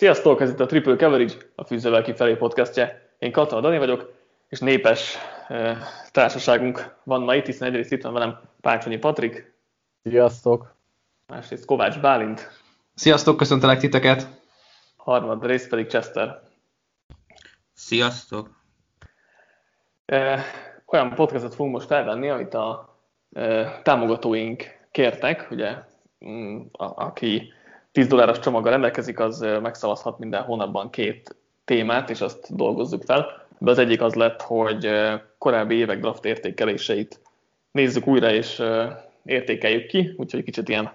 Sziasztok, ez itt a Triple Coverage, a Fűzővel kifelé podcastje. Én Katona Dani vagyok, és népes e, társaságunk van ma itt, hiszen egyrészt itt van velem Pácsonyi Patrik. Sziasztok. Másrészt Kovács Bálint. Sziasztok, köszöntelek titeket. Harmad rész pedig Chester. Sziasztok. E, olyan podcastot fogunk most felvenni, amit a e, támogatóink kértek, ugye, m, a, aki 10 dolláros csomaggal rendelkezik, az megszavazhat minden hónapban két témát, és azt dolgozzuk fel. De az egyik az lett, hogy korábbi évek draft értékeléseit nézzük újra, és értékeljük ki, úgyhogy kicsit ilyen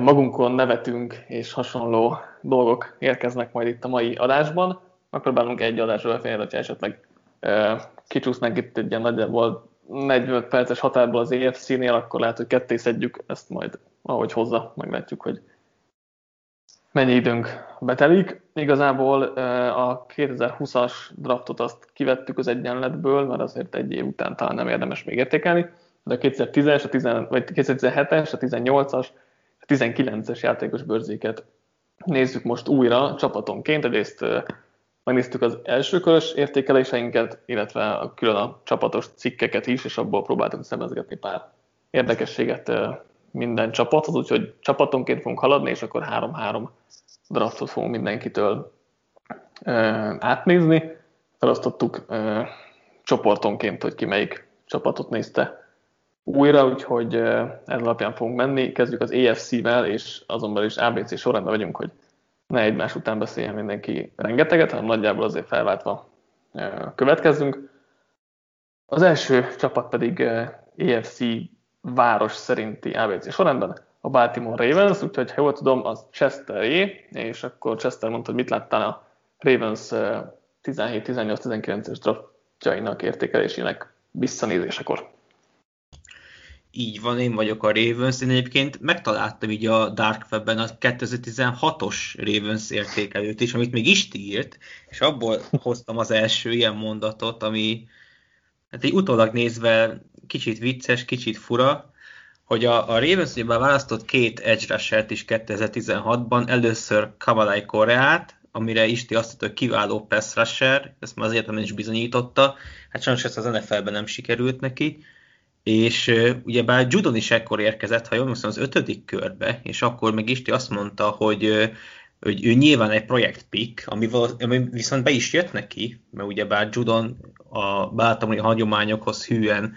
magunkon nevetünk, és hasonló dolgok érkeznek majd itt a mai adásban. Megpróbálunk egy adásról befejezni, hogyha esetleg kicsúsznak itt egy ilyen nagyjából 45 perces határból az EFC-nél, akkor lehet, hogy ketté szedjük, ezt majd ahogy hozza, meglátjuk, hogy mennyi időnk betelik. Igazából a 2020-as draftot azt kivettük az egyenletből, mert azért egy év után talán nem érdemes még értékelni, de a 2010-es, a 10, vagy 2017-es, a 18-as, a 19-es játékos bőrzéket nézzük most újra csapatonként. Egyrészt megnéztük az első körös értékeléseinket, illetve külön a csapatos cikkeket is, és abból próbáltunk szemezgetni pár érdekességet minden csapathoz, úgyhogy csapatonként fogunk haladni, és akkor 3-3 draftot fogunk mindenkitől e, átnézni. Felosztottuk e, csoportonként, hogy ki melyik csapatot nézte újra, úgyhogy e, ez alapján fogunk menni. Kezdjük az EFC-vel, és azonban is ABC sorrendben vagyunk, hogy ne egymás után beszéljen mindenki rengeteget, hanem nagyjából azért felváltva következzünk. Az első csapat pedig EFC város szerinti ABC sorrendben a Baltimore Ravens, úgyhogy ha jól tudom, az Chesteré, és akkor Chester mondta, hogy mit láttál a Ravens 17-18-19-es draftjainak értékelésének visszanézésekor. Így van, én vagyok a Ravens. Én egyébként megtaláltam így a Dark Webben a 2016-os Ravens értékelőt is, amit még Isti írt, és abból hoztam az első ilyen mondatot, ami hát egy utólag nézve kicsit vicces, kicsit fura, hogy a, a Ravens választott két edge rushert is 2016-ban, először Kavalai Koreát, amire Isti azt mondta, hogy kiváló pass rusher, ezt már azért nem is bizonyította, hát sajnos ezt az NFL-ben nem sikerült neki, és uh, ugyebár Judon is ekkor érkezett, ha jól mondom, az ötödik körbe, és akkor meg Isti azt mondta, hogy uh, hogy ő nyilván egy projekt pick, ami, ami viszont be is jött neki, mert ugyebár Judon a Baltimore hagyományokhoz hűen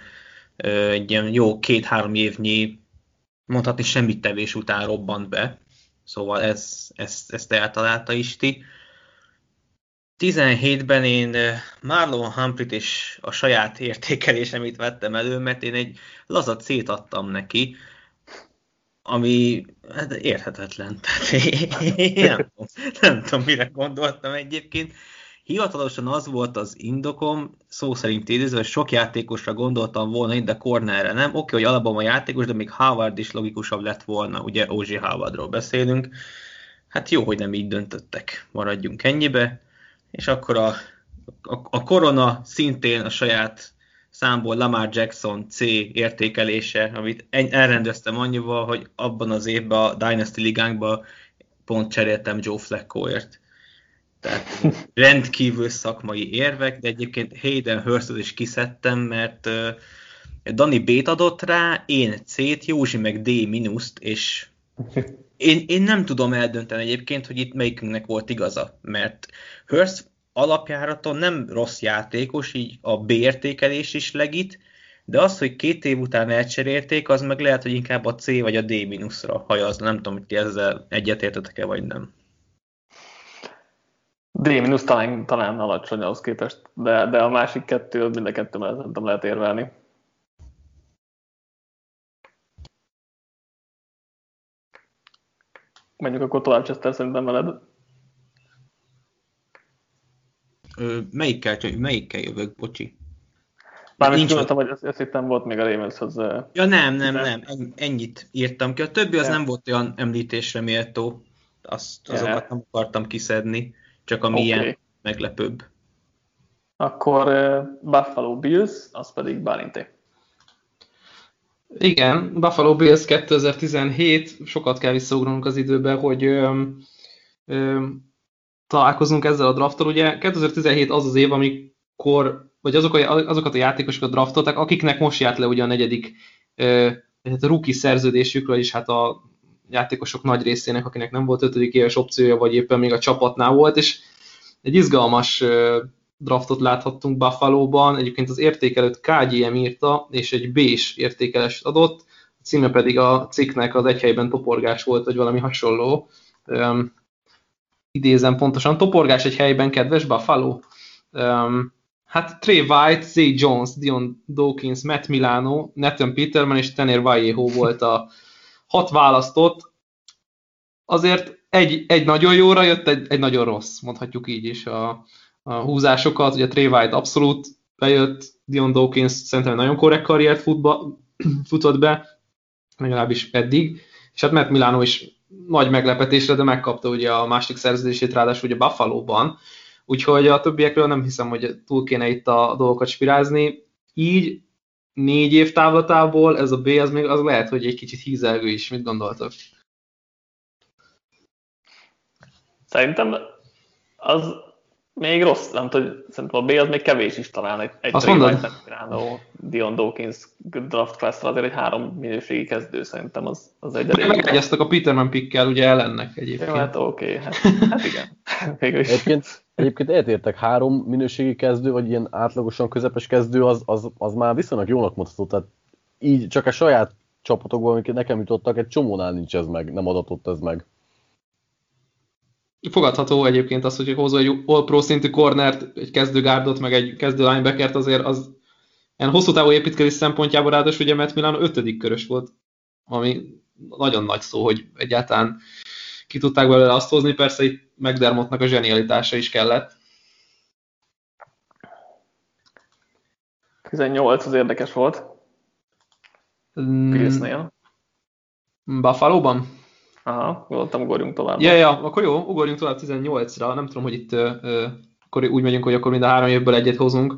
egy ilyen jó két-három évnyi, mondhatni semmit tevés után robbant be. Szóval ez, ezt, ezt eltalálta Isti. 17-ben én Marlon Humphrey-t is a saját értékelésemit vettem elő, mert én egy lazat szétadtam neki, ami hát érthetetlen. Tehát én nem, tudom, nem tudom, mire gondoltam egyébként. Hivatalosan az volt az indokom, szó szerint idézve, hogy sok játékosra gondoltam volna itt, de cornerre nem. Oké, hogy alapban a játékos, de még Howard is logikusabb lett volna, ugye Ozsi Howardról beszélünk. Hát jó, hogy nem így döntöttek, maradjunk ennyibe. És akkor a, a, a korona szintén a saját számból Lamar Jackson C értékelése, amit elrendeztem annyival, hogy abban az évben a Dynasty ligánkban pont cseréltem Joe Flaccoért. Tehát rendkívül szakmai érvek, de egyébként Hayden hurst is kiszedtem, mert Dani B-t adott rá, én C-t, Józsi meg D minuszt, és én, én nem tudom eldönteni egyébként, hogy itt melyikünknek volt igaza, mert Hurst alapjáraton nem rossz játékos, így a B értékelés is legit, de az, hogy két év után elcserélték, az meg lehet, hogy inkább a C vagy a D minuszra hajaz. Nem tudom, hogy ti ezzel egyetértetek-e, vagy nem. D- talán, talán alacsony ahhoz képest, de, de a másik kettő, mind a kettő mellett nem lehet érvelni. Menjünk akkor tovább Chester szerintem veled. Melyikkel, melyikkel jövök, bocsi? Bármit gondoltam, hogy ezt, ezt hittem volt még a Ravenshoz. Ja nem, nem, nem, ennyit írtam ki. A többi az ja. nem volt olyan említésre méltó. Azt, azokat ja. nem akartam kiszedni csak ami okay. ilyen meglepőbb. Akkor Buffalo Bills, az pedig Bálinté. Igen, Buffalo Bills 2017, sokat kell visszaugrunk az időbe, hogy találkozunk ezzel a drafttal. Ugye 2017 az az év, amikor, vagy azok a, azokat a játékosokat draftolták, akiknek most járt le ugye a negyedik ö, hát a rookie szerződésükről is, hát a játékosok nagy részének, akinek nem volt ötödik éves opciója, vagy éppen még a csapatnál volt, és egy izgalmas draftot láthattunk Buffalo-ban, egyébként az értékelőt KGM írta, és egy B-s értékelést adott, a címe pedig a cikknek az egy helyben toporgás volt, vagy valami hasonló. Idézem pontosan, toporgás egy helyben, kedves Buffalo. Um, hát Trey White, Zay Jones, Dion Dawkins, Matt Milano, Nathan Peterman és Tener Vallejo volt a hat választott. Azért egy, egy nagyon jóra jött, egy, egy nagyon rossz, mondhatjuk így is a, a húzásokat. Ugye Trey White abszolút bejött, Dion Dawkins szerintem nagyon korrekt karriert futba, futott be, legalábbis eddig, és hát Matt Milano is nagy meglepetésre, de megkapta ugye a másik szerződését ráadásul ugye Buffalo-ban, úgyhogy a többiekről nem hiszem, hogy túl kéne itt a dolgokat spirázni. Így négy év távlatából ez a B, az még az lehet, hogy egy kicsit hízelgő is. Mit gondoltok? Szerintem az még rossz, nem tudom, hogy szerintem a B az még kevés is talán egy, egy Azt mondod? White, Dion Dawkins draft class azért egy három minőségi kezdő szerintem az, az egy elég. Megegyeztek a Peterman pickkel ugye ellennek egyébként. Jó, hát oké, okay, hát, hát igen. Végülis. Egyébként, egyébként eltértek három minőségi kezdő, vagy ilyen átlagosan közepes kezdő, az, az, az már viszonylag jónak mondható. Tehát így csak a saját csapatokban, amiket nekem jutottak, egy csomónál nincs ez meg, nem adatott ez meg fogadható egyébként az, hogy hozol egy all-pro szintű cornert, egy kezdőgárdot, meg egy kezdő linebackert, azért az ilyen hosszú távú építkezés szempontjából ráadásul ugye Matt Milano ötödik körös volt, ami nagyon nagy szó, hogy egyáltalán ki tudták belőle azt hozni, persze itt McDermottnak a zsenialitása is kellett. 18 az érdekes volt. Pilsnél. Buffalo-ban? Aha, gondoltam, ugorjunk tovább. Ja, ja, akkor jó, ugorjunk tovább 18-ra. Nem tudom, hogy itt ö, akkor úgy megyünk, hogy akkor mind a három évből egyet hozunk.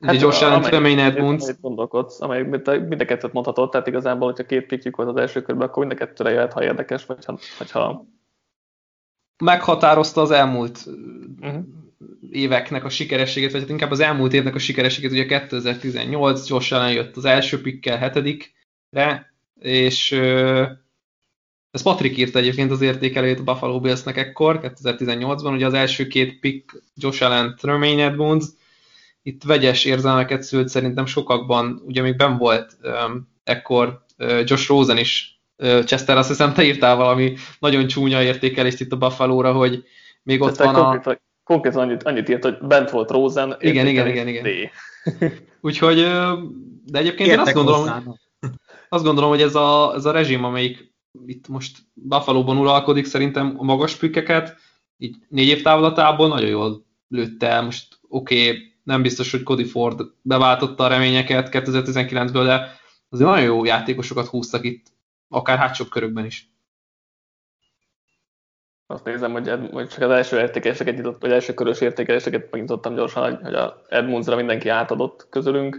Hát, Josh Allen, Tremaine Edmonds. gondolkodsz, amely mind a kettőt mondhatod, tehát igazából, hogyha két pikjük volt az első körben, akkor mind a kettőre jöhet, ha érdekes, vagy ha, ha... Meghatározta az elmúlt uh-huh. éveknek a sikerességét, vagy hát inkább az elmúlt évnek a sikerességét, ugye 2018, Josh Allen jött az első pikkel, hetedikre, és ez Patrick írta egyébként az értékelőjét a Buffalo Billsnek ekkor, 2018-ban, ugye az első két pick Josh Allen, Tremaine Edmonds, itt vegyes érzelmeket szült szerintem sokakban, ugye még ben volt um, ekkor uh, Josh Rosen is, uh, Chester, azt hiszem te írtál valami nagyon csúnya értékelést itt a Buffalo-ra, hogy még ott van konkrétan, a... Konkrétan annyit, annyit írt, hogy bent volt Rosen, igen, igen, igen, igen. Úgyhogy, de egyébként Értek én azt gondolom, hogy, azt gondolom, hogy ez a, ez a rezsim, amelyik itt most Buffalo-ban uralkodik, szerintem a magas pikkeket, így négy év távlatából nagyon jól lőtte el. Most oké, okay, nem biztos, hogy Cody Ford beváltotta a reményeket 2019-ből, de azért nagyon jó játékosokat húztak itt, akár hátsóbb körökben is. Azt nézem, hogy, Ed, hogy csak az első értékeléseket nyitott, vagy első körös értékeléseket megnyitottam gyorsan, hogy a Edmundsra mindenki átadott közülünk,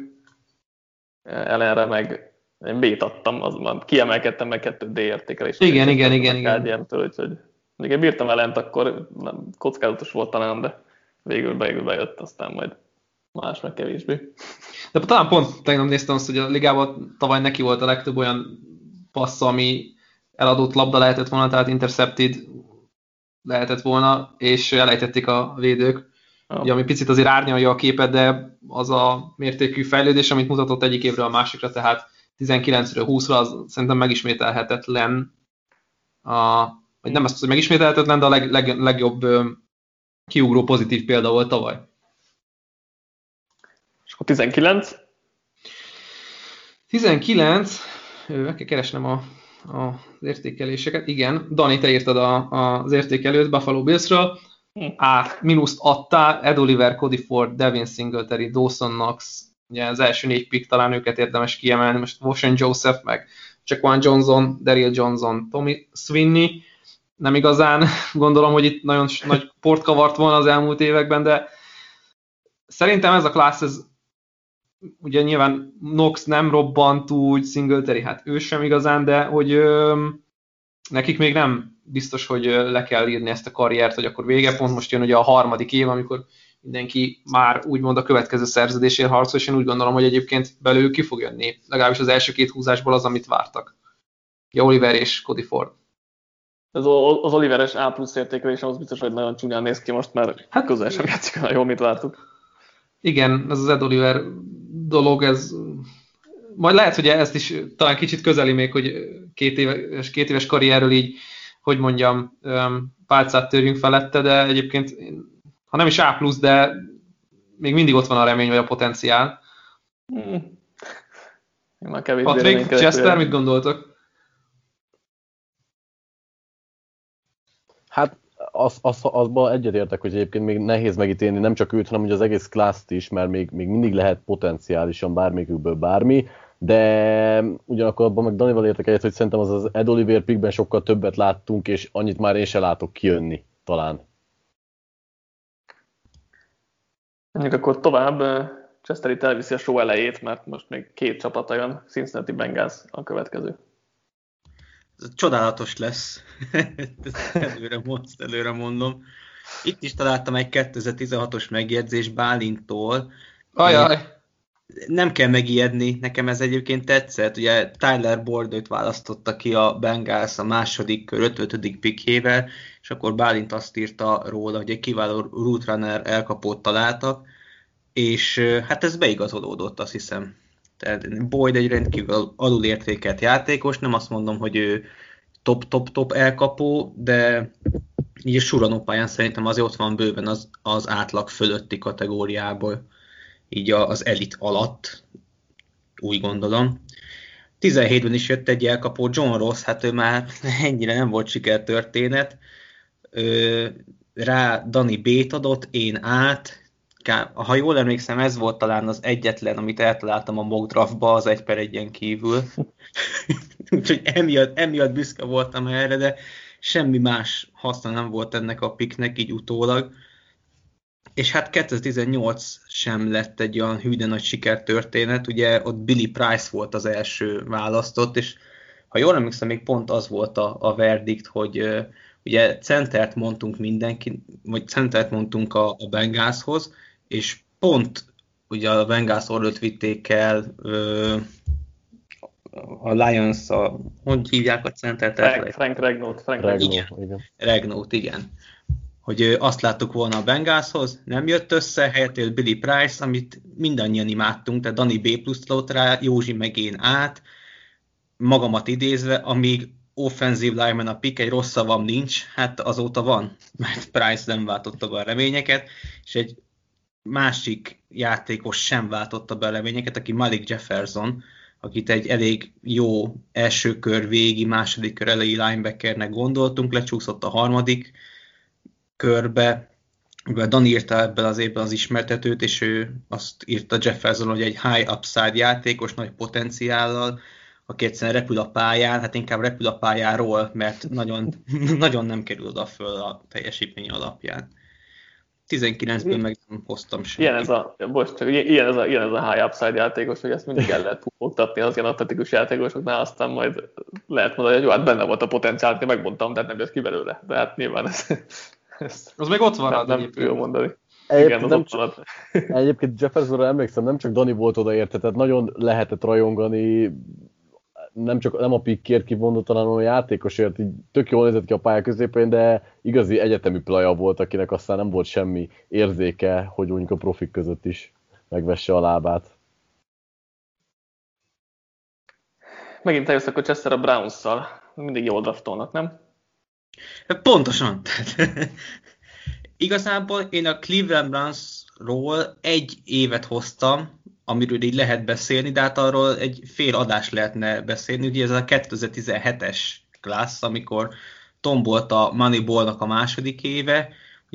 ellenre meg én B-t adtam, az már kiemelkedtem meg kettő D értékelést. Igen, igen, igen, igen. úgyhogy még én bírtam ellent, akkor nem, kockázatos volt talán, de végül, végül bejött, aztán majd más meg kevésbé. De talán pont tegnap néztem azt, hogy a ligában tavaly neki volt a legtöbb olyan passz, ami eladott labda lehetett volna, tehát intercepted lehetett volna, és elejtették a védők. Ugye, ami picit azért árnyalja a képet, de az a mértékű fejlődés, amit mutatott egyik évről a másikra, tehát 19-ről 20-ra, az szerintem megismételhetetlen. A, vagy nem azt, hogy megismételhetetlen, de a leg, leg, legjobb kiugró pozitív példa volt tavaly. És akkor 19? 19, meg kell keresnem a, a, az értékeléseket. Igen, Dani, te írtad a, a, az értékelőt Buffalo Billsről. Hm. A minuszt adtál Ed Oliver, Cody Ford, Devin Singletary, Dawson Knox, ugye az első négy pick talán őket érdemes kiemelni, most Washington Joseph, meg Jaquan Johnson, Daryl Johnson, Tommy Swinney, nem igazán gondolom, hogy itt nagyon nagy port kavart volna az elmúlt években, de szerintem ez a class, ez ugye nyilván Nox nem robbant úgy, Singletary, hát ő sem igazán, de hogy ö, nekik még nem biztos, hogy le kell írni ezt a karriert, hogy akkor vége, pont most jön ugye a harmadik év, amikor mindenki már úgymond a következő szerződésért harcol, és én úgy gondolom, hogy egyébként belőlük ki fog jönni, legalábbis az első két húzásból az, amit vártak. Ja, Oliver és Cody Ford. Az, az Oliveres A plusz értékelés az biztos, hogy nagyon csúnyán néz ki most, mert hát, közel sem játszik olyan jól, mint vártuk. Igen, ez az Ed Oliver dolog, ez majd lehet, hogy ezt is talán kicsit közeli még, hogy két éves, két éves karrierről így, hogy mondjam, pálcát törjünk felette, de egyébként, ha nem is A+, de még mindig ott van a remény, vagy a potenciál. Hmm. Patrick, Chester, mit gondoltok? Hát az, az, azban egyetértek, hogy egyébként még nehéz megítélni nem csak őt, hanem hogy az egész klászt is, mert még, még mindig lehet potenciálisan bármelyikükből bármi, de ugyanakkor abban meg Danival értek egyet, hogy szerintem az az Ed Oliver pickben sokkal többet láttunk, és annyit már én se látok kijönni, talán. Mondjuk akkor tovább, Chester itt elviszi a show elejét, mert most még két csapata jön, Cincinnati Bengals a következő. Ez csodálatos lesz. előre, most, előre mondom. Itt is találtam egy 2016-os megjegyzés Bálintól. Ajaj nem kell megijedni, nekem ez egyébként tetszett. Ugye Tyler Bordőt választotta ki a Bengals a második kör 55. pikjével, és akkor Bálint azt írta róla, hogy egy kiváló rootrunner elkapót találtak, és hát ez beigazolódott, azt hiszem. Tehát Boyd egy rendkívül alulértékelt játékos, nem azt mondom, hogy ő top-top-top elkapó, de így suranópályán szerintem azért ott van bőven az, az átlag fölötti kategóriából így az elit alatt, úgy gondolom. 17-ben is jött egy elkapó John Ross, hát ő már ennyire nem volt sikertörténet. Rá Dani B-t adott, én át, ha jól emlékszem, ez volt talán az egyetlen, amit eltaláltam a mock draftba, az egy per egyen kívül. Úgyhogy emiatt, emiatt büszke voltam erre, de semmi más haszna nem volt ennek a piknek így utólag. És hát 2018 sem lett egy olyan hű nagy sikertörténet, ugye ott Billy Price volt az első választott, és ha jól emlékszem, még pont az volt a, a verdikt, hogy ugye centert mondtunk mindenki, vagy centert mondtunk a, a Bengalshoz, és pont ugye a Bengals orrőt vitték el uh, a Lions, a, hogy hívják a centert? Frank, Frank Regnót. Frank Regnót, igen. igen. Regnót, igen hogy azt láttuk volna a Bengalshoz, nem jött össze, helyett jött Billy Price, amit mindannyian imádtunk, tehát Dani B plusz rá, Józsi meg én át, magamat idézve, amíg offensive lineman a pick, egy rossz szavam nincs, hát azóta van, mert Price nem váltotta be a reményeket, és egy másik játékos sem váltotta be a reményeket, aki Malik Jefferson, akit egy elég jó első kör végi, második kör elejé linebackernek gondoltunk, lecsúszott a harmadik körbe, mivel Dani írta ebben az évben az ismertetőt, és ő azt írta Jefferson, hogy egy high upside játékos, nagy potenciállal, aki egyszerűen repül a pályán, hát inkább repül a pályáról, mert nagyon, nagyon nem kerül oda föl a teljesítmény alapján. 19-ből meg nem hoztam semmit. Ilyen ez a, bocs, csak ilyen ez a, ilyen ez a high upside játékos, hogy ezt mindig el lehet pufogtatni az ilyen atletikus játékosoknál, aztán majd lehet mondani, hogy jó, hát benne volt a potenciál, én megmondtam, tehát nem jött ki belőle. De hát nyilván ez, ezt az még ott van. Nem, nem tudom mondani. Egyébként, Igen, nem csak, egyébként Jeffersonra emlékszem, nem csak Dani volt oda érte, tehát nagyon lehetett rajongani, nem csak nem a pikkért kivondottan, hanem a játékosért, így tök jól nézett ki a pálya középén, de igazi egyetemi plaja volt, akinek aztán nem volt semmi érzéke, hogy mondjuk a profik között is megvesse a lábát. Megint eljössz akkor Chester a Browns-szal. Mindig jól draftolnak, nem? Pontosan. Igazából én a Cleveland Brownsról egy évet hoztam, amiről így lehet beszélni, de hát arról egy fél adás lehetne beszélni. Ugye ez a 2017-es klassz, amikor tombolt a Moneyballnak a második éve,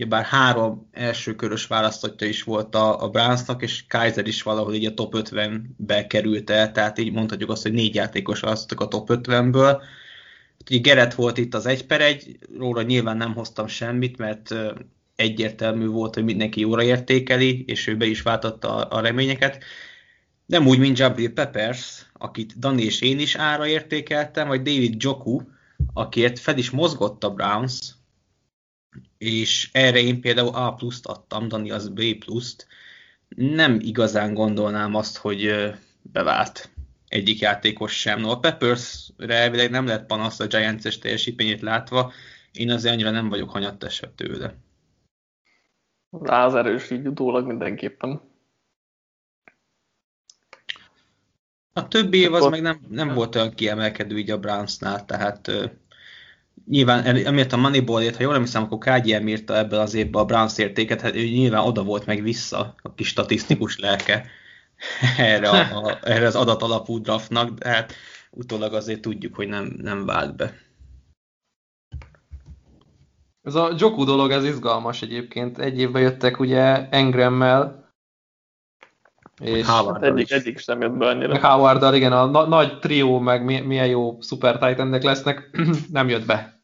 bár három első körös választottja is volt a, a Brownsnak, és Kaiser is valahol így a top 50-be került el, tehát így mondhatjuk azt, hogy négy játékos választottak a top 50-ből, Ugye Geret volt itt az egy per egy, róla nyilván nem hoztam semmit, mert egyértelmű volt, hogy mindenki jóra értékeli, és ő be is váltotta a reményeket. Nem úgy, mint Jabril Peppers, akit Dani és én is ára értékeltem, vagy David Joku, akiért fel is mozgott a Browns, és erre én például A pluszt adtam, Dani az B pluszt. Nem igazán gondolnám azt, hogy bevált egyik játékos sem. No, a Peppers-re elvileg nem lehet panasz a Giants-es teljesítményét látva, én azért annyira nem vagyok hanyattesebb tőle. Az erős így utólag mindenképpen. A többi év az meg nem, nem volt olyan kiemelkedő így a Brownsnál, tehát nyilván emiatt a Moneyballért, ha jól emlékszem, akkor KGM írta ebben az évben a Browns értéket, hát ő nyilván oda volt meg vissza a kis statisztikus lelke erre, a, a, erre az adatalapú draftnak, de hát utólag azért tudjuk, hogy nem, nem vált be. Ez a Joku dolog, ez izgalmas egyébként. Egy évben jöttek ugye Engrammel, és hát egyik, egyik sem jött be annyira. Howard igen, a na- nagy trió, meg milyen jó szuper titan lesznek, nem jött be.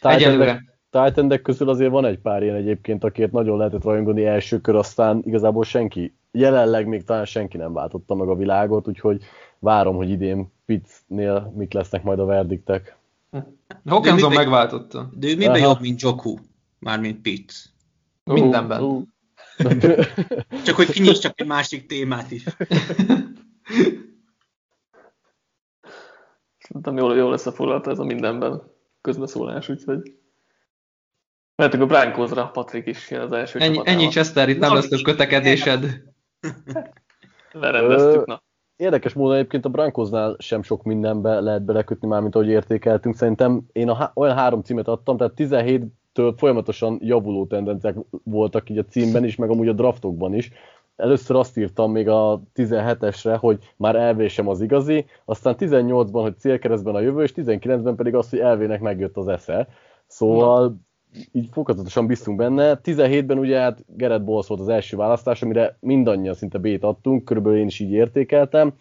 Egyelőre. titan közül azért van egy pár ilyen egyébként, akiért nagyon lehetett rajongani első kör, aztán igazából senki, jelenleg még talán senki nem váltotta meg a világot, úgyhogy várom, hogy idén Pitznél mik lesznek majd a verdiktek. Hawkinson megváltotta. De ő miben Aha. jobb, mint Joku? Mármint Pitts. Mindenben. Uh, uh. csak hogy kinyis csak egy másik témát is. Szerintem jól, jól összefoglalta ez a mindenben közbeszólás, úgyhogy Mehetünk a Broncosra, Patrik is jön az első Ennyi, ennyi Chester, itt nem lesz több kötekedésed. Lerendeztük, na. Érdekes módon egyébként a Brankosnál sem sok mindenbe lehet belekötni, már mint ahogy értékeltünk. Szerintem én a há- olyan három címet adtam, tehát 17-től folyamatosan javuló tendenciák voltak így a címben is, meg amúgy a draftokban is. Először azt írtam még a 17-esre, hogy már elvésem az igazi, aztán 18-ban, hogy célkeresztben a jövő, és 19-ben pedig az, hogy elvének megjött az esze. Szóval így fokozatosan bíztunk benne. 17-ben ugye hát Gerett Bowles volt az első választás, amire mindannyian szinte B-t adtunk, körülbelül én is így értékeltem,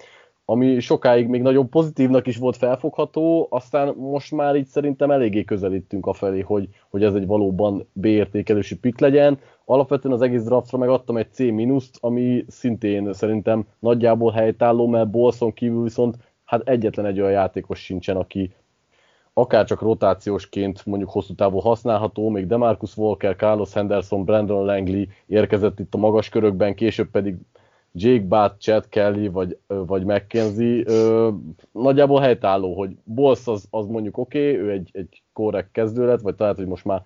ami sokáig még nagyon pozitívnak is volt felfogható, aztán most már így szerintem eléggé közelítünk a felé, hogy, hogy ez egy valóban B értékelősi pick legyen. Alapvetően az egész draftra megadtam egy C-minuszt, ami szintén szerintem nagyjából helytálló, mert Bolson kívül viszont hát egyetlen egy olyan játékos sincsen, aki akár csak rotációsként mondjuk hosszú távú használható, még Demarcus Walker, Carlos Henderson, Brandon Langley érkezett itt a magas körökben, később pedig Jake Butt, Chad Kelly vagy, vagy McKenzie. Ö, nagyjából helytálló, hogy Bolsz az, az mondjuk oké, okay, ő egy, egy korrekt kezdő lett, vagy talán, hogy most már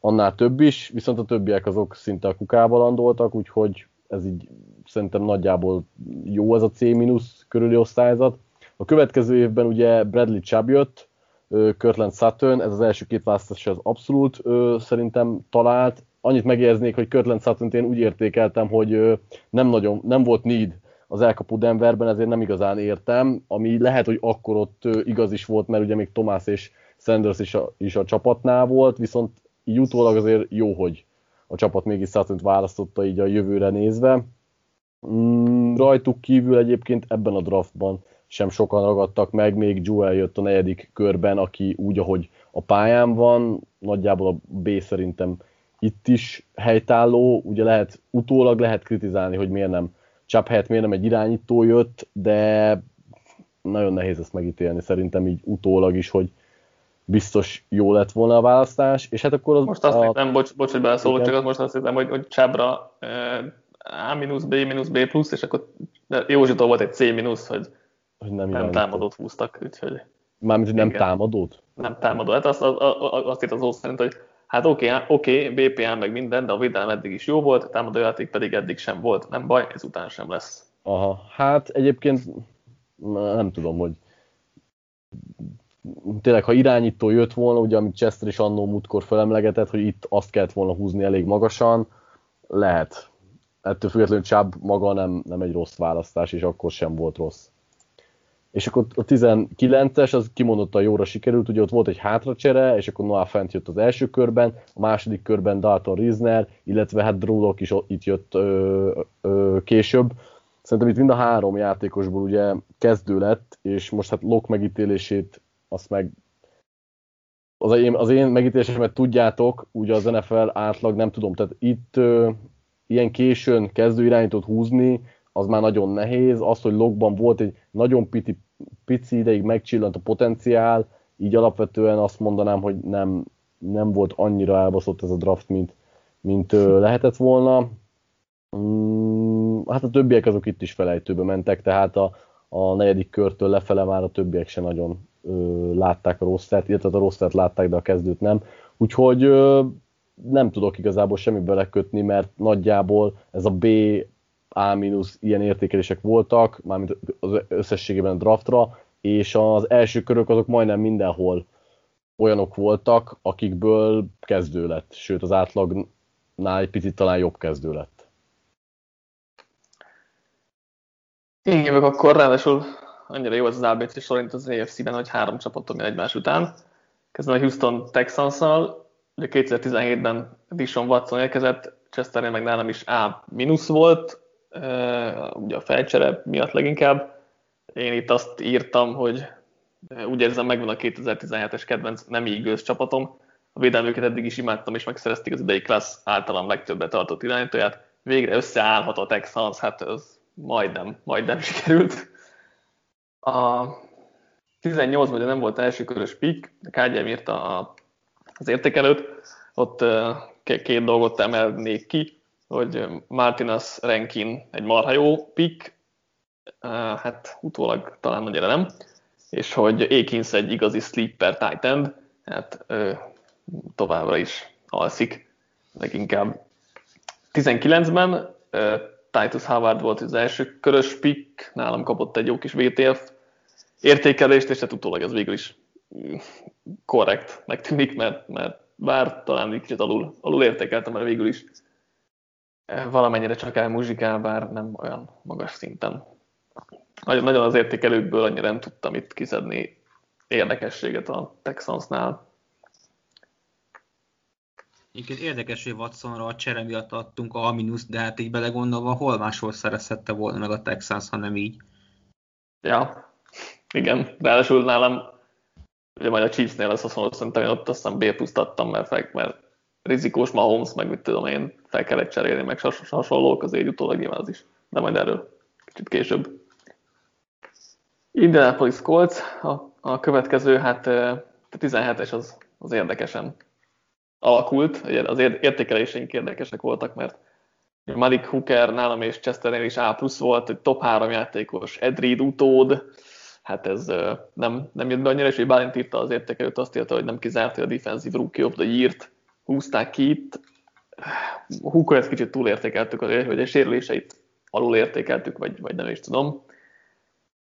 annál több is, viszont a többiek azok szinte a kukába landoltak, úgyhogy ez így szerintem nagyjából jó ez a C- körüli osztályzat. A következő évben ugye Bradley Chubb jött, Kirtland Sutton, ez az első két választás az abszolút ö, szerintem talált. Annyit megjegyeznék, hogy Kirtland sutton én úgy értékeltem, hogy ö, nem nagyon, nem volt need az elkapó Denverben, ezért nem igazán értem, ami lehet, hogy akkor ott ö, igaz is volt, mert ugye még Tomás és Sanders is a, is a csapatnál volt, viszont így azért jó, hogy a csapat mégis sutton választotta így a jövőre nézve. Mm, rajtuk kívül egyébként ebben a draftban sem sokan ragadtak meg, még Joel jött a negyedik körben, aki úgy, ahogy a pályán van, nagyjából a B szerintem itt is helytálló, ugye lehet, utólag lehet kritizálni, hogy miért nem Csap helyett miért nem egy irányító jött, de nagyon nehéz ezt megítélni, szerintem így utólag is, hogy biztos jó lett volna a választás, és hát akkor az... Most azt a... nem, bocs, bocs hogy beleszólok, csak most azt hiszem, hogy, hogy Csábra A minus, B plusz, és akkor Józsitól volt egy C hogy hogy nem, nem támadót húztak, úgyhogy... Mármint, hogy nem igen. támadót? Nem támadó. Hát azt, azt, azt írt az osz szerint, hogy hát oké, okay, oké, okay, BPM meg minden, de a védelem eddig is jó volt, a támadójáték pedig eddig sem volt. Nem baj, ezután sem lesz. Aha, hát egyébként nem tudom, hogy tényleg, ha irányító jött volna, ugye amit Chester is annó múltkor felemlegetett, hogy itt azt kellett volna húzni elég magasan, lehet. Ettől függetlenül Chubb maga nem, nem egy rossz választás, és akkor sem volt rossz és akkor a 19-es az kimondottan jóra sikerült, ugye ott volt egy hátracsere, és akkor Noah Fent jött az első körben, a második körben Dalton Riesner, illetve hát Drew is itt jött ö, ö, később. Szerintem itt mind a három játékosból ugye kezdő lett, és most hát Lok megítélését azt meg az én, az én megítélésemet tudjátok, ugye az NFL átlag nem tudom, tehát itt ö, ilyen későn kezdő irányítót húzni, az már nagyon nehéz. Az, hogy logban volt egy nagyon piti, pici ideig megcsillant a potenciál, így alapvetően azt mondanám, hogy nem, nem volt annyira elbaszott ez a draft, mint, mint lehetett volna. Mm, hát a többiek azok itt is felejtőbe mentek, tehát a, a negyedik körtől lefele már a többiek se nagyon ö, látták a rosszát, illetve a rosszát látták, de a kezdőt nem. Úgyhogy ö, nem tudok igazából semmi belekötni, mert nagyjából ez a B, A- ilyen értékelések voltak, mármint az összességében a draftra, és az első körök azok majdnem mindenhol olyanok voltak, akikből kezdő lett, sőt az átlagnál egy picit talán jobb kezdő lett. Én jövök akkor, ráadásul annyira jó ez az ABC sorint az AFC-ben, hogy három csapatom egymás után. Kezdem a Houston Texans-szal, ugye 2017-ben Dishon Watson érkezett, Chester meg nálam is A volt, ugye a felcsere miatt leginkább. Én itt azt írtam, hogy úgy érzem, megvan a 2017-es kedvenc nem Eagles csapatom. A védelmüket eddig is imádtam, és megszerezték az idei klassz általam legtöbbet tartott irányítóját. Végre összeállhat a Texans, hát ez majdnem, majdnem sikerült. A 18-ban ugye nem volt első körös pick, KGM írta az értékelőt, ott két dolgot emelnék ki, hogy Martinez Rankin egy marha jó pick, hát utólag talán nagyra nem, és hogy Akins egy igazi sleeper tight end, hát továbbra is alszik leginkább. 19-ben Titus Howard volt az első körös pick, nálam kapott egy jó kis VTF értékelést, és hát utólag ez végül is korrekt megtűnik, mert, mert bár talán egy kicsit alul, alul értékeltem, mert végül is eh, valamennyire csak elmuzsikál, bár nem olyan magas szinten. Nagyon, nagyon az értékelőkből annyira nem tudtam itt kiszedni érdekességet a Texansnál. Egyébként érdekes, hogy Watsonra a csere miatt adtunk a minusz, de hát így belegondolva, hol máshol szerezhette volna meg a Texans, ha nem így. Ja, igen. Ráadásul nálam, ugye majd a Chiefsnél lesz mondom, szerintem én ott aztán B pluszt adtam, mert, mert rizikós Mahomes, meg mit tudom én, fel kellett cserélni, meg hasonlók, azért utólag nyilván az is. De majd erről kicsit később. Indianapolis Colts, a, a következő, hát a 17-es az, az érdekesen alakult, az értékeléseink érdekesek voltak, mert Malik Hooker nálam és Chesternél is A plusz volt, egy top 3 játékos, Ed Reed utód, hát ez nem, nem jött be annyira, és hogy Bálint írta az értékelőt, azt írta, hogy nem kizárt, hogy a defensive rookie of the year húzták ki itt. Hooker ezt kicsit túlértékeltük, azért, hogy a sérüléseit alul értékeltük, vagy, vagy nem is tudom.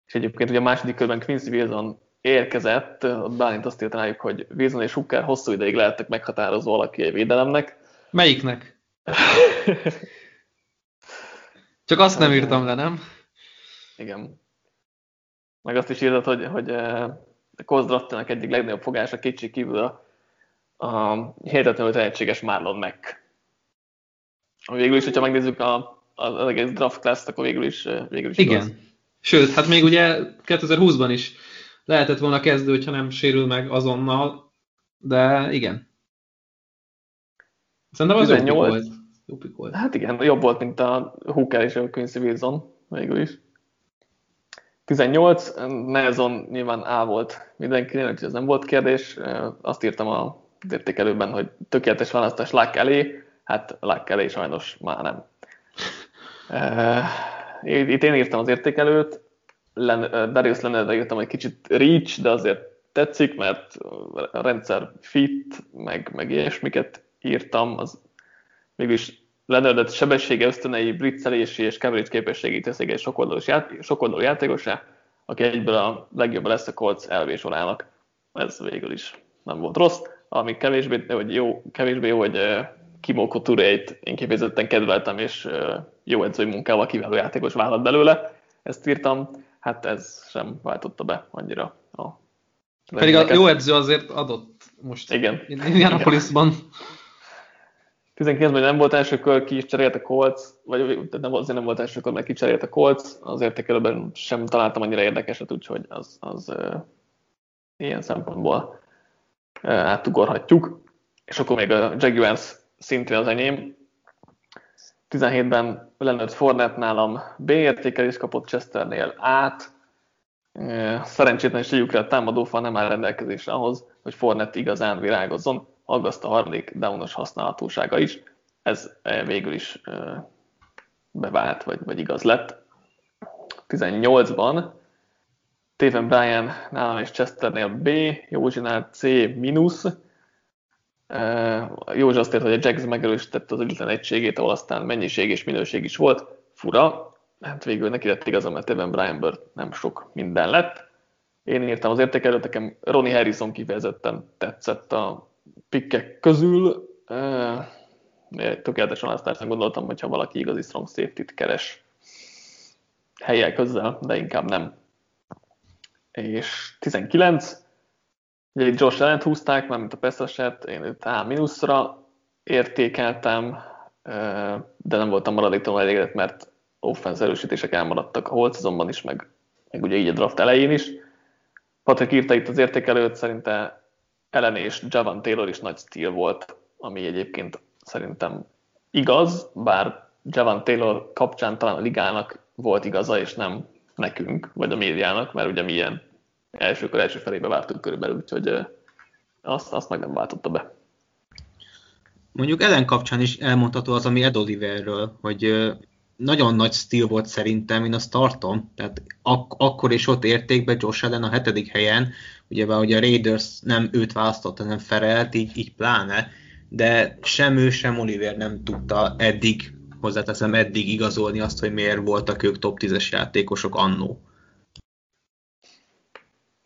És egyébként ugye a második körben Quincy Wilson érkezett, ott Bálint azt írta rájuk, hogy Wilson és Hooker hosszú ideig lehettek meghatározó alakja egy védelemnek. Melyiknek? Csak azt nem írtam le, nem? Igen. Meg azt is írtad, hogy, hogy Kozdraftának egyik legnagyobb fogása kétség kívül a, a hihetetlenül tehetséges Marlon Mack. Végül is, hogyha megnézzük a, az egész draft class akkor végül is, végül is Igen. Igaz. Sőt, hát még ugye 2020-ban is lehetett volna kezdő, hogyha nem sérül meg azonnal, de igen. Szerintem az 18, jó volt. Jó volt. Hát igen, jobb volt, mint a Hooker és a Quincy Wilson végül is. 18, Nelson nyilván A volt mindenkinél, úgyhogy ez nem volt kérdés. Azt írtam a értékelőben, hogy tökéletes választás Luck elé, hát Luck elé sajnos már nem. Itt én írtam az értékelőt, Darius Leonardra írtam egy kicsit reach, de azért tetszik, mert a rendszer fit, meg, meg ilyesmiket írtam, az mégis Leonardet sebessége, ösztönei, blitzelési és coverage képességét teszik egy sokoldalú, ját, sokoldalú játékosá, aki egyből a legjobb lesz a Colts elvé sorának. Ez végül is nem volt rossz. Ami kevésbé, vagy jó, kevésbé jó, hogy Kimo Couture-t én kifejezetten kedveltem, és jó edzői munkával kiváló játékos vállalt belőle. Ezt írtam, hát ez sem váltotta be annyira a pedig a jó edző azért adott most Igen. Indianapolisban. 19-ben nem volt első kör, ki is cserélt a Colts, vagy nem, azért nem volt első kör, mert ki cserélt a Colts, az értékelőben sem találtam annyira érdekeset, úgyhogy az, az uh, ilyen szempontból átugorhatjuk. És akkor még a Jaguars szintén az enyém. 17-ben Leonard Fournette nálam B értékelés kapott Chesternél át, Szerencsétlen is tegyük a támadó fal nem áll rendelkezésre ahhoz, hogy Fornet igazán virágozzon, aggaszt a harmadik downos használhatósága is. Ez végül is bevált, vagy, vagy igaz lett. 18-ban Steven Bryan nálam és Chesternél B, Józsinál C mínusz. Józsi azt ért, hogy a Jags megerősítette az ügyetlen egységét, ahol aztán mennyiség és minőség is volt. Fura, hát végül neki lett igazam, mert Steven Bryan nem sok minden lett. Én írtam az értékelőt, nekem Ronnie Harrison kifejezetten tetszett a pikkek közül. Tökéletesen azt gondoltam, hogyha valaki igazi strong safety-t keres helyek közel, de inkább nem és 19, ugye itt Josh allen húzták, mint a Pessaset, én őt A minuszra értékeltem, de nem voltam maradéktalanul elégedett, mert offense erősítések elmaradtak a holt szezonban is, meg, meg ugye így a draft elején is. Patrick írta itt az értékelőt, szerinte Ellen és Javan Taylor is nagy stíl volt, ami egyébként szerintem igaz, bár Javan Taylor kapcsán talán a ligának volt igaza, és nem nekünk, vagy a médiának, mert ugye milyen elsőkor első felébe vártunk körülbelül, úgyhogy azt, azt meg nem váltotta be. Mondjuk ellen kapcsán is elmondható az, ami Ed Oliverről, hogy nagyon nagy stíl volt szerintem, én azt tartom, tehát ak- akkor is ott értékbe Josh Allen a hetedik helyen, ugye hogy a Raiders nem őt választotta, hanem Ferelt, így, így pláne, de sem ő, sem Oliver nem tudta eddig hozzáteszem eddig igazolni azt, hogy miért voltak ők top 10-es játékosok annó.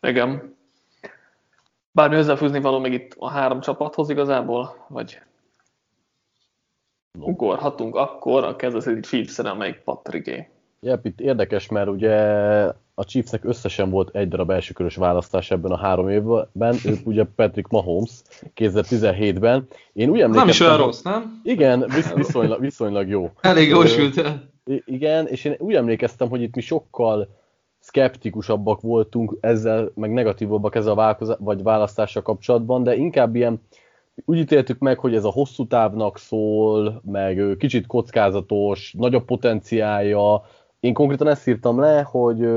Igen. Bármi hozzáfűzni való még itt a három csapathoz igazából, vagy no. ugorhatunk akkor a Kansas City Chiefs-re, amelyik Patrigé. Yep, itt érdekes, mert ugye a Chiefsnek összesen volt egy darab elsőkörös választás ebben a három évben, ők ugye Patrick Mahomes 2017-ben. Én úgy Nem is olyan rossz, nem? Igen, viszonylag, viszonylag jó. Elég jól sült Igen, és én úgy emlékeztem, hogy itt mi sokkal szkeptikusabbak voltunk ezzel, meg negatívabbak ezzel a vagy választással kapcsolatban, de inkább ilyen úgy ítéltük meg, hogy ez a hosszú távnak szól, meg kicsit kockázatos, nagyobb potenciálja, én konkrétan ezt írtam le, hogy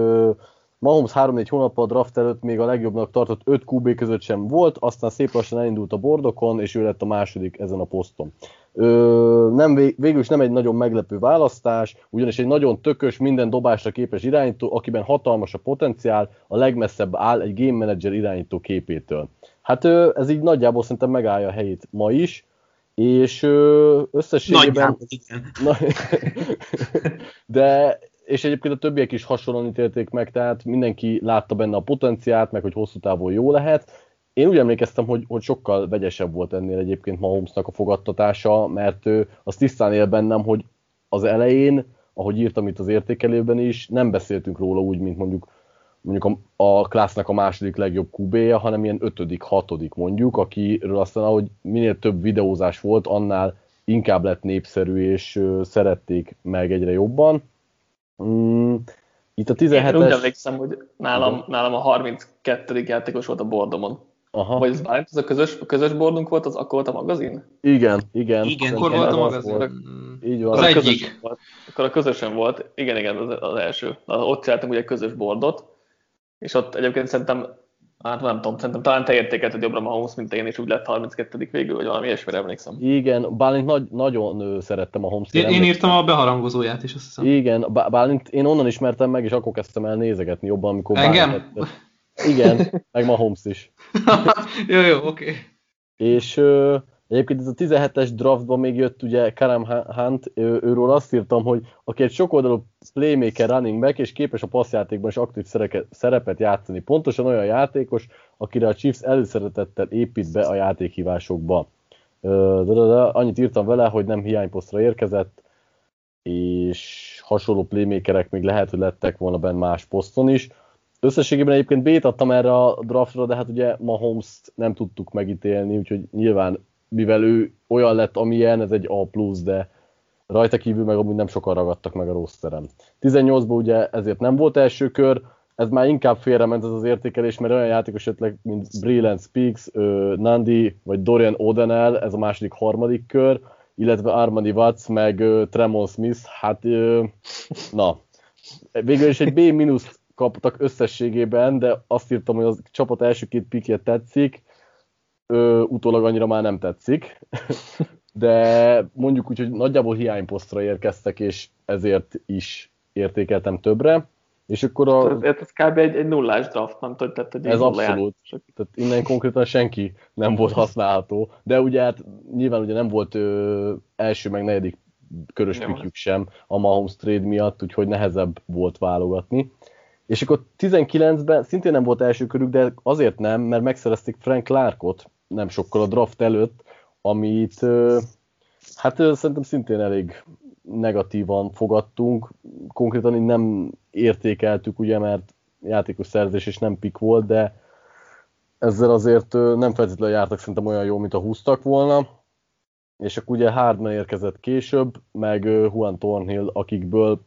Mahomes 3-4 hónappal a draft előtt még a legjobbnak tartott 5 QB között sem volt, aztán szép lassan elindult a bordokon, és ő lett a második ezen a poszton. Ö, nem, végül is nem egy nagyon meglepő választás, ugyanis egy nagyon tökös, minden dobásra képes irányító, akiben hatalmas a potenciál, a legmesszebb áll egy game manager irányító képétől. Hát ez így nagyjából szerintem megállja a helyét ma is, és összességében... Nagyjából, igen. de és egyébként a többiek is hasonlóan ítélték meg, tehát mindenki látta benne a potenciált, meg hogy hosszú távon jó lehet. Én úgy emlékeztem, hogy, hogy sokkal vegyesebb volt ennél egyébként Mahomesnak a fogadtatása, mert ő az tisztán él bennem, hogy az elején, ahogy írtam itt az értékelőben is, nem beszéltünk róla úgy, mint mondjuk mondjuk a, a klásznak a második legjobb QB-je, hanem ilyen ötödik, hatodik mondjuk, akiről aztán ahogy minél több videózás volt, annál inkább lett népszerű, és szerették meg egyre jobban. Mm, itt a 17-es... Én úgy emlékszem, hogy nálam, nálam a 32. játékos volt a bordomon. Aha. Vagy ez bármit, ez a közös, a közös bordunk volt, az akkor volt a magazin? Igen, igen. Igen, akkor volt a magazin. Volt. Így van. Az, az egyik. Volt. Akkor a közösen volt, igen, igen, az, az első. Ott csináltam ugye közös bordot, és ott egyébként szerintem Hát nem tudom, szerintem talán te értékelted jobbra Mahomes, mint én, és úgy lett 32. végül, vagy valami ilyesmire emlékszem. Igen, Bálint nagy, nagyon szerettem a Holmes-t. Én, én írtam a beharangozóját is, azt hiszem. Igen, Bálint én onnan ismertem meg, és akkor kezdtem el nézegetni jobban, amikor Engem? Bálint Igen, meg Mahomes is. jó, jó, oké. Okay. És Egyébként ez a 17-es draftban még jött ugye Karam Hunt, ő, őről azt írtam, hogy aki egy sokoldalú playmaker running back, és képes a passzjátékban is aktív szerepet játszani. Pontosan olyan játékos, akire a Chiefs előszeretettel épít be a játékhívásokba. De, de, de, annyit írtam vele, hogy nem hiányposztra érkezett, és hasonló playmakerek még lehet, hogy lettek volna benne más poszton is. Összességében egyébként B-t adtam erre a draftra, de hát ugye Mahomes-t nem tudtuk megítélni, úgyhogy nyilván mivel ő olyan lett, amilyen, ez egy A+, de rajta kívül meg amúgy nem sokan ragadtak meg a rosterem. 18-ban ugye ezért nem volt első kör, ez már inkább félrement ez az értékelés, mert olyan játékos ötleg, mint Brilliant Speaks, Nandi vagy Dorian O'Donnell, ez a második, harmadik kör, illetve Armani Watts, meg Tremon Smith, hát na, végül is egy B- kaptak összességében, de azt írtam, hogy a csapat első két pikje tetszik, ö, utólag annyira már nem tetszik, de mondjuk úgy, hogy nagyjából hiányposztra érkeztek, és ezért is értékeltem többre. És akkor a... Ez, ez kb. egy, egy nullás draft, nem tudod, tehát egy Ez abszolút. Tehát innen konkrétan senki nem volt használható, de ugye hát nyilván ugye nem volt ö, első meg negyedik körös pikjük sem a Mahomes trade miatt, úgyhogy nehezebb volt válogatni. És akkor 19-ben szintén nem volt első körük, de azért nem, mert megszerezték Frank Clarkot nem sokkal a draft előtt, amit hát szerintem szintén elég negatívan fogadtunk. Konkrétan így nem értékeltük, ugye, mert játékos szerzés és nem pik volt, de ezzel azért nem feltétlenül jártak szerintem olyan jó, mint a húztak volna. És akkor ugye Hardman érkezett később, meg Juan Thornhill, akikből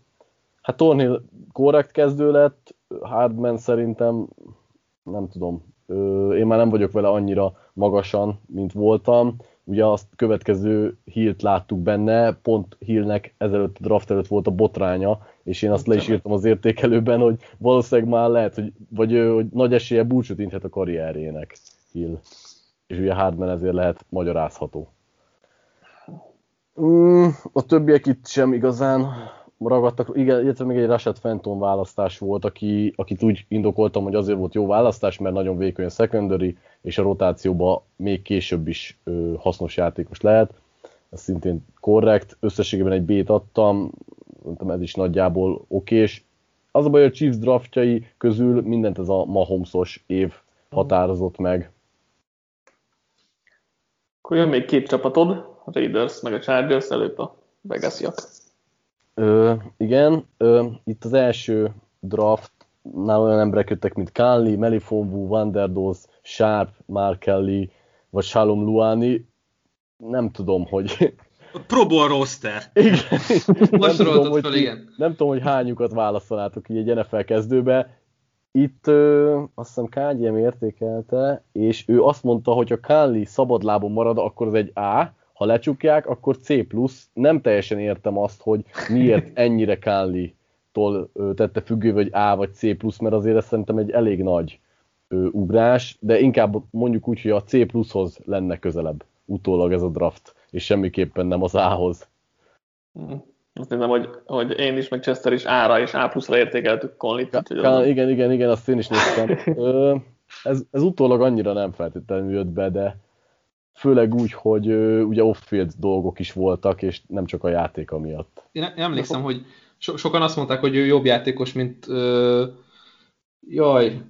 hát Thornhill korrekt kezdő lett, Hardman szerintem nem tudom, én már nem vagyok vele annyira magasan, mint voltam. Ugye azt következő hírt láttuk benne, pont hírnek ezelőtt a draft előtt volt a botránya, és én azt le is írtam az értékelőben, hogy valószínűleg már lehet, hogy, vagy hogy nagy esélye búcsút inthet a karrierjének Hill. És ugye Hardman ezért lehet magyarázható. Mm, a többiek itt sem igazán ragadtak, igen, illetve még egy Rashad Fenton választás volt, aki, akit úgy indokoltam, hogy azért volt jó választás, mert nagyon vékony a secondary, és a rotációba még később is ö, hasznos játékos lehet. Ez szintén korrekt. Összességében egy B-t adtam, mondtam, ez is nagyjából oké, és az a baj, a Chiefs draftjai közül mindent ez a Mahomesos év határozott meg. Akkor jön még két csapatod, a Raiders meg a Chargers, előbb a Vegasiak. Ö, igen, ö, itt az első draftnál olyan emberek jöttek, mint Kánli, Melifonvu, Vanderdos, Sharp, Mark Kelly, vagy Shalom Luani. Nem tudom, hogy... Pro Bowl roster. Igen. Most nem, tudom, hogy, föl, igen. nem tudom, hogy hányukat választanátok így egy NFL kezdőbe. Itt ö, azt hiszem KGM értékelte, és ő azt mondta, hogy ha Kánli szabadlábon marad, akkor az egy A, ha lecsukják, akkor C+. Nem teljesen értem azt, hogy miért ennyire Kánli-tól tette függő, vagy A vagy C+, mert azért ez szerintem egy elég nagy ö, ugrás, de inkább mondjuk úgy, hogy a C+-hoz lenne közelebb utólag ez a draft, és semmiképpen nem az A-hoz. Mm. Azt hiszem, hogy, hogy én is, meg Chester is A-ra és A pluszra értékeltük Conlit. Ka- igen, igen, igen, azt én is néztem. Ö, ez, ez utólag annyira nem feltétlenül jött be, de főleg úgy, hogy ö, ugye off-field dolgok is voltak, és nem csak a játék miatt. Én emlékszem, hogy so- sokan azt mondták, hogy ő jobb játékos, mint ö, jaj,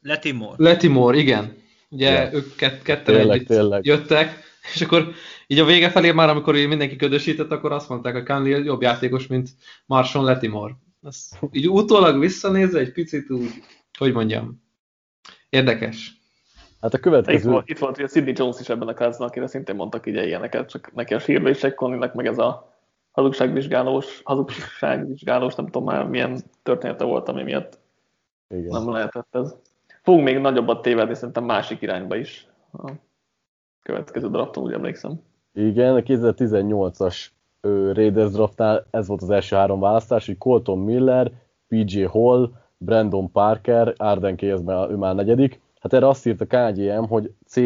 Letimor. Letimor, igen. Ugye Ja. ők kett, ketten Tényleg, együtt tényleg. jöttek, és akkor így a vége felé már, amikor mindenki ködösített, akkor azt mondták, hogy Conley jobb játékos, mint Marshall Letimor. Ez így utólag visszanézve egy picit úgy, hogy mondjam, érdekes. Hát a Itt következő... volt, itt volt ugye Sidney Jones is ebben a classban, akire szintén mondtak így ilyeneket, csak neki a sírlések Conlinek meg ez a hazugságvizsgálós, hazugságvizsgálós, nem tudom már milyen története volt, ami miatt Igen. nem lehetett ez. Fogunk még nagyobbat tévedni szerintem másik irányba is. A következő drafton, úgy emlékszem. Igen, a 2018-as ö, Raiders draftnál ez volt az első három választás, hogy Colton Miller, PJ Hall, Brandon Parker, Arden Keyes, ő már negyedik. Hát erre azt írt a KGM, hogy C+,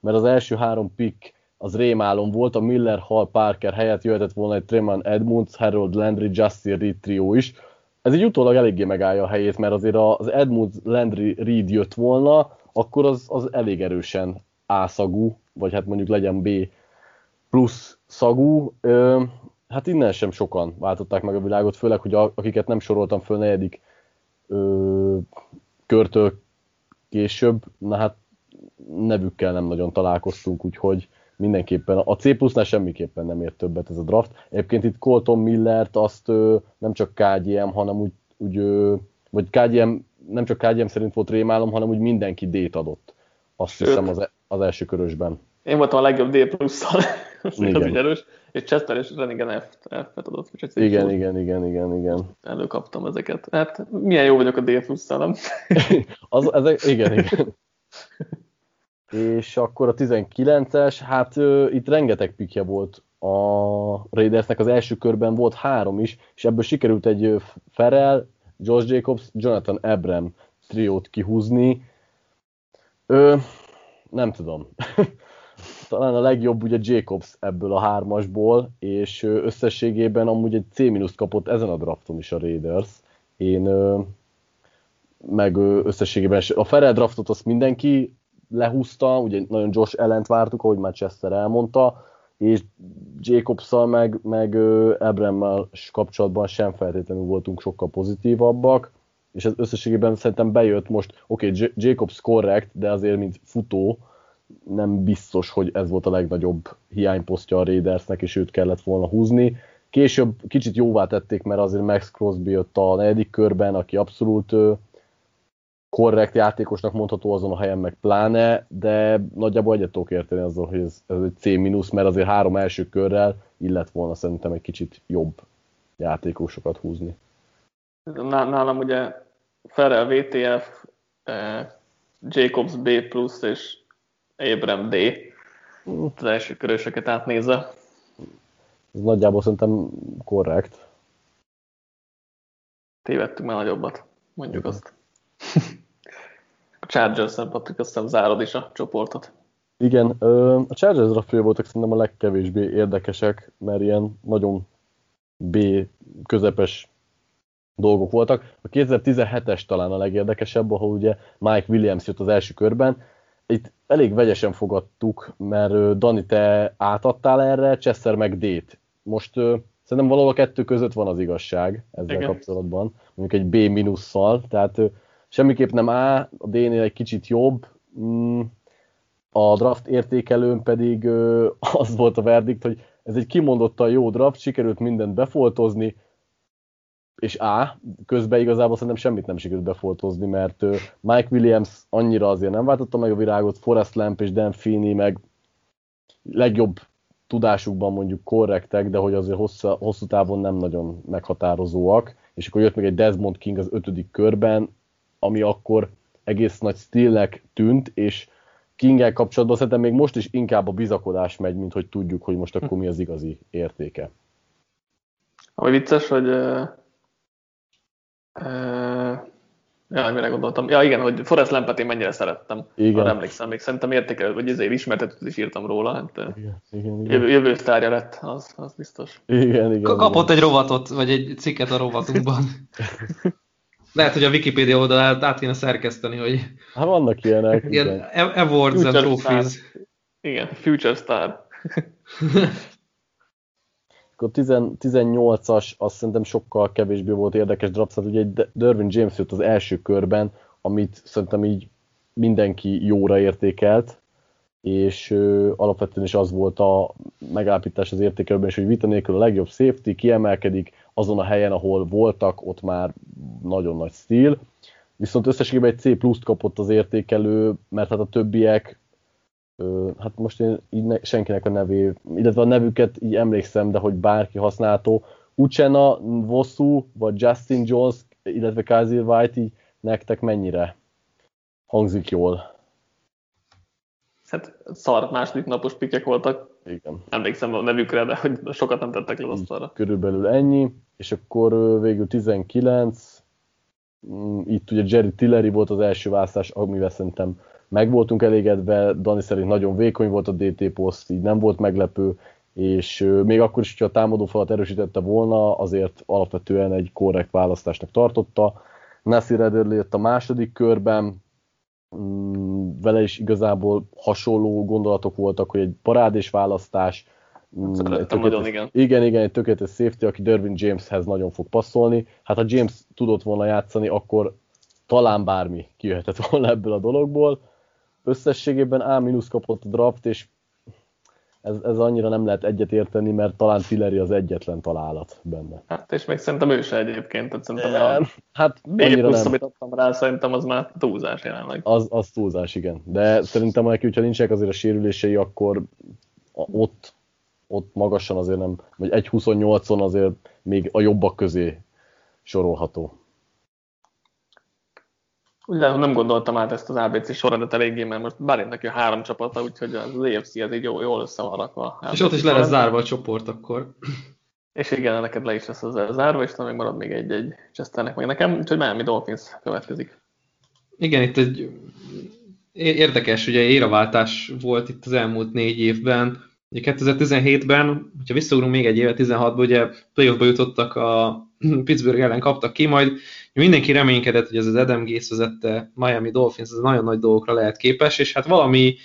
mert az első három pick az rémálom volt, a Miller, Hall, Parker helyett jöhetett volna egy Treman Edmunds, Harold Landry, Justin Reed trió is. Ez így utólag eléggé megállja a helyét, mert azért az Edmunds, Landry, Reed jött volna, akkor az, az elég erősen A szagú, vagy hát mondjuk legyen B plusz szagú. Ö, hát innen sem sokan váltották meg a világot, főleg, hogy a, akiket nem soroltam föl negyedik ö, körtől később, na hát nevükkel nem nagyon találkoztunk, úgyhogy mindenképpen a C plusznál semmiképpen nem ért többet ez a draft. Egyébként itt Colton Millert azt nem csak KGM, hanem úgy, úgy vagy KGM, nem csak KGM szerint volt rémálom, hanem úgy mindenki D-t adott. Azt Sőt. hiszem az, e- az első körösben. Én voltam a legjobb D plusszal, az Igen. így erős, és Chester és Renigan F- F-et adott. úgyhogy Igen, volt. igen, igen, igen, igen. Előkaptam ezeket. Hát milyen jó vagyok a D nem? Az, ezek, igen, igen. És akkor a 19-es, hát ö, itt rengeteg pikje volt a Raidersnek, az első körben volt három is, és ebből sikerült egy ö, Ferrell, Josh Jacobs, Jonathan Abram triót kihúzni. Ö, nem tudom. Talán a legjobb ugye Jacobs ebből a hármasból, és összességében amúgy egy C- kapott ezen a drafton is a Raiders. Én meg összességében a Ferrell draftot azt mindenki lehúzta, ugye nagyon Josh ellent vártuk, ahogy már Chester elmondta, és jacobs meg, meg Ebremmel kapcsolatban sem feltétlenül voltunk sokkal pozitívabbak, és ez összességében szerintem bejött most, oké, okay, Jacobs korrekt, de azért mint futó nem biztos, hogy ez volt a legnagyobb hiányposztja a Raidersnek, és őt kellett volna húzni. Később kicsit jóvá tették, mert azért Max Crosby jött a negyedik körben, aki abszolút korrekt játékosnak mondható azon a helyen, meg pláne, de nagyjából egyet tudok érteni azzal, hogy ez, ez egy C-, mert azért három első körrel illet volna szerintem egy kicsit jobb játékosokat húzni. Nálam ugye Ferrell VTF, eh, Jacobs B és Abram D az első körösöket átnézve. Ez nagyjából szerintem korrekt. Tévedtünk már nagyobbat, mondjuk Igen. azt. a Chargers-en, Patrik, aztán zárod is a csoportot. Igen, a Chargers draftja voltak szerintem a legkevésbé érdekesek, mert ilyen nagyon B közepes dolgok voltak. A 2017-es talán a legérdekesebb, ahol ugye Mike Williams jött az első körben. Itt elég vegyesen fogadtuk, mert Dani, te átadtál erre, Chester meg D-t. Most szerintem valahol a kettő között van az igazság ezzel Igen. kapcsolatban, mondjuk egy B minusszal, tehát semmiképp nem A, a D-nél egy kicsit jobb, mm, a draft értékelőn pedig az volt a verdikt, hogy ez egy kimondottan jó draft, sikerült mindent befoltozni, és A, közben igazából szerintem semmit nem sikerült befoltozni, mert Mike Williams annyira azért nem váltotta meg a virágot, Forrest Lamp és Dan Feeney meg legjobb tudásukban mondjuk korrektek, de hogy azért hosszú, hosszú távon nem nagyon meghatározóak, és akkor jött még egy Desmond King az ötödik körben, ami akkor egész nagy stílnek tűnt, és Kinggel kapcsolatban szerintem még most is inkább a bizakodás megy, mint hogy tudjuk, hogy most akkor mi az igazi értéke. Ami vicces, hogy ja, mire gondoltam? Ja, igen, hogy Forrest Lampet én mennyire szerettem. Igen. Arra emlékszem, még szerintem értékel, hogy ezért ismertetőt is írtam róla. Hát, igen, igen, igen. Jövő, jövő lett, az, az biztos. Igen, igen. Kapott igen. egy rovatot, vagy egy cikket a rovatunkban. Lehet, hogy a Wikipedia oldalát át kéne szerkeszteni, hogy... Hát vannak ilyenek. Ilyen igen. awards and trophies. Star. Igen, Future Star. Akkor 18-as, azt szerintem sokkal kevésbé volt érdekes draft, szóval ugye egy Dervin James jött az első körben, amit szerintem így mindenki jóra értékelt, és ö, alapvetően is az volt a megállapítás az értékelőben is, hogy vita nélkül a legjobb safety kiemelkedik azon a helyen, ahol voltak, ott már nagyon nagy stíl. Viszont összességében egy C pluszt kapott az értékelő, mert hát a többiek, hát most én így ne, senkinek a nevé, illetve a nevüket így emlékszem, de hogy bárki használható, Uchena, Vosu, vagy Justin Jones, illetve Kazir White így nektek mennyire hangzik jól? hát szar második napos pikek voltak. Igen. Emlékszem a nevükre, de hogy sokat nem tettek le azt arra. Körülbelül ennyi, és akkor végül 19, mm, itt ugye Jerry Tillery volt az első választás, amivel szerintem meg voltunk elégedve, Dani szerint nagyon vékony volt a DT poszt, így nem volt meglepő, és még akkor is, hogyha a támadó falat erősítette volna, azért alapvetően egy korrekt választásnak tartotta. Nasir Ederle jött a második körben, Mm, vele is igazából hasonló gondolatok voltak, hogy egy parádés választás, mm, tökéletes, nagyon, igen. Igen, igen, egy tökéletes safety, aki Dervin Jameshez nagyon fog passzolni. Hát ha James tudott volna játszani, akkor talán bármi kijöhetett volna ebből a dologból. Összességében A- kapott a draft, és ez, ez annyira nem lehet egyet érteni, mert talán Tilleri az egyetlen találat benne. Hát és még szerintem ő se egyébként, tehát szerintem e, a hát annyira plusz, nem. amit adtam rá, szerintem az már túlzás jelenleg. Az, az túlzás, igen. De szerintem neki, hogyha nincsenek azért a sérülései, akkor ott, ott magasan azért nem, vagy 1.28-on azért még a jobbak közé sorolható. Ugye nem gondoltam át ezt az ABC soradat eléggé, mert most bár neki a három csapata, úgyhogy az EFC ez így jól, jól össze van rakva. És ott is le lesz zárva a csoport akkor. És igen, neked le is lesz az zárva, és még marad még egy-egy Chesternek, meg nekem, úgyhogy Miami Dolphins következik. Igen, itt egy érdekes, ugye éraváltás volt itt az elmúlt négy évben. Ugye 2017-ben, hogyha visszaugrunk még egy éve, 16-ban, ugye playoffba jutottak a Pittsburgh ellen kaptak ki, majd mindenki reménykedett, hogy ez az Adam Gates vezette Miami Dolphins, ez nagyon nagy dolgokra lehet képes, és hát valami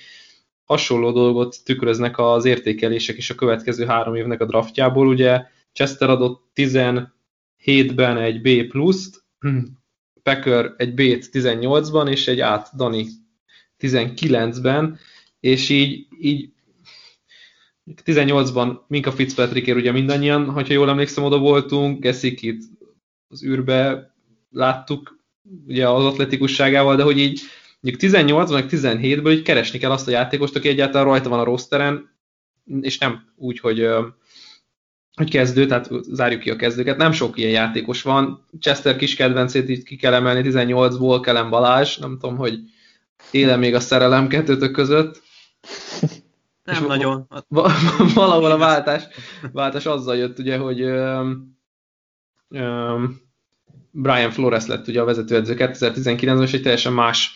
hasonló dolgot tükröznek az értékelések is a következő három évnek a draftjából. Ugye Chester adott 17-ben egy B pluszt, Packer egy B-t 18-ban, és egy át Dani 19-ben, és így, így 18-ban Minka Fitzpatrickért ugye mindannyian, hogyha jól emlékszem, oda voltunk, Gessikit az űrbe láttuk, ugye az atletikusságával, de hogy így mondjuk 18 meg 17-ből így keresni kell azt a játékost, aki egyáltalán rajta van a rosteren, és nem úgy, hogy, hogy kezdő, tehát zárjuk ki a kezdőket. Nem sok ilyen játékos van. Chester kis kedvencét így ki kell emelni 18-ból, Kelem Balázs, nem tudom, hogy éle még a szerelem kettőtök között. Nem és nagyon. Valahol a váltás, váltás azzal jött, ugye, hogy um, um, Brian Flores lett ugye a vezetőedző 2019-ben, és egy teljesen más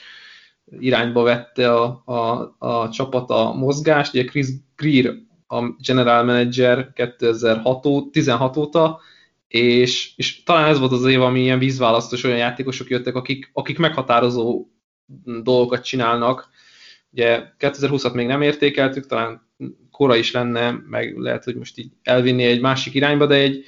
irányba vette a, a, a csapat a mozgást. Ugye Chris Greer a general manager 2016 óta, és, és talán ez volt az év, ami ilyen vízválasztós olyan játékosok jöttek, akik, akik meghatározó dolgokat csinálnak. Ugye 2020-at még nem értékeltük, talán kora is lenne, meg lehet, hogy most így elvinni egy másik irányba, de egy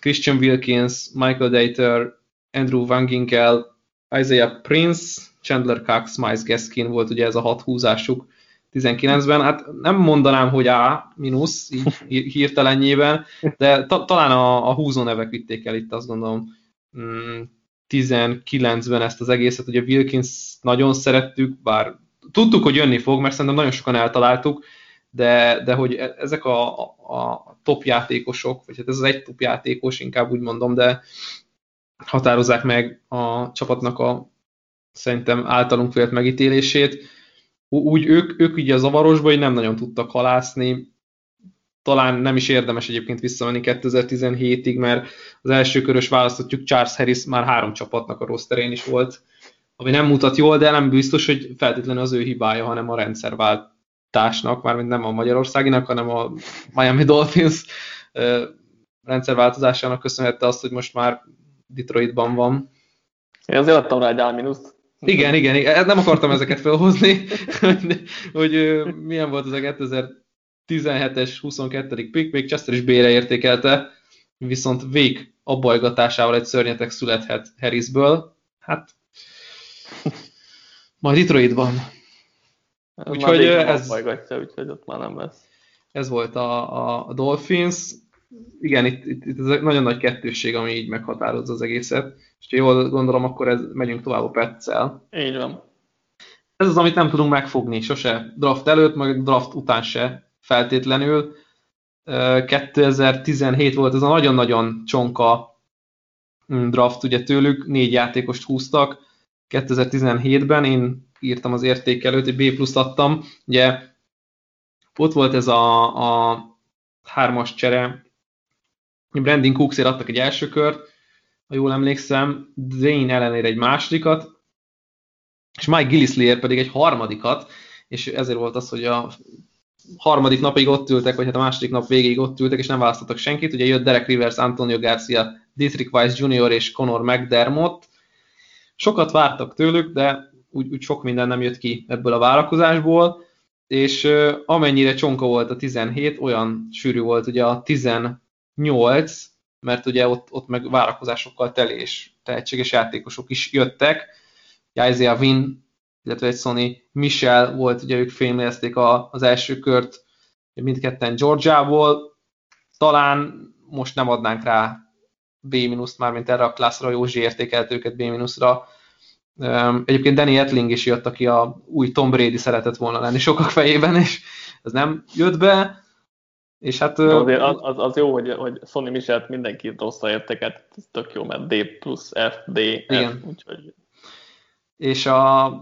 Christian Wilkins, Michael Dater, Andrew Van Ginkel, Isaiah Prince, Chandler Cox, Miles Gaskin volt ugye ez a hat húzásuk 19-ben. Hát nem mondanám, hogy A mínusz így hirtelenjében, de ta, talán a, a húzó nevek vitték el itt, azt gondolom. Mm, 19-ben ezt az egészet, ugye Wilkins nagyon szerettük, bár tudtuk, hogy jönni fog, mert szerintem nagyon sokan eltaláltuk, de, de hogy e, ezek a, a top játékosok, vagy hát ez az egy top játékos, inkább úgy mondom, de határozzák meg a csapatnak a szerintem általunk vélt megítélését. Úgy ők, ők ugye a zavarosba, hogy nem nagyon tudtak halászni, talán nem is érdemes egyébként visszamenni 2017-ig, mert az első körös választottjuk Charles Harris már három csapatnak a rosterén is volt, ami nem mutat jól, de nem biztos, hogy feltétlenül az ő hibája, hanem a rendszerváltásnak, mármint nem a Magyarországinak, hanem a Miami Dolphins rendszerváltozásának köszönhette azt, hogy most már Detroitban van. Én azért adtam rá egy A-minuszt. Igen, igen, igen, nem akartam ezeket felhozni, hogy, hogy milyen volt az a 2017-es 22. pick, még Chester is B-re értékelte, viszont Vég abbajgatásával egy szörnyetek születhet Harrisből. Hát, majd Detroitban. Úgyhogy ez... Abbajgatja, úgyhogy ott már nem lesz. Ez volt a, a Dolphins. Igen, itt, itt, itt ez egy nagyon nagy kettősség, ami így meghatározza az egészet. És ha jól gondolom, akkor ez, megyünk tovább a Petszel. Így van. Ez az, amit nem tudunk megfogni sose draft előtt, meg draft után se feltétlenül. 2017 volt ez a nagyon-nagyon csonka mm, draft, ugye tőlük négy játékost húztak. 2017-ben én írtam az értékelőt, hogy B plusz adtam. Ugye ott volt ez a, a hármas csere, Brandon Cooksért adtak egy első kört, ha jól emlékszem, Zane ellenére egy másodikat, és Mike Gillisleyer pedig egy harmadikat, és ezért volt az, hogy a harmadik napig ott ültek, vagy hát a második nap végéig ott ültek, és nem választottak senkit. Ugye jött Derek Rivers, Antonio Garcia, Dietrich Weiss Jr. és Conor McDermott. Sokat vártak tőlük, de úgy, úgy sok minden nem jött ki ebből a várakozásból, és amennyire csonka volt a 17, olyan sűrű volt ugye a 18, mert ugye ott, ott meg várakozásokkal teli és tehetséges játékosok is jöttek. Isaiah Win, illetve egy Sony Michel volt, ugye ők fémlezték az első kört mindketten Georgiából. Talán most nem adnánk rá B-t, mármint erre a klasszra, Józsi értékelt őket B-ra. Egyébként Danny Etling is jött, aki a új Tom Brady szeretett volna lenni sokak fejében, és ez nem jött be. És hát... azért az, az, az jó, hogy, hogy Sony Michelt mindenki rosszra érteket, ez tök jó, mert D plusz F, D, Igen. F, úgyhogy... És a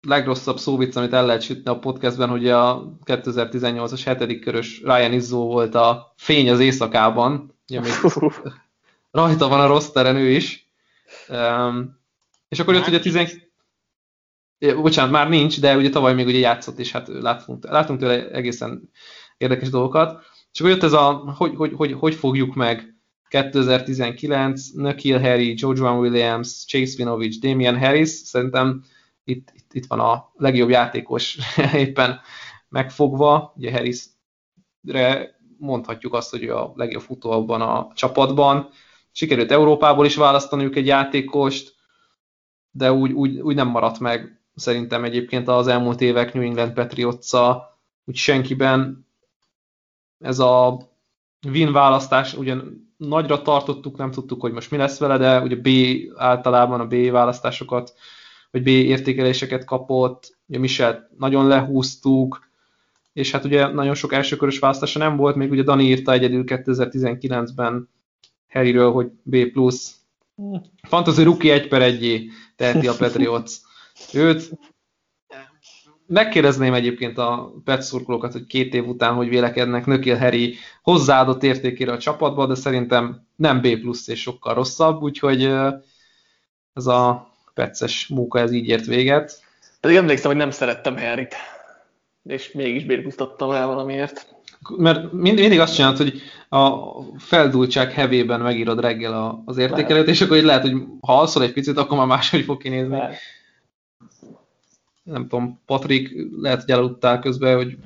legrosszabb szóvic, amit el lehet sütni a podcastben, hogy a 2018-as hetedik körös Ryan Izzo volt a fény az éjszakában, Ugye még rajta van a rosteren ő is. Um, és akkor jött ugye 10... Bocsánat, már nincs, de ugye tavaly még ugye játszott, és hát látunk, látunk tőle egészen érdekes dolgokat. És akkor jött ez a, hogy, hogy, hogy, hogy fogjuk meg 2019, Nikhil Harry, Joe Williams, Chase Winovich, Damian Harris, szerintem itt, itt, itt van a legjobb játékos éppen megfogva, ugye Harrisre mondhatjuk azt, hogy a legjobb futó abban a csapatban. Sikerült Európából is választaniuk egy játékost, de úgy, úgy, úgy nem maradt meg szerintem egyébként az elmúlt évek New England patriots úgy senkiben ez a win választás, ugyan nagyra tartottuk, nem tudtuk, hogy most mi lesz vele, de ugye B általában a B választásokat, vagy B értékeléseket kapott, ugye Michel nagyon lehúztuk, és hát ugye nagyon sok elsőkörös választása nem volt, még ugye Dani írta egyedül 2019-ben Harryről, hogy B+. Fantasy rookie 1 per 1 teheti a Patriots. Őt megkérdezném egyébként a Pet szurkolókat, hogy két év után hogy vélekednek Nökil Harry hozzáadott értékére a csapatba, de szerintem nem B plusz és sokkal rosszabb, úgyhogy ez a Petses munka ez így ért véget. Pedig emlékszem, hogy nem szerettem Harryt, és mégis bérpusztattam rá valamiért. Mert mind, mindig azt csinálod, hogy a feldultság hevében megírod reggel az értékelőt, és akkor így lehet, hogy ha alszol egy picit, akkor már máshogy fog kinézni. Lehet nem tudom, Patrik, lehet, hogy elaludtál közben, hogy...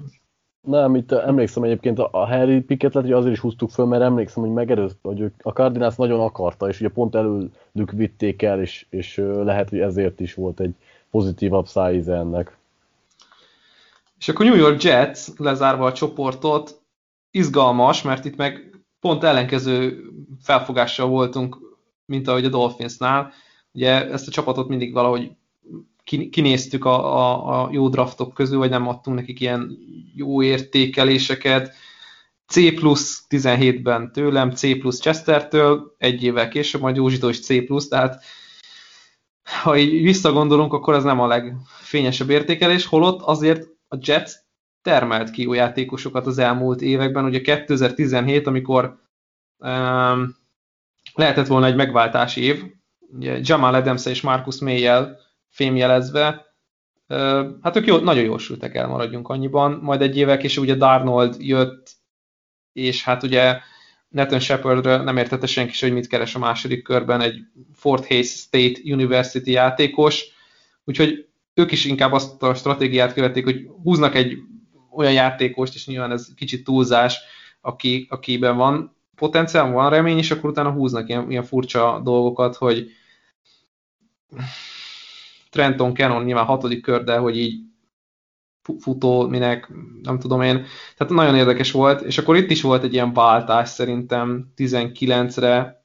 Nem, itt emlékszem egyébként a Harry Picket lehet, hogy azért is húztuk föl, mert emlékszem, hogy megerőzt, hogy a Cardinals nagyon akarta, és ugye pont előlük vitték el, és, és lehet, hogy ezért is volt egy pozitívabb size ennek. És akkor New York Jets lezárva a csoportot, izgalmas, mert itt meg pont ellenkező felfogással voltunk, mint ahogy a Dolphinsnál. Ugye ezt a csapatot mindig valahogy kinéztük a, a, a jó draftok közül, vagy nem adtunk nekik ilyen jó értékeléseket. C plusz 17-ben tőlem, C plusz Chestertől, egy évvel később majd Józsitól is C plusz, tehát ha így visszagondolunk, akkor ez nem a legfényesebb értékelés, holott azért a Jets termelt ki jó játékosokat az elmúlt években, ugye 2017, amikor um, lehetett volna egy megváltási év, ugye Jamal adams és Marcus May-jel fémjelezve. Hát ők jó, nagyon jól sültek el, maradjunk annyiban. Majd egy évvel később ugye Darnold jött, és hát ugye Nathan Shepardre nem értette senki hogy mit keres a második körben egy Fort Hays State University játékos, úgyhogy ők is inkább azt a stratégiát követték, hogy húznak egy olyan játékost, és nyilván ez kicsit túlzás, aki, akiben van potenciál, van remény, és akkor utána húznak ilyen, ilyen furcsa dolgokat, hogy Trenton Cannon nyilván hatodik kör, de hogy így futó, minek, nem tudom én. Tehát nagyon érdekes volt, és akkor itt is volt egy ilyen váltás szerintem 19-re,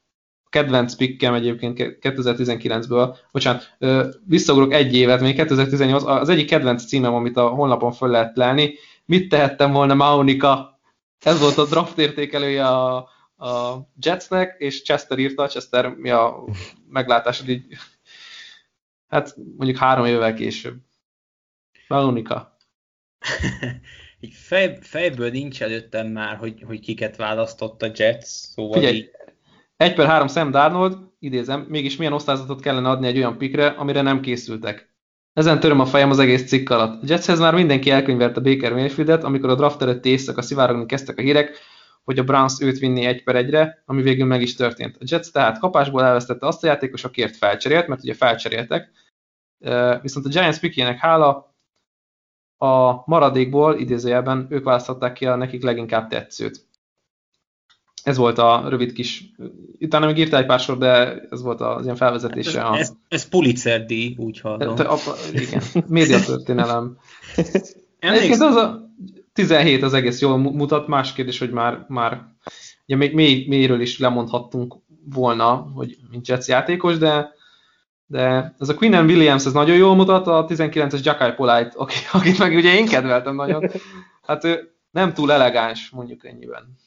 kedvenc pikkem egyébként 2019-ből, bocsánat, visszaugrok egy évet, még 2018, az egyik kedvenc címem, amit a honlapon föl lehet lelni, mit tehettem volna Maunika, ez volt a draft értékelője a, a Jetsnek, és Chester írta, Chester mi a meglátásod így Hát mondjuk három évvel később. Veronika. Így fej, fejből nincs előttem már, hogy, hogy kiket választott a Jets, szóval Figyelj, így... 1 per 3 Sam Darnold, idézem, mégis milyen osztályzatot kellene adni egy olyan pikre, amire nem készültek. Ezen töröm a fejem az egész cikk alatt. A Jetshez már mindenki elkönyvelte Baker Mayfieldet, amikor a draft előtti éjszaka szivárogni kezdtek a hírek, hogy a Browns őt vinni egy per egyre, ami végül meg is történt. A Jets tehát kapásból elvesztette azt a játékos, akiért felcserélt, mert ugye felcseréltek, viszont a Giants pikének hála a maradékból, idézőjelben, ők választották ki a nekik leginkább tetszőt. Ez volt a rövid kis, utána még írtál egy pár sor, de ez volt az ilyen felvezetése. Ez, ez, ez Pulitzer díj, úgy hallom. Te, a, igen, médiatörténelem. Egyébként az a 17 az egész jól mutat, más kérdés, hogy már, már ugye még mély, mélyről is lemondhattunk volna, hogy mint Jets játékos, de de ez a Queen and Williams, ez nagyon jól mutat, a 19-es Jacky Polite, akit meg ugye én kedveltem nagyon, hát ő nem túl elegáns, mondjuk ennyiben.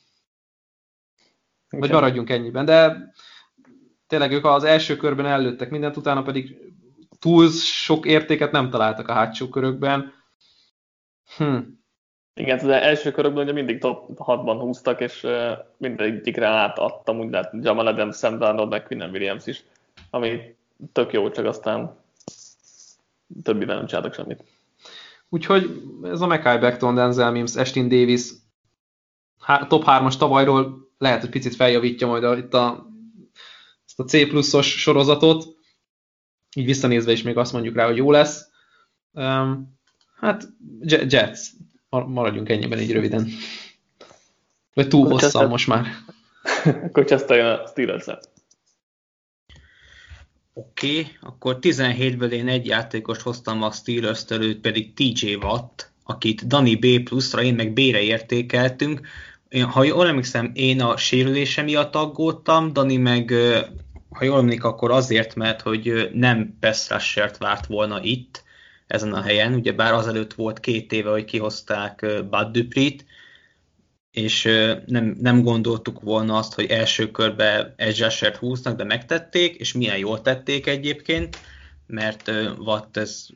Vagy maradjunk ennyiben, de tényleg ők az első körben előttek mindent, utána pedig túl sok értéket nem találtak a hátsó körökben. Hm. Igen, az első körökben ugye mindig top 6-ban húztak, és mindegyikre átadtam, úgy lehet Jamal Adams, Sam Darnold, meg Quinnen Williams is, ami tök jó, csak aztán többivel nem csináltak semmit. Úgyhogy ez a Mackay Beckton, Denzel Mims, Estin Davis top 3-as tavalyról lehet, hogy picit feljavítja majd a, itt a, ezt a C pluszos sorozatot. Így visszanézve is még azt mondjuk rá, hogy jó lesz. Um, hát Jets, maradjunk ennyiben így röviden. Vagy túl hosszan most már. Akkor jön a steelers. Oké, okay, akkor 17-ből én egy játékost hoztam a Steelers-től, őt pedig TJ Watt, akit Dani B pluszra, én meg B-re értékeltünk. Én, ha jól emlékszem, én a sérülése miatt aggódtam, Dani meg, ha jól emlékszem, akkor azért, mert hogy nem pass várt volna itt, ezen a helyen, ugye bár azelőtt volt két éve, hogy kihozták Bud Duprit, és nem, nem gondoltuk volna azt, hogy első körbe Edge húznak, de megtették, és milyen jól tették egyébként, mert Watt ez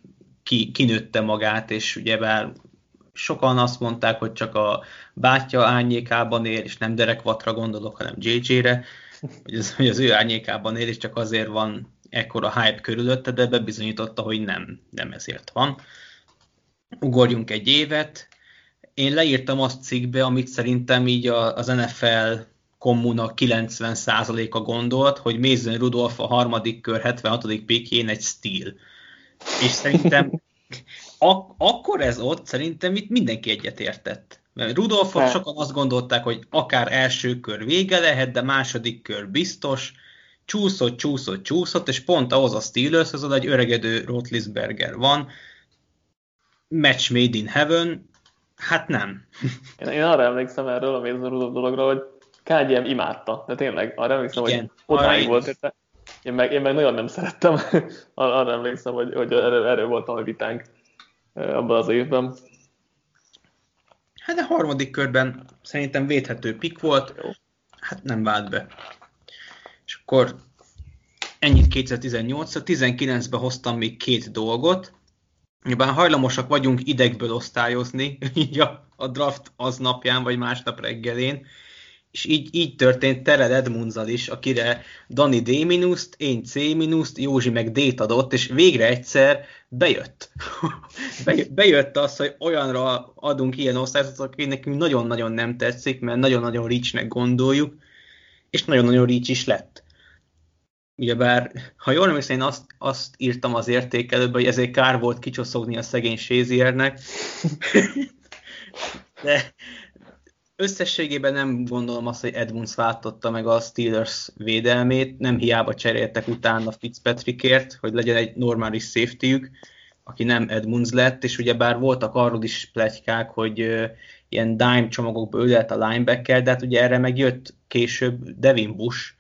ki, kinőtte magát, és ugyebár sokan azt mondták, hogy csak a bátyja árnyékában él, és nem Derek Wattra gondolok, hanem JJ-re, hogy az, hogy az ő árnyékában él, és csak azért van ekkora hype körülötte, de bebizonyította, hogy nem, nem ezért van. Ugorjunk egy évet. Én leírtam azt cikkbe, amit szerintem így az NFL kommuna 90%-a gondolt, hogy Mason Rudolph a harmadik kör 76. pikjén egy stíl. És szerintem ak- akkor ez ott, szerintem itt mindenki egyetértett. Mert Rudolfot sokan azt gondolták, hogy akár első kör vége lehet, de második kör biztos, csúszott, csúszott, csúszott, és pont ahhoz a Steelers, az egy öregedő Rotlisberger van, match made in heaven, hát nem. Én, én arra emlékszem erről a Mason Rudolph dologra, hogy KGM imádta, de tényleg arra emlékszem, Igen, hogy odáig volt érte. Én meg, én meg nagyon nem szerettem, arra emlékszem, hogy, hogy erről, erről volt a vitánk abban az évben. Hát de harmadik körben szerintem védhető pik volt, hát nem vált be. Akkor ennyit 2018 19-ben hoztam még két dolgot. Nyilván hajlamosak vagyunk idegből osztályozni, így a, a draft aznapján vagy másnap reggelén, és így, így történt Tered Edmundzal is, akire Dani D minuszt, én C minuszt, Józsi meg D-t adott, és végre egyszer bejött. bejött az, hogy olyanra adunk ilyen osztályozatot, aki nekünk nagyon-nagyon nem tetszik, mert nagyon-nagyon ricsnek gondoljuk, és nagyon-nagyon rics is lett. Ugyebár, ha jól emlékszem, én azt, azt írtam az értékelőben, hogy ezért kár volt kicsoszogni a szegény Séziernek. De összességében nem gondolom azt, hogy Edmunds váltotta meg a Steelers védelmét, nem hiába cseréltek utána Fitzpatrickért, hogy legyen egy normális safety aki nem Edmunds lett, és ugyebár voltak arról is pletykák, hogy ilyen dime csomagokba ölelt a linebacker, de hát ugye erre megjött később Devin Bush,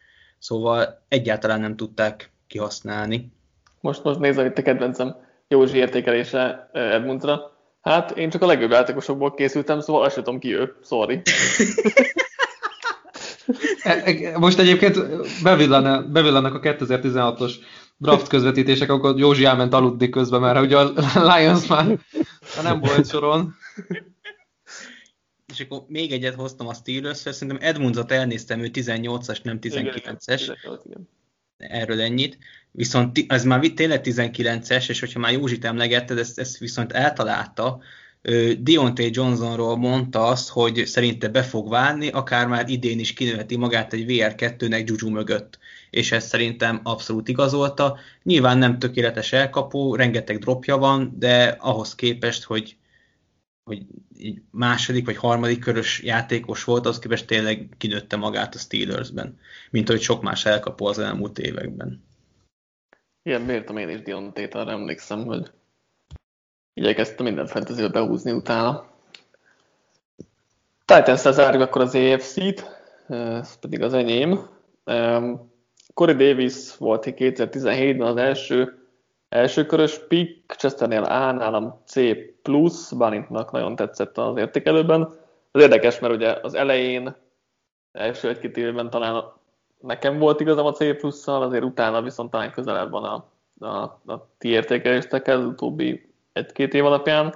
szóval egyáltalán nem tudták kihasználni. Most, most nézem itt a kedvencem Józsi értékelése Edmundsra. Hát én csak a legjobb játékosokból készültem, szóval azt tudom ki ő. Sorry. E, e, most egyébként bevillanak a 2016-os draft közvetítések, akkor Józsi elment aludni közben, mert ugye a Lions már, már nem volt soron. És akkor még egyet hoztam a steelers szerintem Edmundsot elnéztem, ő 18-as, nem 19-es. Erről ennyit. Viszont ez már tényleg 19-es, és hogyha már Józsit emlegetted, ezt, ezt viszont eltalálta. Deontay Johnsonról mondta azt, hogy szerinte be fog válni, akár már idén is kinőheti magát egy VR2-nek Juju mögött és ezt szerintem abszolút igazolta. Nyilván nem tökéletes elkapó, rengeteg dropja van, de ahhoz képest, hogy hogy így második vagy harmadik körös játékos volt, az képest tényleg kinőtte magát a Steelersben, mint hogy sok más elkapó az elmúlt években. Igen, mértem én is Diontét, arra emlékszem, hogy igyekeztem minden fantasy behúzni utána. Titans-tel zárjuk akkor az AFC-t, ez pedig az enyém. Corey Davis volt 2017-ben az első első körös pick, Chesternél A, nálam C+, Balintnak nagyon tetszett az értékelőben. Az érdekes, mert ugye az elején, első egy-két évben talán nekem volt igazam a C plusszal, azért utána viszont talán közelebb van a, a, a ti értékeléstekhez, az utóbbi egy-két év alapján.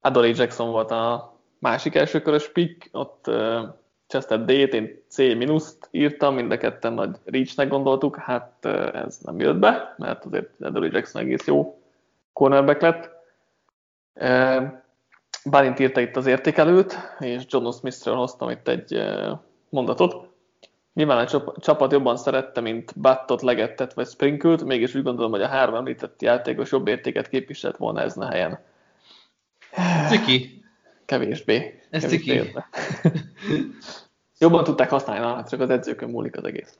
Adolé Jackson volt a másik elsőkörös pick, ott uh, Chester D-t, én C minuszt írtam, mind a ketten nagy reachnek gondoltuk, hát ez nem jött be, mert azért Adderley Jackson egész jó cornerback lett. Bálint írta itt az értékelőt, és John Smith-ről hoztam itt egy mondatot. Nyilván a csapat jobban szerette, mint Battot, Legettet vagy Sprinkült, mégis úgy gondolom, hogy a három említett játékos jobb értéket képviselt volna ezen a helyen. Ciki. Kevésbé. Ez kevésbé ciki. Jobban tudták használni, na, csak az edzőkön múlik az egész.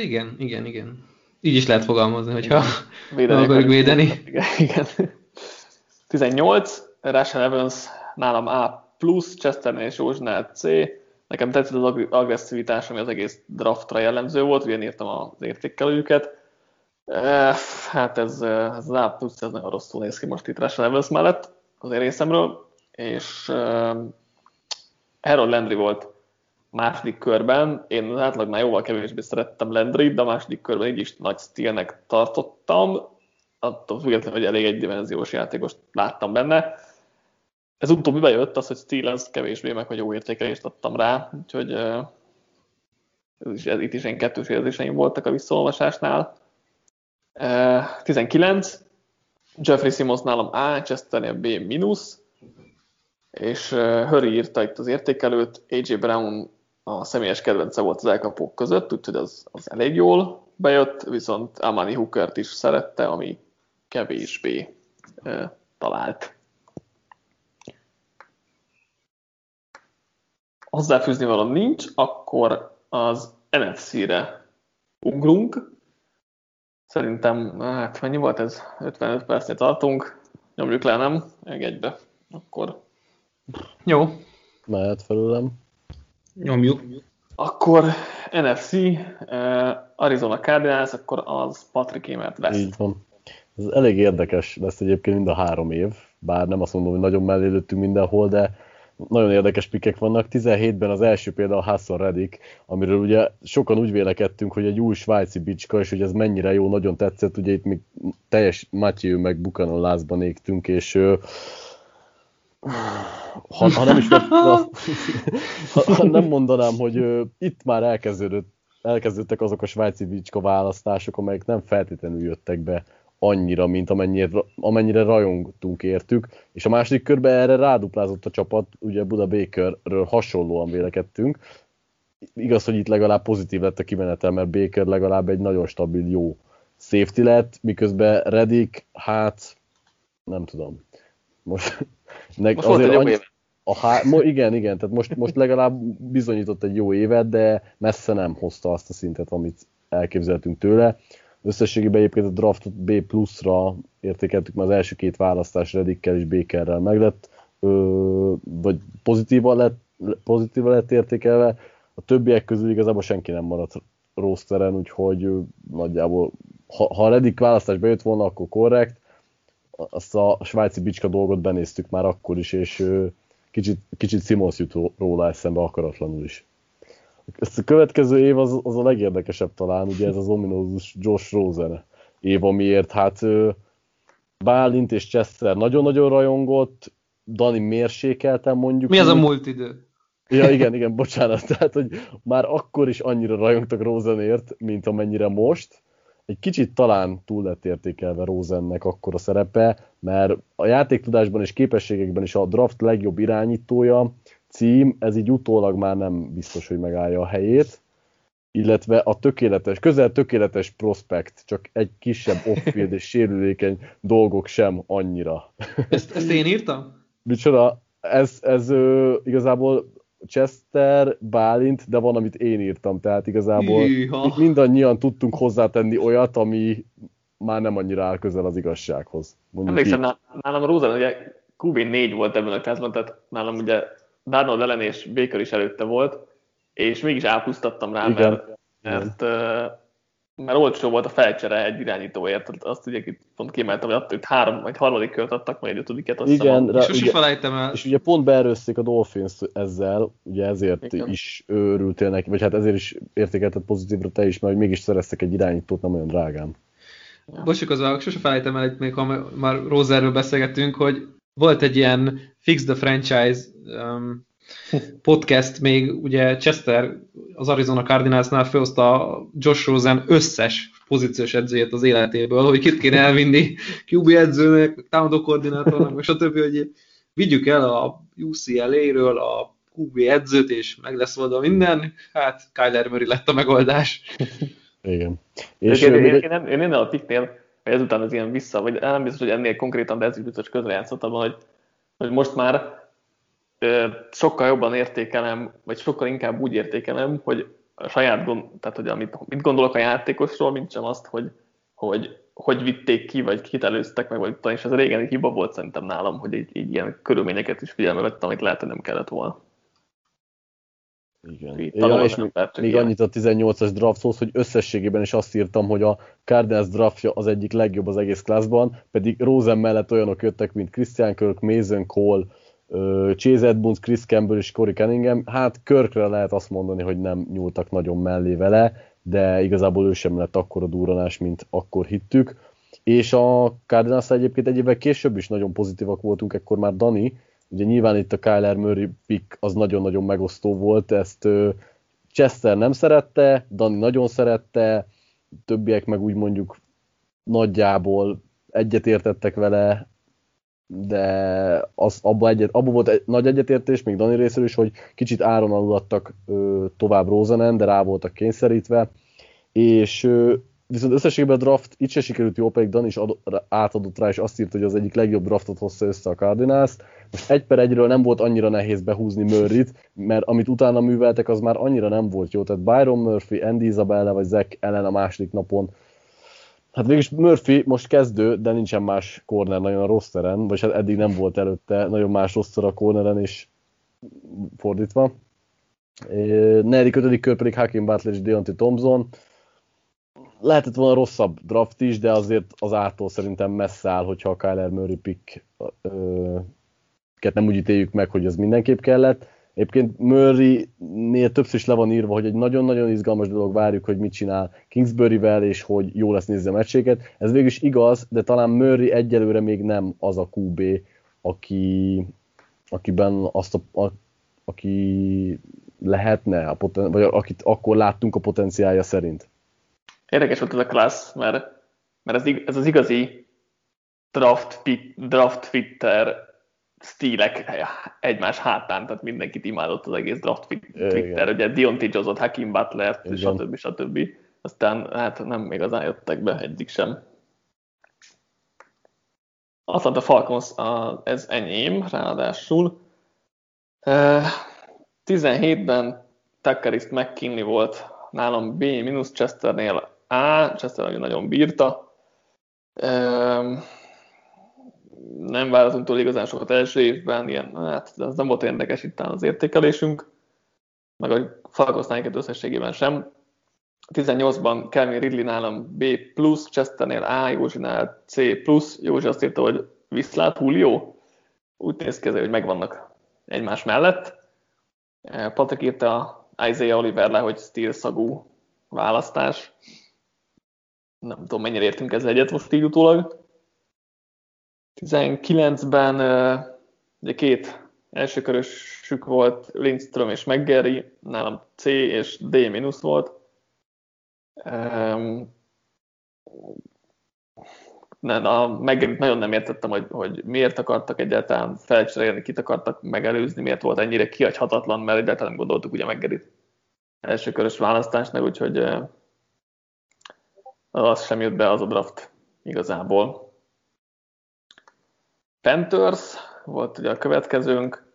Igen, igen, igen. Így is lehet fogalmazni, hogyha Védeni akarjuk védeni. Igen, igen. 18, Russell Evans nálam A+, Chesternél és Józsnál C. Nekem tetszett az ag- agresszivitás, ami az egész draftra jellemző volt, ugyan írtam az értékelőjüket. Hát ez, ez az A+, ez nagyon rosszul néz ki most itt Russell Evans mellett az én részemről, és Harold Landry volt második körben. Én az átlagnál jóval kevésbé szerettem Landry, de a második körben így is nagy stílnek tartottam. Attól függetlenül, hogy elég egydimenziós játékost láttam benne. Ez utóbbi bejött az, hogy Steelers kevésbé meg, hogy jó értékelést adtam rá, úgyhogy ez is, ez, itt is én kettős érzéseim voltak a visszaolvasásnál. Eh, 19, Jeffrey Simmons nálam A, Chesternél B mínusz, és Hurry írta itt az értékelőt, AJ Brown a személyes kedvence volt az elkapók között, úgyhogy az, az elég jól bejött, viszont Amani Hookert is szerette, ami kevésbé uh, talált. Hozzáfűzni valami nincs, akkor az NFC-re ugrunk. Szerintem, hát mennyi volt ez? 55 percnél tartunk. Nyomjuk le, nem? Meg egybe. Akkor Jó. Mehet felőlem. Nyomjuk. Akkor NFC, eh, Arizona Cardinals, akkor az Patrick Émert vesz. Így van. Ez elég érdekes lesz egyébként mind a három év, bár nem azt mondom, hogy nagyon mellé lőttünk mindenhol, de nagyon érdekes pikek vannak. 17-ben az első például Hassan Reddick, amiről ugye sokan úgy vélekedtünk, hogy egy új svájci bicska, és hogy ez mennyire jó, nagyon tetszett, ugye itt még teljes Matthew meg Buchanan lázban égtünk, és ha, ha nem is ha, ha nem mondanám, hogy ö, itt már elkezdődött, elkezdődtek azok a svájci bicska választások, amelyek nem feltétlenül jöttek be annyira, mint amennyire, amennyire rajongtunk értük, és a második körben erre ráduplázott a csapat, ugye Buda Bakerről hasonlóan vélekedtünk. Igaz, hogy itt legalább pozitív lett a kimenetel, mert Baker legalább egy nagyon stabil, jó safety lett, miközben Reddick, hát nem tudom. Most, ne, Most volt egy annyi- a há... igen, igen, tehát most, most legalább bizonyított egy jó évet, de messze nem hozta azt a szintet, amit elképzeltünk tőle. Összességében egyébként a draftot B pluszra értékeltük, mert az első két választás Reddickkel és Bakerrel meglett, ö, vagy pozitívan lett, pozitívan lett értékelve. A többiek közül igazából senki nem maradt rosteren, úgyhogy nagyjából, ha, ha a Reddick választás bejött volna, akkor korrekt. Azt a svájci bicska dolgot benéztük már akkor is, és kicsit, kicsit Simons jut róla eszembe akaratlanul is. Ezt a következő év az, az a legérdekesebb talán, ugye ez az ominózus Josh Rosen év, amiért hát Bálint és Chester nagyon-nagyon rajongott, Dani mérsékelten mondjuk. Mi az a múlt idő? Ja, igen, igen, bocsánat. Tehát, hogy már akkor is annyira rajongtak Rosenért, mint amennyire most. Egy kicsit talán túl lett értékelve Rosennek akkor a szerepe, mert a játéktudásban és képességekben is a draft legjobb irányítója, cím, ez így utólag már nem biztos, hogy megállja a helyét, illetve a tökéletes, közel tökéletes prospekt, csak egy kisebb off-field és sérülékeny dolgok sem annyira. Ezt, ezt én írtam? Micsoda, ez, ez ö, igazából Chester, Bálint, de van, amit én írtam, tehát igazából Hűha. itt mindannyian tudtunk hozzátenni olyat, ami már nem annyira áll közel az igazsághoz. Mondjuk Emlékszem, így. ná- nálam Rosen ugye QB4 volt ebben a klászban, tehát nálam ugye Darnold ellen és Baker is előtte volt, és mégis ápusztattam rá, Igen. mert, mert, ö, mert olcsó volt a felcsere egy irányítóért, azt ugye itt pont kiemeltem, hogy attól, hogy három vagy harmadik kört adtak, meg egy ötödiket. azt Igen, a- rá- Sose ugye- felejtem el. És ugye pont beerőzték a Dolphins ezzel, ugye ezért Igen. Is örültél neki, vagy hát ezért is értékelted pozitívra te is, mert hogy mégis szereztek egy irányítót nem olyan drágán. Bocsuk az sose felejtem el, itt még ha már Roserről beszélgettünk, hogy volt egy ilyen Fix the Franchise um, podcast még, ugye Chester az Arizona Cardinalsnál felhozta Josh Rosen összes pozíciós edzőjét az életéből, hogy kit kéne elvinni QB edzőnek, támadó koordinátornak, és a többi, hogy vigyük el a UCLA-ről a QB edzőt, és meg lesz oldva minden, hát Kyler Murray lett a megoldás. Igen. És én, én, én, én, én én a piknél, hogy ezután az ilyen vissza, vagy nem biztos, hogy ennél konkrétan, de ez is biztos közrejátszott abban, hogy, hogy most már sokkal jobban értékelem, vagy sokkal inkább úgy értékelem, hogy a saját gond, tehát hogy amit, mit gondolok a játékosról, mint sem azt, hogy, hogy hogy vitték ki, vagy kit előztek meg, vagy és ez régen egy hiba volt szerintem nálam, hogy így, így ilyen körülményeket is figyelme vettem, amit lehet, hogy nem kellett volna. Igen. Ja, és még, még annyit a 18-as drafthoz, hogy összességében is azt írtam, hogy a Cardinals draftja az egyik legjobb az egész klászban, pedig Rosen mellett olyanok jöttek, mint Christian Kirk, Mason Cole, Chase Edmonds, Chris Campbell és Corey Cunningham. Hát Körkre lehet azt mondani, hogy nem nyúltak nagyon mellé vele, de igazából ő sem lett akkora durranás, mint akkor hittük. És a Cardinals egyébként egy évvel később is nagyon pozitívak voltunk, ekkor már Dani, ugye nyilván itt a Kyler Murray pick az nagyon-nagyon megosztó volt, ezt Chester nem szerette, Dani nagyon szerette, többiek meg úgy mondjuk nagyjából egyetértettek vele, de az, abba, egyet, abba volt egy nagy egyetértés, még Dani részéről is, hogy kicsit áron aludattak ö, tovább Rosanen, de rá voltak kényszerítve, és ö, viszont összességében a draft itt se sikerült jó, pedig Dani is ad, átadott rá, és azt írt, hogy az egyik legjobb draftot hozta össze a Cardinals. Most egy per egyről nem volt annyira nehéz behúzni Murrayt, mert amit utána műveltek, az már annyira nem volt jó. Tehát Byron Murphy, Andy Isabella vagy Zach Ellen a második napon Hát végülis Murphy most kezdő, de nincsen más corner nagyon a rosteren, vagy hát eddig nem volt előtte nagyon más roster a corneren, és fordítva. Negyedik, ötödik kör pedig Hakim Butler és Deontay Thompson. Lehetett volna rosszabb draft is, de azért az ától szerintem messze áll, hogyha a Kyler Murray pick nem úgy ítéljük meg, hogy az mindenképp kellett. Egyébként Murray-nél többször is le van írva, hogy egy nagyon-nagyon izgalmas dolog várjuk, hogy mit csinál Kingsbury-vel, és hogy jó lesz nézni a meccséket. Ez végül is igaz, de talán Murray egyelőre még nem az a QB, aki, akiben azt a, a aki lehetne, a poten, vagy akit akkor láttunk a potenciálja szerint. Érdekes volt ez a klassz, mert, mert ez, ez az igazi draft, draft fitter stílek egymás hátán, tehát mindenkit imádott az egész draft Twitter, ugye Dionty Josot, Hakim Butler, stb. stb. Aztán hát nem igazán jöttek be egyik sem. a Falcons, ez enyém, ráadásul. 17-ben Tuckerist McKinley volt nálam B, minusz Chesternél A, Chester nagyon bírta nem várhatunk túl igazán sokat első évben, ilyen, hát az nem volt érdekes itt az értékelésünk, meg a Falconsnál összességében sem. 18-ban Kelvin Ridley nálam B+, Chesternél A, Józsinál C+, Józsi azt írta, hogy viszlát Julio. Úgy néz ki, hogy megvannak egymás mellett. Patrik írta Isaiah Oliver le, hogy stíl szagú választás. Nem tudom, mennyire értünk ezzel egyet most így utólag. 19-ben ugye két elsőkörösük volt, Lindström és McGarry, nálam C és D mínusz volt. nem, a McGarry nagyon nem értettem, hogy, hogy miért akartak egyáltalán felcserélni, kit akartak megelőzni, miért volt ennyire kihagyhatatlan, mert egyáltalán nem gondoltuk ugye McGarry elsőkörös választásnak, úgyhogy az sem jött be az a draft igazából. Panthers volt ugye a következőnk.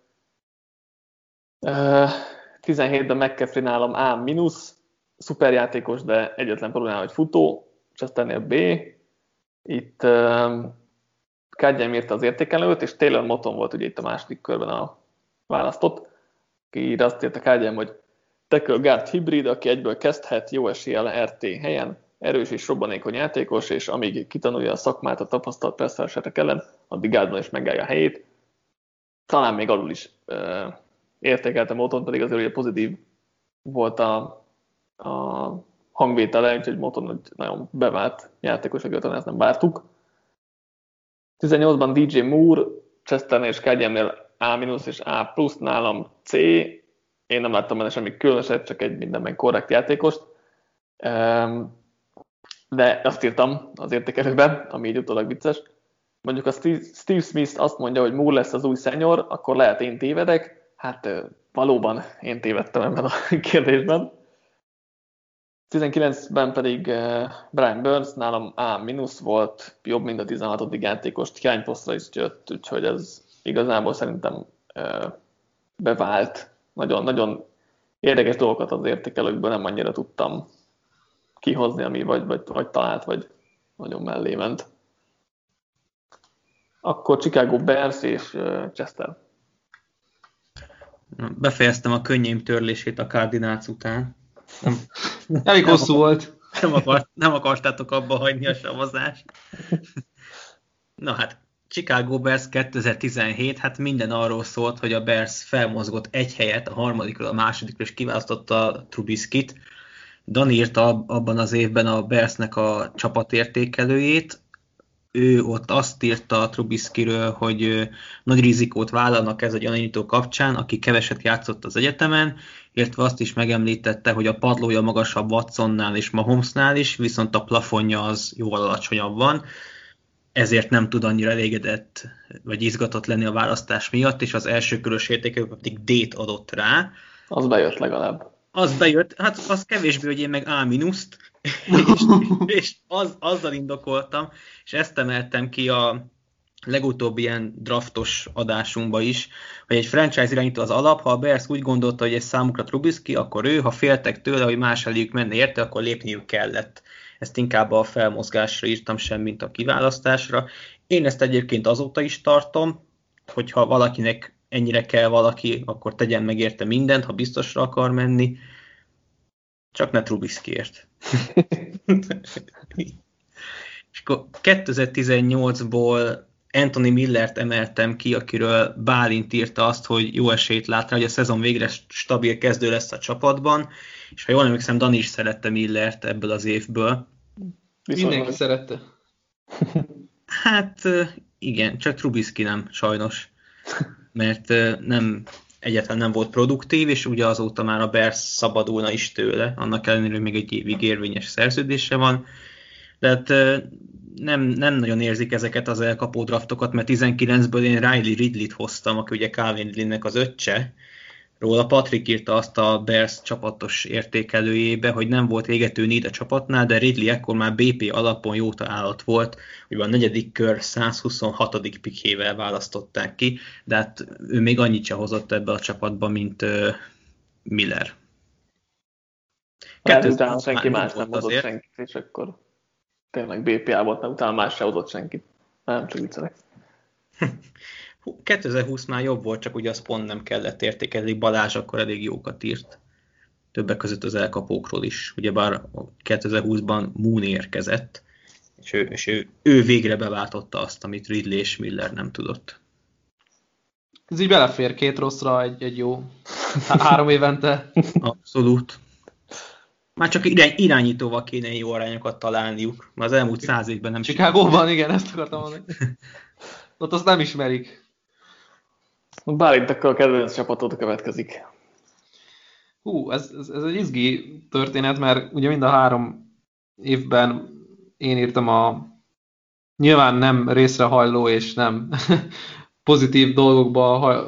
17-ben McCaffrey nálam A mínusz, szuperjátékos, de egyetlen probléma, hogy futó, Chesternél B. Itt Kádjám írta az értékelőt, és Taylor Moton volt ugye itt a második körben a választott, aki azt írta Kádjám, hogy tackle guard hibrid, aki egyből kezdhet jó eséllyel RT helyen, erős és robbanékony játékos, és amíg kitanulja a szakmát a tapasztalt perszeresetek ellen, addig gádban is megállja a helyét. Talán még alul is ö, értékeltem Moton, pedig azért ugye pozitív volt a, a hangvétele, úgyhogy Moton egy nagyon bevált játékos, akit ezt nem vártuk. 18-ban DJ Moore, Chesternél és Kegyemnél A- és A plusz, nálam C. Én nem láttam benne semmi különöset, csak egy mindenben korrekt játékost. De azt írtam az értékelőben, ami így utólag vicces. Mondjuk a Steve Smith azt mondja, hogy Moore lesz az új szenyor, akkor lehet én tévedek. Hát valóban én tévedtem ebben a kérdésben. 19-ben pedig Brian Burns nálam A- volt, jobb, mint a 16. játékost, hiányposztra is jött, úgyhogy ez igazából szerintem bevált. Nagyon, nagyon érdekes dolgokat az értékelőkből nem annyira tudtam kihozni, ami vagy, vagy, vagy talált, vagy nagyon mellé ment. Akkor Chicago Bears és Chester. Befejeztem a könnyém törlését a Cardinals után. Nem, Elég hosszú volt. Nem, akart, nem akartátok abba hagyni a szavazást. Na hát, Chicago Bears 2017, hát minden arról szólt, hogy a Bears felmozgott egy helyet, a harmadikról a másodikról, és kiválasztotta Trubiskit. Dan írta abban az évben a Bearsnek a csapatértékelőjét, ő ott azt írta a Trubiskiről, hogy nagy rizikót vállalnak ez a gyanító kapcsán, aki keveset játszott az egyetemen, illetve azt is megemlítette, hogy a padlója magasabb Watsonnál és Mahomesnál is, viszont a plafonja az jóval alacsonyabb van, ezért nem tud annyira elégedett vagy izgatott lenni a választás miatt, és az első körös értékelő pedig D-t adott rá. Az bejött legalább. Az bejött, hát az kevésbé, hogy én meg A minuszt, és, és az, azzal indokoltam, és ezt emeltem ki a legutóbbi ilyen draftos adásunkba is, hogy egy franchise irányító az alap, ha a Bears úgy gondolta, hogy ez számukra Trubisky, akkor ő, ha féltek tőle, hogy más eléjük menni érte, akkor lépniük kellett. Ezt inkább a felmozgásra írtam sem, mint a kiválasztásra. Én ezt egyébként azóta is tartom, hogyha valakinek ennyire kell valaki, akkor tegyen meg érte mindent, ha biztosra akar menni. Csak ne Trubiskyért. És akkor 2018-ból Anthony Millert emeltem ki, akiről Bálint írta azt, hogy jó esélyt lát rá, hogy a szezon végre stabil kezdő lesz a csapatban, és ha jól emlékszem, Dani is szerette Millert ebből az évből. Viszont Mindenki szerette. Hát igen, csak Trubisky nem, sajnos. Mert nem egyáltalán nem volt produktív, és ugye azóta már a Bears szabadulna is tőle, annak ellenére, még egy évig érvényes szerződése van. De hát nem, nem nagyon érzik ezeket az elkapó draftokat, mert 19-ből én Riley Ridley-t hoztam, aki ugye Calvin Ridley-nek az öccse, Róla Patrick írta azt a Bears csapatos értékelőjébe, hogy nem volt égető need a csapatnál, de Ridley ekkor már BP alapon jóta állat volt, hogy a negyedik kör 126. pikével választották ki, de hát ő még annyit se hozott ebbe a csapatba, mint uh, Miller. Kettő utána senki más nem hozott senkit, és akkor tényleg BPA volt, mert utána más se hozott senkit. Nem, csak viccelek. 2020 már jobb volt, csak ugye azt pont nem kellett értékelni, Balázs akkor elég jókat írt. Többek között az elkapókról is. Ugyebár 2020-ban Moon érkezett, és, ő, és ő, ő végre beváltotta azt, amit Ridley és Miller nem tudott. Ez így belefér két rosszra egy, egy jó három évente. Abszolút. Már csak irány, irányítóval kéne jó arányokat találniuk, mert az elmúlt száz évben nem Chicagóban, igen, ezt akartam mondani. Ott azt nem ismerik. Bálint akkor a kedvenc csapatot következik. Hú, ez, ez, ez egy izgi történet, mert ugye mind a három évben én írtam a nyilván nem részrehajló és nem pozitív dolgokba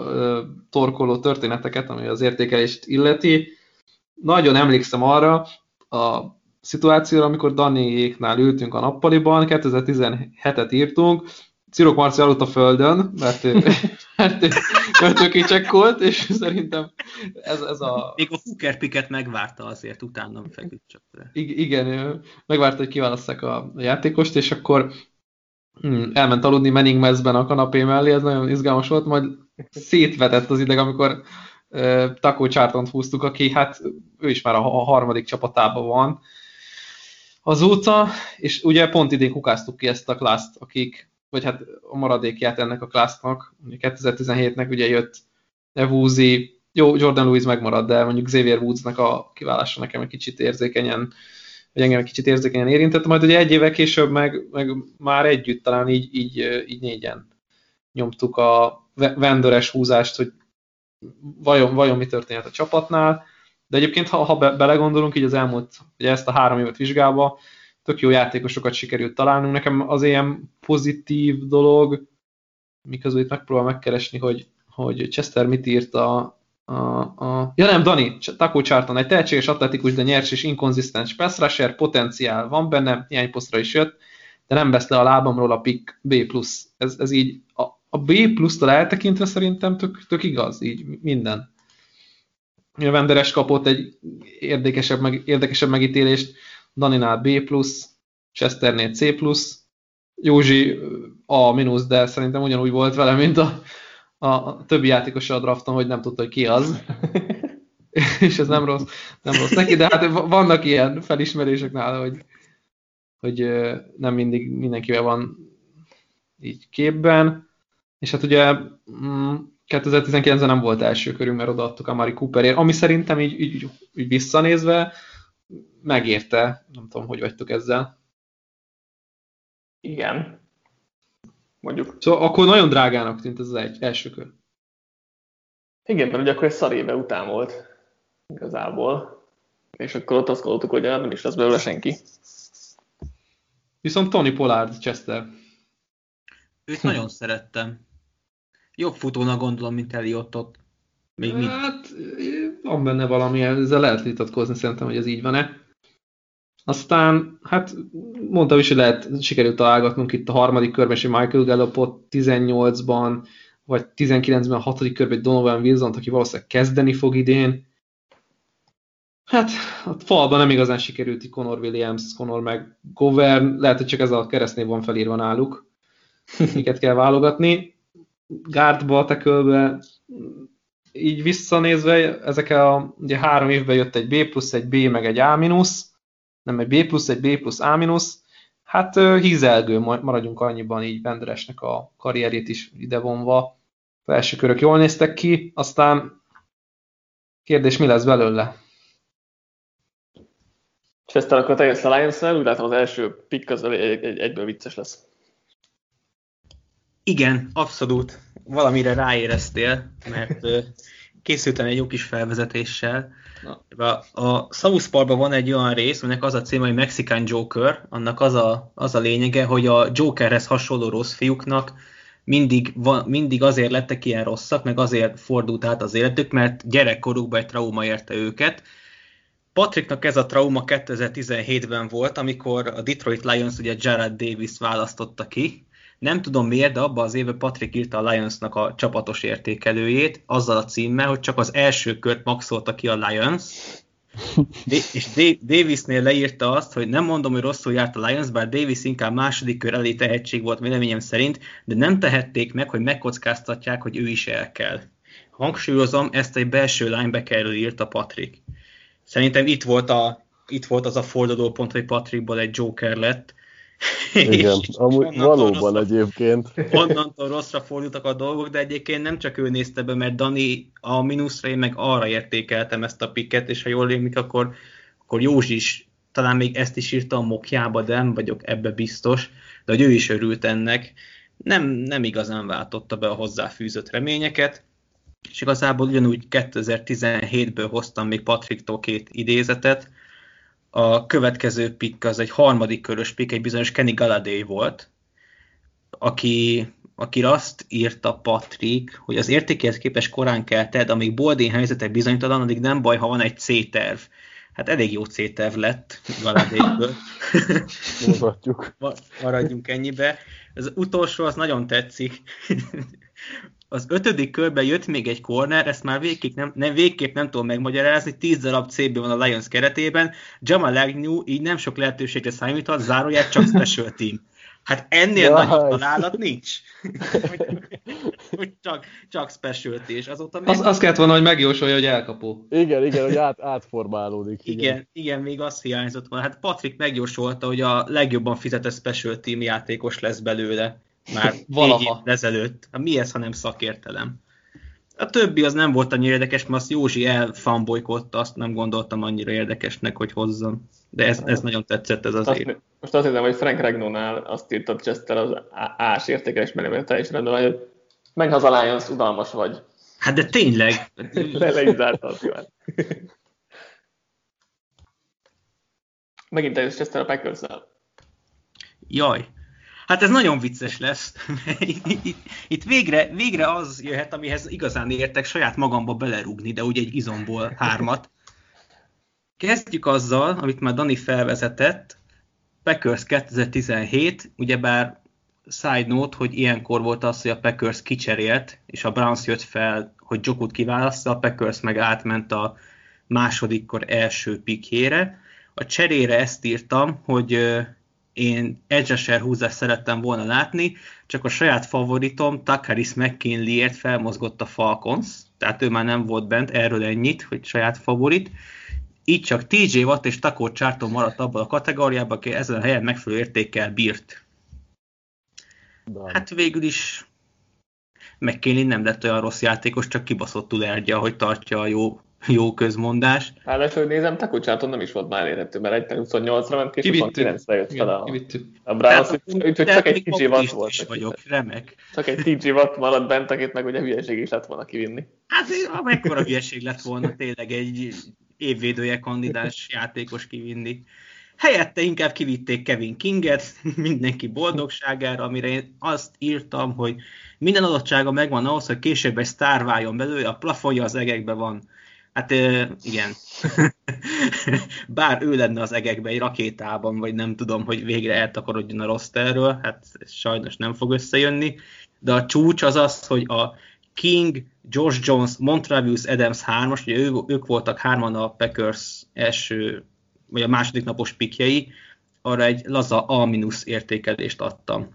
torkoló történeteket, ami az értékelést illeti. Nagyon emlékszem arra a szituációra, amikor Daniéknál ültünk a nappaliban, 2017-et írtunk, Cirok Marci aludt a földön, mert ő, mert ő, mert ő kicsekkolt, és szerintem ez, ez a... Még a Hooker picket megvárta azért, utána feküdt csak le. Igen, megvárta, hogy kiválasszák a játékost, és akkor hmm, elment aludni Manning mezben a kanapé mellé, ez nagyon izgalmas volt, majd szétvetett az ideg, amikor uh, Taco Chartont húztuk, aki hát ő is már a, a harmadik csapatában van azóta, és ugye pont idén kukáztuk ki ezt a klászt, akik vagy hát a maradékját ennek a klásznak. 2017-nek ugye jött Evúzi, jó, Jordan Lewis megmarad, de mondjuk Xavier Woodsnak a kiválása nekem egy kicsit érzékenyen, vagy engem egy kicsit érzékenyen érintett, majd ugye egy évvel később meg, meg már együtt talán így, így, így négyen nyomtuk a vendores húzást, hogy vajon, vajon mi történhet a csapatnál, de egyébként, ha, ha be, belegondolunk így az elmúlt, ugye ezt a három évet vizsgálva, tök jó játékosokat sikerült találnunk. Nekem az ilyen pozitív dolog, miközben itt megpróbál megkeresni, hogy, hogy Chester mit írt a, a, a... Ja nem, Dani, Taco Charton, egy tehetséges, atletikus, de nyers és inkonzisztens pass rusher, potenciál van benne, posztra is jött, de nem vesz le a lábamról a pick B+. Ez, ez így, a, a B plusz-tól eltekintve szerintem tök, tök igaz, így minden. A Venderes kapott egy érdekesebb, meg, érdekesebb megítélést, Daninál B+, Chesternél C+, Józsi A mínusz, de szerintem ugyanúgy volt vele, mint a, a többi játékos a drafton, hogy nem tudta, hogy ki az. és ez nem rossz, nem rossz neki, de hát vannak ilyen felismerések nála, hogy, hogy nem mindig mindenkivel van így képben. És hát ugye 2019-ben mm, nem volt első körünk, mert odaadtuk a Mari Cooperért, ami szerintem így, így, így visszanézve megérte. Nem tudom, hogy vagytok ezzel. Igen. Mondjuk. Szóval akkor nagyon drágának tűnt ez az egy, első kör. Igen, mert ugye akkor egy szarébe után volt igazából. És akkor ott azt gondoltuk, hogy nem is lesz belőle senki. Viszont Tony Pollard, Chester. Őt hm. nagyon szerettem. Jobb futónak gondolom, mint Eliottot. Még hát, van benne valami, ezzel lehet vitatkozni szerintem, hogy ez így van-e. Aztán, hát mondtam is, hogy lehet, sikerült találgatnunk itt a harmadik körben, és Michael Gallopot 18-ban, vagy 19-ben a hatodik körben Donovan wilson aki valószínűleg kezdeni fog idén. Hát a falban nem igazán sikerült így Conor Williams, Conor meg Govern, lehet, hogy csak ez a keresztnév van felírva náluk, miket kell válogatni. Gárdba, tekölbe, így visszanézve, ezek a ugye három évben jött egy B plusz, egy B, meg egy A minusz, nem egy B plusz, egy B plusz A minusz, hát hízelgő, maradjunk annyiban így Benderesnek a karrierét is idevonva. Felső körök jól néztek ki, aztán kérdés, mi lesz belőle? Chester akkor teljes a lions úgy látom az első pick az egy, egy, egyből vicces lesz. Igen, abszolút. Valamire ráéreztél, mert készültem egy jó kis felvezetéssel. A, a South Parkban van egy olyan rész, aminek az a cím, hogy Mexican Joker, annak az a, az a lényege, hogy a Jokerhez hasonló rossz fiúknak mindig, van, mindig azért lettek ilyen rosszak, meg azért fordult át az életük, mert gyerekkorukban egy trauma érte őket. Patricknak ez a trauma 2017-ben volt, amikor a Detroit Lions ugye Jared Davis választotta ki, nem tudom miért, de abban az évben Patrick írta a Lionsnak a csapatos értékelőjét, azzal a címmel, hogy csak az első kört maxolta ki a Lions, és Davisnél leírta azt, hogy nem mondom, hogy rosszul járt a Lions, bár Davis inkább második kör elé tehetség volt véleményem szerint, de nem tehették meg, hogy megkockáztatják, hogy ő is el kell. Hangsúlyozom, ezt egy belső linebackerről írta Patrick. Szerintem itt volt, a, itt volt az a fordulópont, hogy Patrickból egy Joker lett, igen, amúgy valóban rosszra, egyébként. Onnantól rosszra fordultak a dolgok, de egyébként nem csak ő nézte be, mert Dani a mínuszra, én meg arra értékeltem ezt a piket, és ha jól émlik, akkor, akkor Józsi is talán még ezt is írta a mokjába, de nem vagyok ebbe biztos, de hogy ő is örült ennek. Nem, nem igazán váltotta be a hozzáfűzött reményeket, és igazából ugyanúgy 2017-ből hoztam még Patricktól két idézetet, a következő pick az egy harmadik körös pick, egy bizonyos Kenny Galladay volt, aki, aki azt írta Patrick, hogy az értékéhez képes korán kelted, amíg Boldin helyzetek bizonytalan, addig nem baj, ha van egy C-terv. Hát elég jó C-terv lett Galadayből. Maradjunk ennyibe. Az utolsó az nagyon tetszik az ötödik körben jött még egy corner, ezt már végképp nem, nem, végképp nem tudom megmagyarázni, 10 darab CB van a Lions keretében, Jamal Agnew így nem sok lehetőségre számíthat, záróját csak special team. Hát ennél Jaj. nagyobb találat nincs. hogy, csak, csak specialty, és azóta még... Az, azt kellett volna, hogy megjósolja, hogy elkapó. Igen, igen, hogy át, átformálódik. Igen. igen, igen, még az hiányzott volna. Hát Patrick megjósolta, hogy a legjobban fizetett special team játékos lesz belőle. Már valaha. ezelőtt. Hát mi ez, ha nem szakértelem? A többi az nem volt annyira érdekes, mert azt Józsi elfanbolykotta, azt nem gondoltam annyira érdekesnek, hogy hozzon. De ez, ez nagyon tetszett ez az év. Most azt hiszem, hogy Frank Regnónál azt írta Chester az ás értékelés, mert teljesen rendben, hogy Menj haza Lions, udalmas vagy. Hát de tényleg. le, le is zárta a. Megint először Chester a packers -el. Jaj. Hát ez nagyon vicces lesz. itt, végre, végre az jöhet, amihez igazán értek saját magamba belerúgni, de úgy egy izomból hármat. Kezdjük azzal, amit már Dani felvezetett, Packers 2017, ugyebár side note, hogy ilyenkor volt az, hogy a Packers kicserélt, és a Browns jött fel, hogy Jokut kiválaszta, a Packers meg átment a másodikkor első pikjére. A cserére ezt írtam, hogy én edge húzást szerettem volna látni, csak a saját favoritom Takaris McKinleyért felmozgott a Falcons, tehát ő már nem volt bent, erről ennyit, hogy saját favorit. Így csak TJ Watt és Taco Charlton maradt abban a kategóriában, aki ezen a helyen megfelelő értékkel bírt. Hát végül is McKinley nem lett olyan rossz játékos, csak kibaszottul erdje, hogy tartja a jó jó közmondás. Ráadásul, hogy nézem, Takucsáton nem is volt már elérhető, mert egy 28-ra ment, és 29-re jött fel a, a Browns, úgyhogy csak egy TJ Watt volt. Is vagyok, remek. Csak egy TJ Watt maradt bent, akit meg ugye hülyeség is lett volna kivinni. Hát mekkora hülyeség lett volna tényleg egy évvédője kandidás játékos kivinni. Helyette inkább kivitték Kevin Kinget mindenki boldogságára, amire én azt írtam, hogy minden adottsága megvan ahhoz, hogy később egy sztár váljon belőle, a plafonja az egekbe van. Hát igen. Bár ő lenne az egekben egy rakétában, vagy nem tudom, hogy végre eltakarodjon a rosterről, hát sajnos nem fog összejönni. De a csúcs az az, hogy a King, George Jones, Montravius Adams 3-as, ugye ők voltak hárman a Packers első, vagy a második napos pikjei, arra egy laza A- értékelést adtam.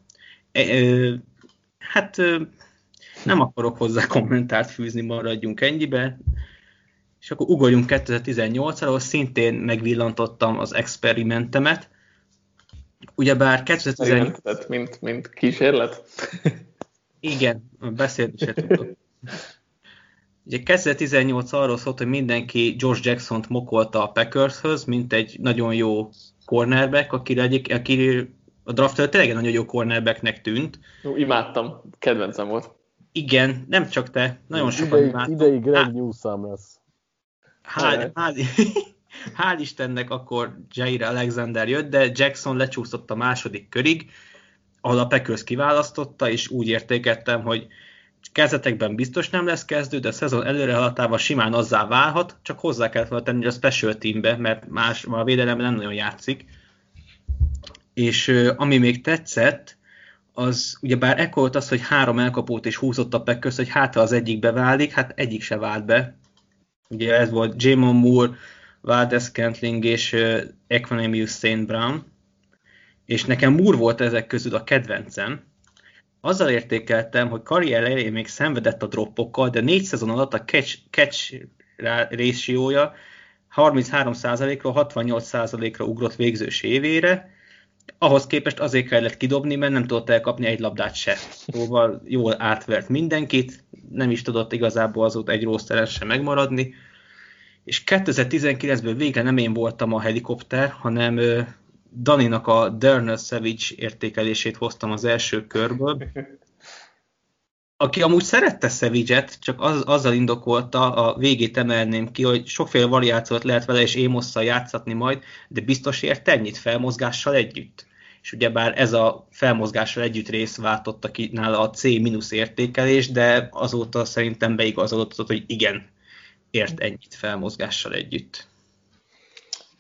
E, e, hát nem akarok hozzá kommentárt fűzni, maradjunk ennyibe. És akkor ugorjunk 2018-ra, ahol szintén megvillantottam az experimentemet. Ugyebár 2018... Mint, mint kísérlet? Igen, beszélni se tudok. Ugye 2018 arról szólt, hogy mindenki George Jackson-t mokolta a Packershöz, mint egy nagyon jó cornerback, aki, egyik, aki a draft tényleg egy nagyon jó cornerbacknek tűnt. Jó, imádtam, kedvencem volt. Igen, nem csak te, nagyon sokan ideig, imádtam. Ideig Greg Newsom lesz hál, hál, hál' Istennek akkor Jair Alexander jött, de Jackson lecsúszott a második körig, ahol a Packers kiválasztotta, és úgy értékeltem, hogy kezdetekben biztos nem lesz kezdő, de a szezon előre haladtával simán azzá válhat, csak hozzá kellett volna tenni a special teambe, mert más a védelemben nem nagyon játszik. És ami még tetszett, az ugyebár ekkor az, hogy három elkapót is húzott a Packers, hogy hát az egyik beválik, hát egyik se vált be, Ugye ez volt Jamon Moore, Valdez Scantling és uh, Equanimous St. Brown, és nekem Moore volt ezek közül a kedvencem. Azzal értékeltem, hogy karrier elején még szenvedett a droppokkal, de négy szezon alatt a catch, catch ratio 33%-ról 68%-ra ugrott végzős évére, ahhoz képest azért kellett kidobni, mert nem tudott elkapni egy labdát se. Szóval jól átvert mindenkit, nem is tudott igazából azóta egy rossz sem megmaradni. És 2019-ben végre nem én voltam a helikopter, hanem Daninak a Derner Savage értékelését hoztam az első körből, aki amúgy szerette savage csak az, azzal indokolta, a végét emelném ki, hogy sokféle variációt lehet vele és émosszal játszatni majd, de biztos ért ennyit felmozgással együtt. És ugyebár ez a felmozgással együtt rész váltotta ki nála a C- értékelés, de azóta szerintem beigazolódott, hogy igen, ért ennyit felmozgással együtt.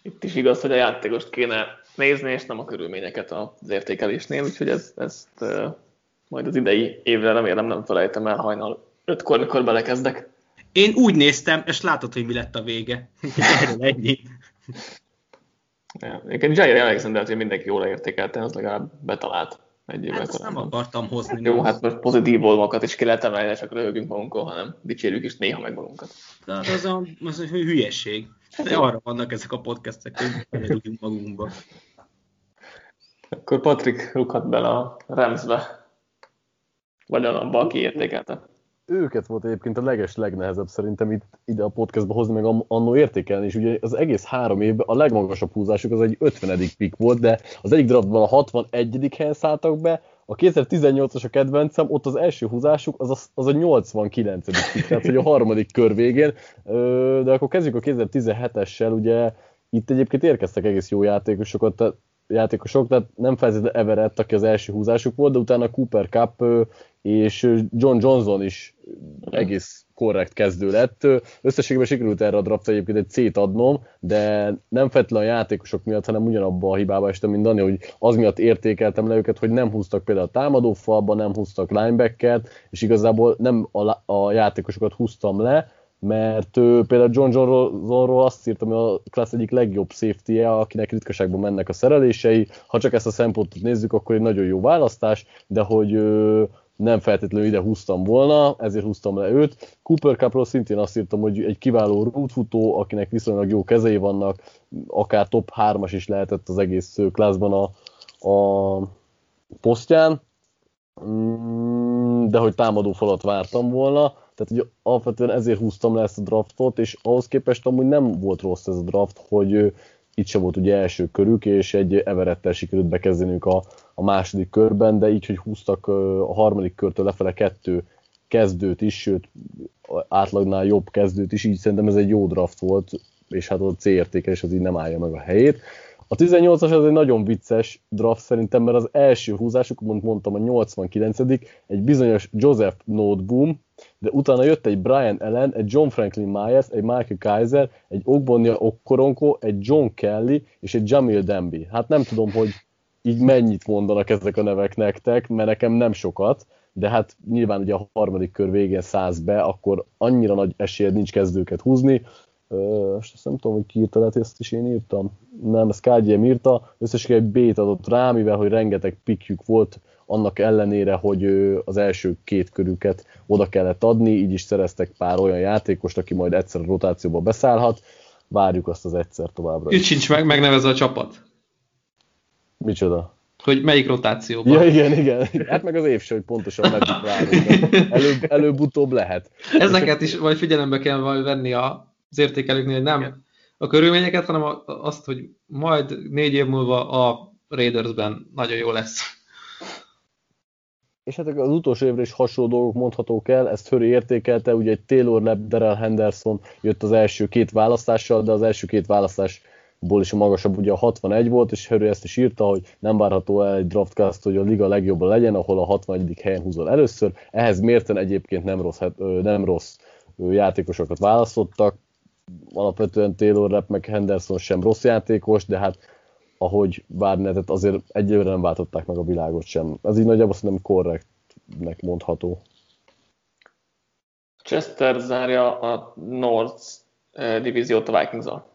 Itt is igaz, hogy a játékost kéne nézni, és nem a körülményeket az értékelésnél, úgyhogy ez, ezt majd az idei évre remélem nem felejtem el hajnal ötkor, mikor belekezdek. Én úgy néztem, és látod, hogy mi lett a vége. Erről ennyi. Ja, egyébként Jair Alexander, hogy mindenki jól értékelte, az legalább betalált egy hát nem akartam hozni. Jó, hát most pozitív olmakat is ki lehet emelni, csak röhögünk magunkon, hanem dicsérjük is néha meg magunkat. De az a, az a hülyeség. De arra vannak ezek a podcastek, hogy belerúgjunk magunkba. Akkor Patrik rúghat bele a Ramsbe. Vagy abba, aki. Őket volt egyébként a leges legnehezebb szerintem itt ide a podcastba hozni, meg annó értékelni, és ugye az egész három évben a legmagasabb húzásuk az egy 50. pick volt, de az egyik draftban a 61. helyen szálltak be, a 2018-as a kedvencem, ott az első húzásuk az a, az a 89 pick, tehát hogy a harmadik kör végén, de akkor kezdjük a 2017-essel, ugye itt egyébként érkeztek egész jó játékosokat, tehát játékosok, tehát nem feltétlenül Everett, aki az első húzásuk volt, de utána Cooper Cup és John Johnson is egész korrekt kezdő lett. Összességében sikerült erre a draft egyébként egy C-t adnom, de nem feltétlenül a játékosok miatt, hanem ugyanabba a hibába estem, mint Dani, hogy az miatt értékeltem le őket, hogy nem húztak például a támadó falba, nem húztak linebackert, és igazából nem a, a játékosokat húztam le, mert ő, például John Johnsonról azt írtam, hogy a klassz egyik legjobb safety -e, akinek ritkaságban mennek a szerelései. Ha csak ezt a szempontot nézzük, akkor egy nagyon jó választás, de hogy ő, nem feltétlenül ide húztam volna, ezért húztam le őt. Cooper Cupról szintén azt írtam, hogy egy kiváló rútfutó, akinek viszonylag jó kezei vannak, akár top 3-as is lehetett az egész klászban a, a posztján, mm, de hogy támadó falat vártam volna, tehát hogy alapvetően ezért húztam le ezt a draftot, és ahhoz képest amúgy nem volt rossz ez a draft, hogy itt sem volt ugye első körük, és egy Everettel sikerült bekezdenünk a, a második körben, de így, hogy húztak a harmadik körtől lefele kettő kezdőt is, sőt átlagnál jobb kezdőt is, így szerintem ez egy jó draft volt, és hát a C értékelés az így nem állja meg a helyét. A 18-as az egy nagyon vicces draft szerintem, mert az első húzásuk, mint mondtam, a 89 egy bizonyos Joseph Noteboom, de utána jött egy Brian Allen, egy John Franklin Myers, egy Michael Kaiser, egy Ogbonia Okkoronko, egy John Kelly és egy Jamil Demby. Hát nem tudom, hogy így mennyit mondanak ezek a nevek nektek, mert nekem nem sokat, de hát nyilván ugye a harmadik kör végén száz be, akkor annyira nagy esélyed nincs kezdőket húzni, most azt nem tudom, hogy ki írta, lehet, ezt is én írtam. Nem, ezt KGM írta, összességében egy B-t adott rá, mivel hogy rengeteg pikjük volt, annak ellenére, hogy az első két körüket oda kellett adni, így is szereztek pár olyan játékost, aki majd egyszer a rotációba beszállhat. Várjuk azt az egyszer továbbra. Itt sincs meg, megnevezve a csapat. Micsoda? Hogy melyik rotációban. Ja, igen, igen. Hát meg az év hogy pontosan meddig várunk. Előbb, előbb-utóbb lehet. Ezeket is vagy figyelembe kell majd venni a az értékelőknél, nem Igen. a körülményeket, hanem azt, hogy majd négy év múlva a Raidersben nagyon jó lesz. És hát az utolsó évre is hasonló dolgok mondhatók el, ezt Höri értékelte, ugye egy Taylor Lab, Darrell Henderson jött az első két választással, de az első két választásból is a magasabb ugye a 61 volt, és Höri ezt is írta, hogy nem várható el egy draftcast, hogy a liga legjobb legyen, ahol a 61. helyen húzol először. Ehhez mérten egyébként nem rossz, nem rossz játékosokat választottak, alapvetően Taylor Rapp meg Henderson sem rossz játékos, de hát ahogy várnetet, azért egyelőre nem váltották meg a világot sem. Ez így nagyjából szerintem korrektnek mondható. Chester zárja a North eh, divíziót a vikings -al.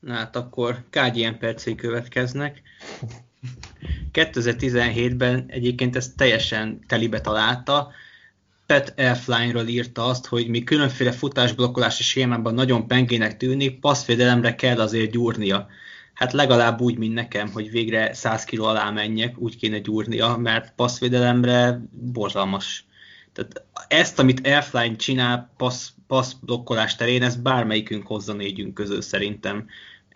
Na hát akkor KGM percei következnek. 2017-ben egyébként ezt teljesen telibe találta, Pat Elfline-ről írta azt, hogy mi különféle futásblokkolási sémában nagyon pengének tűnik, passzvédelemre kell azért gyúrnia. Hát legalább úgy, mint nekem, hogy végre 100 kg alá menjek, úgy kéne gyúrnia, mert passzvédelemre borzalmas. Tehát ezt, amit Airfline csinál passz, passz blokkolás terén, ezt bármelyikünk hozza négyünk közül szerintem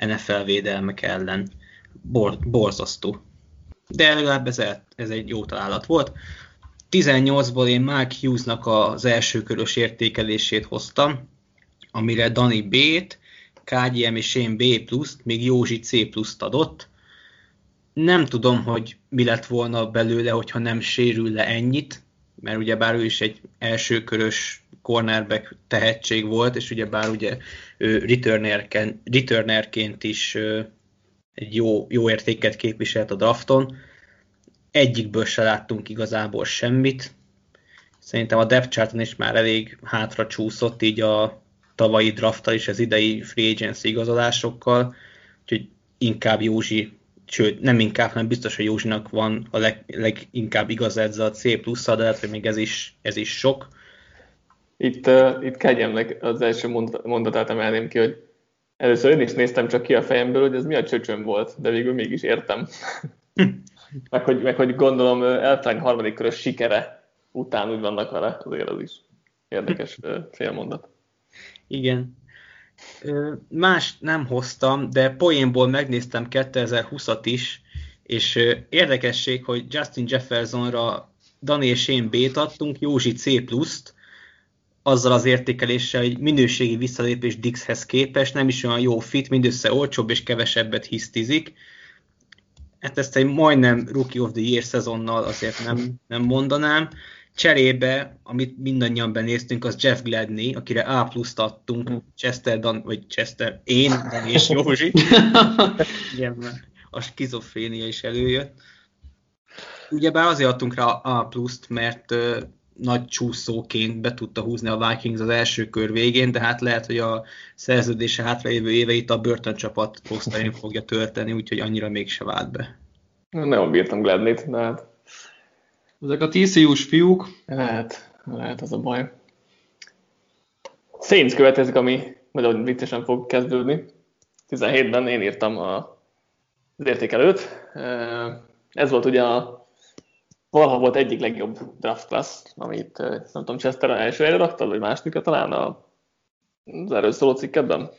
NFL védelmek ellen. Bor, borzasztó. De legalább ez, ez egy jó találat volt. 18-ból én Mark Hughes-nak az első körös értékelését hoztam, amire Dani B-t, KGM és én B pluszt, még Józsi C pluszt adott. Nem tudom, hogy mi lett volna belőle, hogyha nem sérül le ennyit, mert ugye bár ő is egy első körös cornerback tehetség volt, és ugye bár ugye ő returnerként, returnerként is egy jó, jó értéket képviselt a drafton, egyikből se láttunk igazából semmit. Szerintem a depth charton is már elég hátra csúszott így a tavalyi drafttal és az idei free agency igazolásokkal, úgyhogy inkább Józsi, sőt nem inkább, hanem biztos, hogy Józsinak van a leg, leginkább igaz ez a C plusz de lehet, hogy még ez is, ez is sok. Itt, uh, itt kegyemnek az első mondatát emelném ki, hogy először én is néztem csak ki a fejemből, hogy ez mi a csöcsöm volt, de végül mégis értem. meg, hogy, meg hogy gondolom Elfránk harmadik körös sikere után úgy vannak vele, azért az is érdekes félmondat. Igen. Más nem hoztam, de poénból megnéztem 2020-at is, És érdekesség, hogy Justin Jeffersonra Dani és én B-t adtunk, Józsi C pluszt, azzal az értékeléssel, hogy minőségi visszalépés Dixhez képest nem is olyan jó fit, mindössze olcsóbb és kevesebbet hisztizik. Hát ezt egy majdnem Rookie of the Year szezonnal azért nem, nem mondanám. Cserébe, amit mindannyian benéztünk, az Jeff Gladney, akire A pluszt adtunk, Chester, Dan, vagy Chester, én, Dan és Józsi. Igen, a skizofrénia is előjött. Ugyebár azért adtunk rá A pluszt, mert nagy csúszóként be tudta húzni a Vikings az első kör végén, de hát lehet, hogy a szerződése hátralévő éveit a Burton csapat posztain fogja tölteni, úgyhogy annyira mégse vált be. Nem bírtam Gladney-t, de hát... Ezek a TCU-s fiúk. Lehet, lehet az a baj. Saints következik, ami nagyon viccesen fog kezdődni. 17-ben én írtam a, az értékelőt. Ez volt ugye a valaha volt egyik legjobb draft class, amit nem tudom, Chester első helyre raktad, vagy másodikra talán a, az erről szóló cikkedben?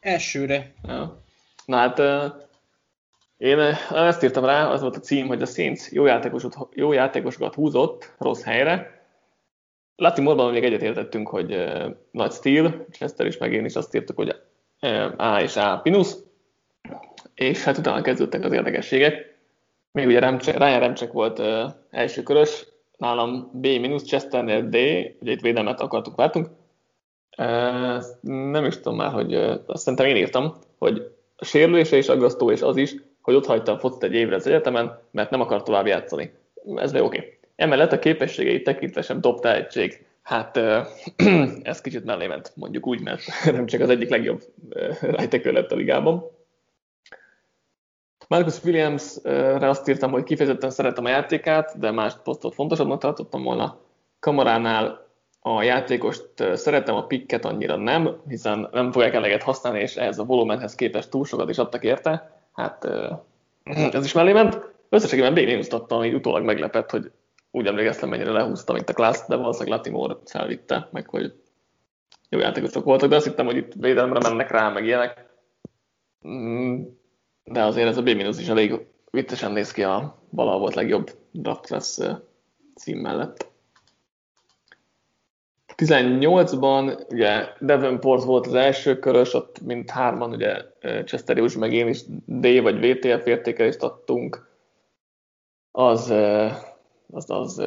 Elsőre. Ja. Na hát én ezt írtam rá, az volt a cím, hogy a Saints jó, játékosokat, jó játékosokat húzott rossz helyre. Latimorban még egyetértettünk, hogy nagy stíl, Chester is meg én is azt írtuk, hogy A és A minusz, és hát utána kezdődtek az érdekességek még ugye Remcsek, Ryan Remcsek volt uh, első körös, nálam B minusz, Chesternél D, ugye itt védelmet akartuk, vártunk. Uh, nem is tudom már, hogy azt szerintem én írtam, hogy a sérülése is aggasztó, és az is, hogy ott hagyta a focit egy évre az egyetemen, mert nem akar tovább játszani. Ez még oké. Okay. Emellett a képességei tekintve sem top tehetség. Hát ez kicsit mellé ment, mondjuk úgy, mert nem csak az egyik legjobb uh, lett a ligában. Marcus Williams-re azt írtam, hogy kifejezetten szeretem a játékát, de más posztot fontosabbnak tartottam volna. Kamaránál a játékost szeretem, a pikket annyira nem, hiszen nem fogják eleget használni, és ehhez a volumenhez képest túl sokat is adtak érte. Hát ez is mellé ment. Összességében b adtam, ami utólag meglepett, hogy úgy emlékeztem, mennyire lehúztam itt a klassz, de valószínűleg Latimore felvitte, meg hogy jó játékosok voltak, de azt hittem, hogy itt védelemre mennek rá, meg ilyenek. De azért ez a B- is elég viccesen néz ki a valaha volt legjobb draft class cím mellett. 18-ban ugye Devonport volt az első körös, ott mint hárman, ugye Chester Hughes meg én is D vagy VTF értékelést adtunk. Az, az, az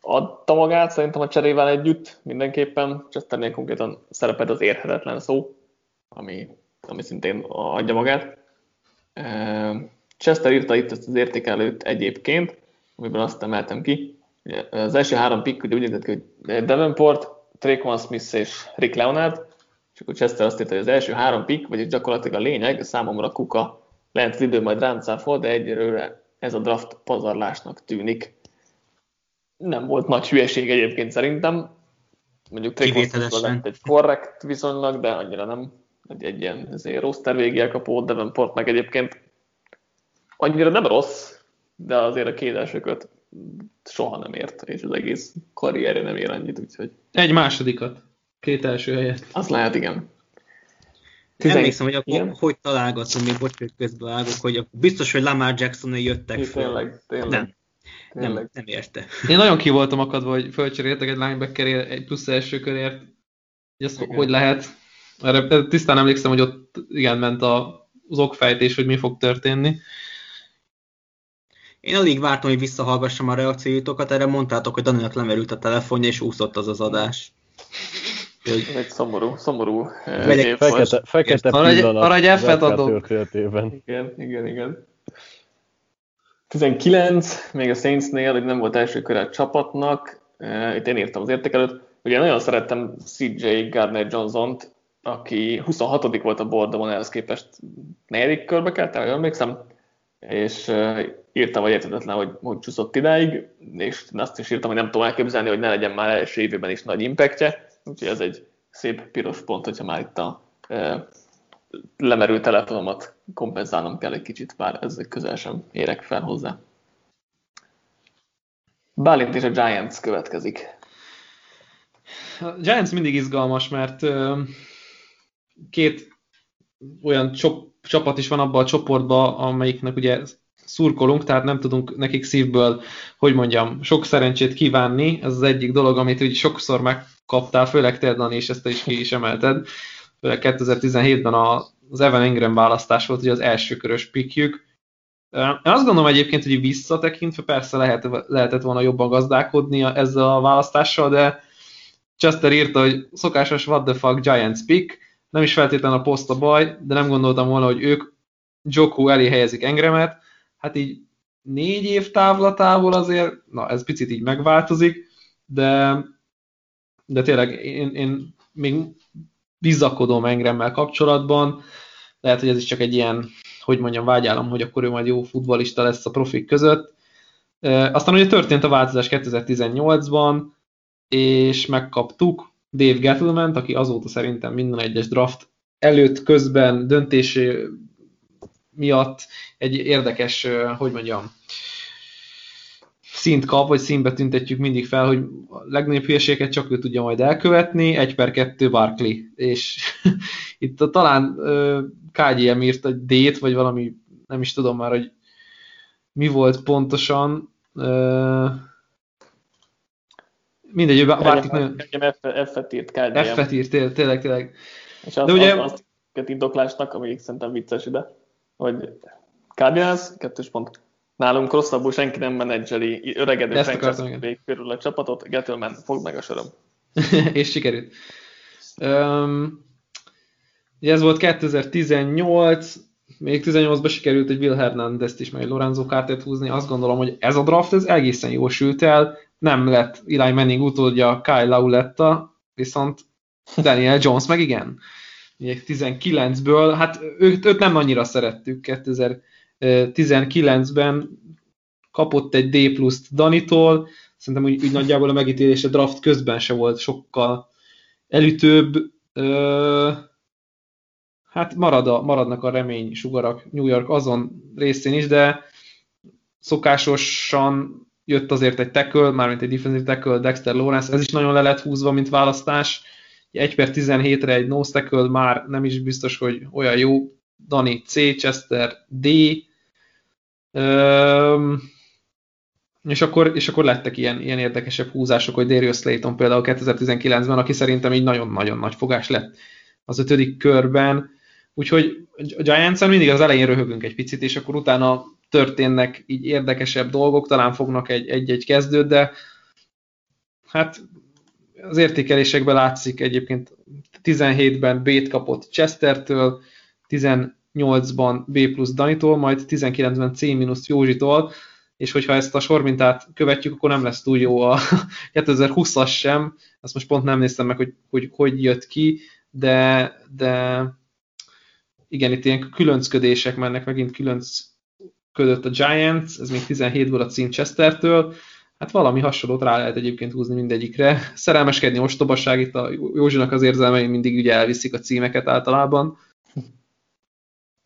adta magát szerintem a cserével együtt mindenképpen. Chesternél konkrétan szereped az érhetetlen szó, ami, ami szintén adja magát. Chester írta itt ezt az értékelőt egyébként, amiben azt emeltem ki. Az első három pick ugye úgy nézett ki, hogy Davenport, Traquan Smith és Rick Leonard, és akkor Chester azt írta, hogy az első három pick, vagyis gyakorlatilag a lényeg, számomra kuka, lehet az idő majd rám fog, de egyelőre ez a draft pazarlásnak tűnik. Nem volt nagy hülyeség egyébként szerintem. Mondjuk Traquan Smith egy korrekt viszonylag, de annyira nem egy, egy ilyen azért roster végig kapó Devonport meg egyébként annyira nem rossz, de azért a két elsőköt soha nem ért, és az egész karrierje nem ér annyit, úgyhogy... Egy másodikat, két első helyet. Az lehet, igen. Tizen... Emlékszem, hogy akkor igen? hogy találgattam, még bocs, hogy közbeállok, hogy biztos, hogy Lamar jackson jöttek fel. Tényleg, tényleg. Nem. Nem, nem érte. Én nagyon ki voltam akadva, hogy fölcseréltek egy linebacker egy plusz első körért. Hogy igen. hogy lehet? Erre tisztán emlékszem, hogy ott igen ment a, az okfejtés, hogy mi fog történni. Én alig vártam, hogy visszahallgassam a reakcióitokat, erre mondtátok, hogy Daninak lemerült a telefonja, és úszott az az adás. Ez egy szomorú, szomorú év Fekete, fekete pillanat arra egy F-et adok. Igen, igen, igen. 19, még a Saintsnél, hogy nem volt első kör a csapatnak, itt én írtam az értékelőt, ugye nagyon szerettem CJ Gardner-Johnson-t, aki 26 volt a bordon ehhez képest negyedik körbe kelt, el, emlékszem, és írtam, hogy értetetlen, hogy hogy csúszott idáig, és azt is írtam, hogy nem tudom elképzelni, hogy ne legyen már első évében is nagy impactje, úgyhogy ez egy szép piros pont, hogyha már itt a uh, lemerült telefonomat kompenzálnom kell egy kicsit, bár ezzel közel sem érek fel hozzá. Bálint és a Giants következik. A Giants mindig izgalmas, mert két olyan csop, csapat is van abban a csoportban, amelyiknek ugye szurkolunk, tehát nem tudunk nekik szívből, hogy mondjam, sok szerencsét kívánni. Ez az egyik dolog, amit úgy sokszor megkaptál, főleg te, Dani, és ezt te is ki is emelted. Főleg 2017-ben az Evan Ingram választás volt ugye az első körös pikjük. Én azt gondolom egyébként, hogy visszatekintve persze lehet, lehetett volna jobban gazdálkodni ezzel a választással, de Chester írta, hogy szokásos what the fuck Giants pick, nem is feltétlenül a poszt a baj, de nem gondoltam volna, hogy ők Joku elé helyezik Engremet, hát így négy év távlatából azért, na ez picit így megváltozik, de, de tényleg én, én még bizakodom Engremmel kapcsolatban, lehet, hogy ez is csak egy ilyen, hogy mondjam, vágyálom, hogy akkor ő majd jó futbalista lesz a profik között. Aztán ugye történt a változás 2018-ban, és megkaptuk Dave Gettleman, aki azóta szerintem minden egyes draft előtt, közben, döntési miatt egy érdekes, hogy mondjam, szint kap, vagy színbe tüntetjük mindig fel, hogy a legnagyobb hülyeséget csak ő tudja majd elkövetni, egy per kettő Barkley. És itt a, talán KGM írt egy D-t, vagy valami, nem is tudom már, hogy mi volt pontosan. Mindegy, Barkley nagyon... F-et írt KGM. F-et írt, tényleg, tényleg. És az, De ugye... az, az indoklásnak, ami szerintem vicces ide, hogy Cardinals, kettős pont. Nálunk rosszabbul senki nem menedzseli öregedő franchise körül a csapatot, Gettleman fog meg a sorom. és sikerült. Um, ez volt 2018, még 18-ban sikerült egy Will Hernandez-t is, meg Lorenzo Carter húzni. Azt gondolom, hogy ez a draft ez egészen jól sült el. Nem lett Eli Manning utódja Kyle Lauletta, viszont Daniel Jones meg igen. 19-ből, hát őt, őt nem annyira szerettük 2019-ben, kapott egy D pluszt Danitól, szerintem úgy, úgy nagyjából a megítélése draft közben se volt sokkal elütőbb. Ö, hát marad a, maradnak a remény sugarak New York azon részén is, de szokásosan jött azért egy tackle, mármint egy defensive tackle, Dexter Lawrence, ez is nagyon le lett húzva, mint választás 1 per 17-re egy nose tackle már nem is biztos, hogy olyan jó. Dani C, Chester D. Üm, és akkor, és akkor lettek ilyen, ilyen érdekesebb húzások, hogy Darius Slayton például 2019-ben, aki szerintem így nagyon-nagyon nagy fogás lett az ötödik körben. Úgyhogy a giants mindig az elején röhögünk egy picit, és akkor utána történnek így érdekesebb dolgok, talán fognak egy-egy kezdőt, de hát az értékelésekben látszik egyébként 17-ben B-t kapott Chestertől, 18-ban B plusz Danitól, majd 19-ben C minusz Józsitól, és hogyha ezt a sormintát követjük, akkor nem lesz túl jó a 2020-as sem, azt most pont nem néztem meg, hogy hogy, hogy jött ki, de, de igen, itt ilyen különcködések mennek, megint különcködött a Giants, ez még 17-ből a cím Chestertől, Hát valami hasonlót rá lehet egyébként húzni mindegyikre. Szerelmeskedni ostobaság, itt a Józsinak az érzelmei mindig ugye elviszik a címeket általában.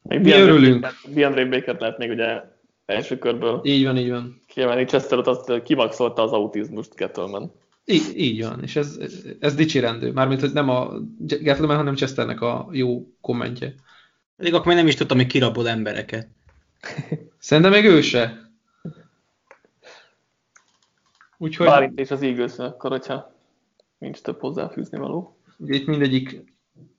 Még Mi örülünk. Biandre Baker lehet még ugye első körből. Így van, így van. Kiemelni Chesterot azt kimaxolta az autizmust Gettleman. Így, így van, és ez, ez dicsérendő. Mármint, hogy nem a Gettleman, hanem Chesternek a jó kommentje. Pedig akkor még nem is tudtam, hogy kirabol embereket. Szerintem még ő se. Úgyhogy... Bálint és az eagles akkor, hogyha nincs több hozzáfűzni való. Itt mindegyik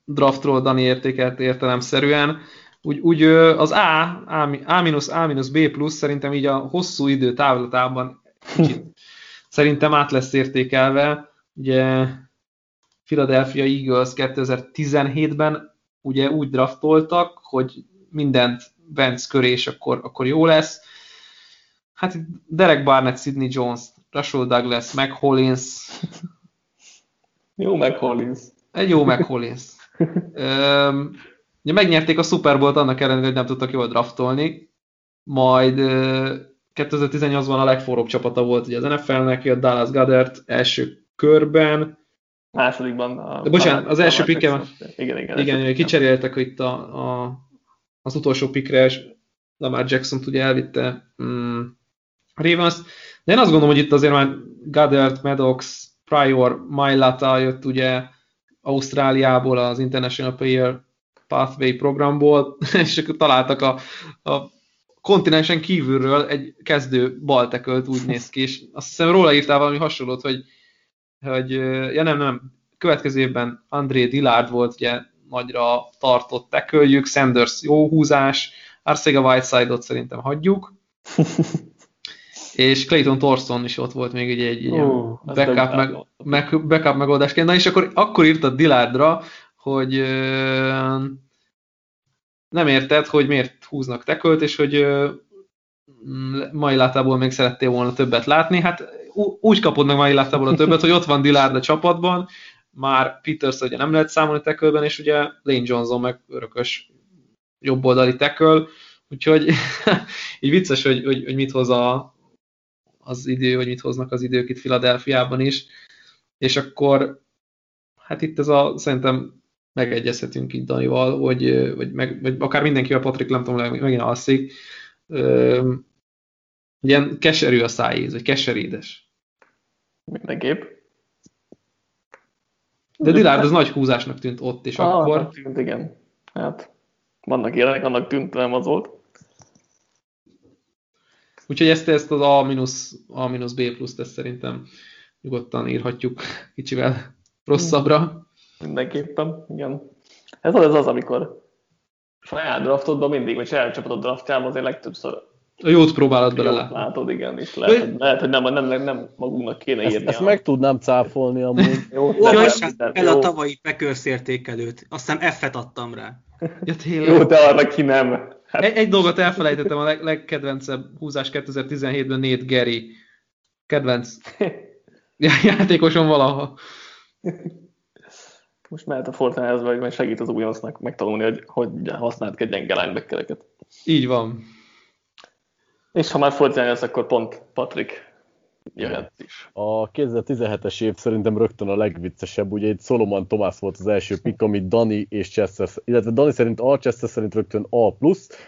draftról Dani értékelt értelemszerűen. Úgy, úgy az A, A, A, A B plusz szerintem így a hosszú idő távlatában szerintem át lesz értékelve. Ugye Philadelphia Eagles 2017-ben ugye úgy draftoltak, hogy mindent Vance köré, és akkor, akkor jó lesz. Hát Derek Barnett, Sidney Jones Russell Douglas, Mac Hollins. Jó Mac Hollins. Egy jó Mac Hollins. Ugye megnyerték a Super Bowl-t annak ellenére, hogy nem tudtak jól draftolni, majd 2018-ban a legforróbb csapata volt ugye az NFL-nek, jött Dallas Goddard első körben. Másodikban. A, De bocsánat, az első pikken. Igen, igen. Igen, kicseréltek itt a, a, az utolsó pikre, és Lamar Jackson ugye elvitte mm, Ravens. De én azt gondolom, hogy itt azért már Goddard, Maddox, Prior, Mailata jött ugye Ausztráliából, az International Player Pathway programból, és akkor találtak a, a kontinensen kívülről egy kezdő baltekölt úgy néz ki, és azt hiszem róla írtál valami hasonlót, hogy, hogy ja nem, nem, következő évben André Dillard volt ugye nagyra tartott teköljük, Sanders jó húzás, Arcega Whiteside-ot szerintem hagyjuk, és Clayton Thorson is ott volt még egy, egy, egy uh, backup, meg, meg, backup megoldásként. Na és akkor, akkor írtad Dillardra, hogy uh, nem érted, hogy miért húznak tekölt, és hogy uh, mai látából még szerettél volna többet látni. Hát úgy kapod meg mai látából a többet, hogy ott van Dillard a csapatban, már Peters ugye nem lehet számolni tekölben, és ugye Lane Johnson meg örökös jobboldali teköl, úgyhogy így vicces, hogy, hogy, hogy mit hoz a, az idő, vagy mit hoznak az idők itt Filadelfiában is, és akkor hát itt ez a, szerintem megegyezhetünk itt Danival, hogy, vagy, meg, vagy akár mindenkivel, Patrik, nem tudom, megint alszik, ö, ilyen keserű a szájíz, vagy keserédes. Mindenképp. De Dillard az nagy húzásnak tűnt ott, és ah, akkor... Tűnt, igen. Hát, vannak ilyenek, annak tűnt, nem az volt. Úgyhogy ezt, ezt az A minus, A minus B pluszt ezt szerintem nyugodtan írhatjuk kicsivel rosszabbra. Mindenképpen, igen. Ez az, ez az amikor saját draftodban mindig, vagy saját csapatod draftjában azért legtöbbször a jót próbálod bele. Látod, igen, és lehet, hogy, lehet, hogy nem, nem, nem, nem magunknak kéne ezt, írni. Ezt a... meg tudnám cáfolni amúgy. jó, el a tavalyi Packers értékelőt. Aztán F-et adtam rá. Ja, Jó, de arra ki nem. Hát... Egy, egy dolgot elfelejtettem, a leg, legkedvencebb húzás 2017-ben Nate Gary. Kedvenc játékosom valaha. Most mehet a Fortnite-hez, vagy segít az újoncnak megtanulni, hogy hogy használt egy gyenge linebackereket. Így van. És ha már Fortnite akkor pont Patrik jöhet is. A 2017-es év szerintem rögtön a legviccesebb, ugye egy Solomon Thomas volt az első pick, amit Dani és Chester, illetve Dani szerint A, Chester szerint rögtön A+,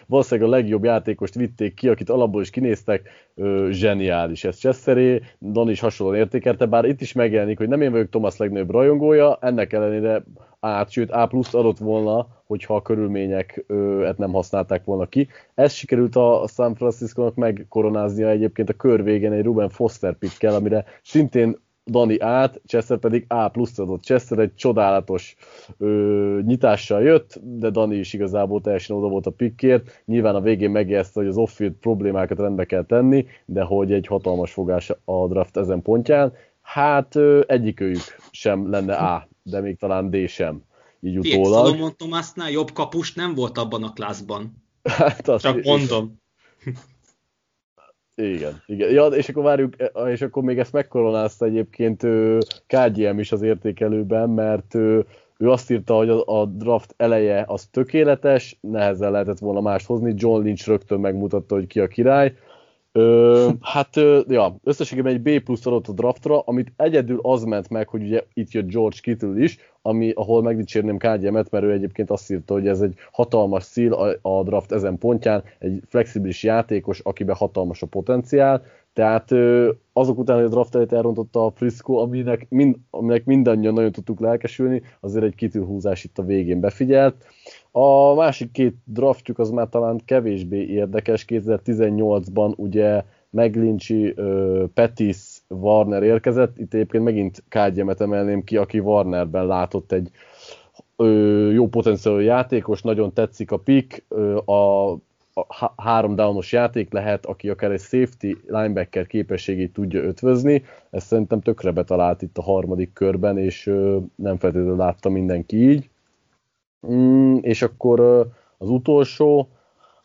valószínűleg a legjobb játékost vitték ki, akit alapból is kinéztek, ö, zseniális ez Chesteré, Dani is hasonlóan értékelte, bár itt is megjelenik, hogy nem én vagyok Thomas legnagyobb rajongója, ennek ellenére A, sőt A plusz adott volna, hogyha a körülményeket nem használták volna ki. Ez sikerült a San Francisco-nak megkoronáznia egyébként a kör végén egy Ruben Foster pickkel, amire szintén Dani át, Chester pedig A plusz adott. Chester egy csodálatos ö, nyitással jött, de Dani is igazából teljesen oda volt a pickért. Nyilván a végén megjegyezte, hogy az off-field problémákat rendbe kell tenni, de hogy egy hatalmas fogás a draft ezen pontján. Hát egyikőjük sem lenne A, de még talán D sem így utólag. Solomon Thomasnál jobb kapust nem volt abban a klászban. Hát azt Csak mondom. Igen, igen. Ja, és akkor várjuk, és akkor még ezt megkoronázta egyébként KGM is az értékelőben, mert ő, ő azt írta, hogy a, a draft eleje az tökéletes, nehezen lehetett volna mást hozni, John Lynch rögtön megmutatta, hogy ki a király, Ö, hát, ö, ja, összességében egy B plusz adott a draftra, amit egyedül az ment meg, hogy ugye itt jött George Kittle is, ami, ahol megdicsérném KGM-et, mert ő egyébként azt írta, hogy ez egy hatalmas szíl a, a draft ezen pontján, egy flexibilis játékos, akiben hatalmas a potenciál, tehát azok után, hogy a draft előtt elrontotta a Frisco, aminek, mind, aminek mindannyian nagyon tudtuk lelkesülni, azért egy kitűhúzás itt a végén befigyelt. A másik két draftjuk az már talán kevésbé érdekes. 2018-ban ugye Meglincsi, Petis, Warner érkezett. Itt egyébként megint Kádjemet emelném ki, aki Warnerben látott egy jó potenciálú játékos, nagyon tetszik a pick, a, a három downos játék lehet, aki akár egy safety linebacker képességét tudja ötvözni. Ezt szerintem tökre betalált itt a harmadik körben, és nem feltétlenül látta mindenki így. Mm, és akkor az utolsó,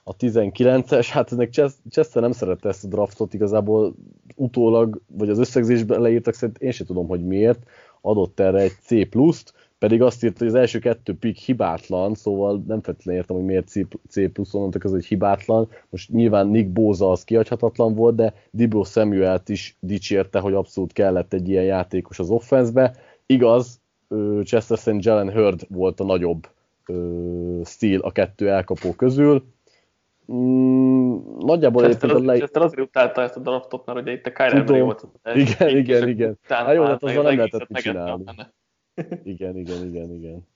a 19-es, hát ennek Chester nem szerette ezt a draftot, igazából utólag, vagy az összegzésben leírtak, szerint én sem tudom, hogy miért, adott erre egy C pluszt, pedig azt írta, hogy az első kettő pick hibátlan, szóval nem feltétlenül értem, hogy miért C plusz, mondtak az, hogy hibátlan. Most nyilván Nick Boza az kiadhatatlan volt, de Dibro Samuelt is dicsérte, hogy abszolút kellett egy ilyen játékos az offenszbe. Igaz, Chester St. Jalen Hurd volt a nagyobb stíl a kettő elkapó közül. Mm, nagyjából Chester, az, le... Chester azért utálta ezt a draftot, mert ugye itt a Kyler Murray volt. Igen, igen, igen. Hát jó, hát azzal nem lehetett mit csinálni. Igen, igen, igen, igen.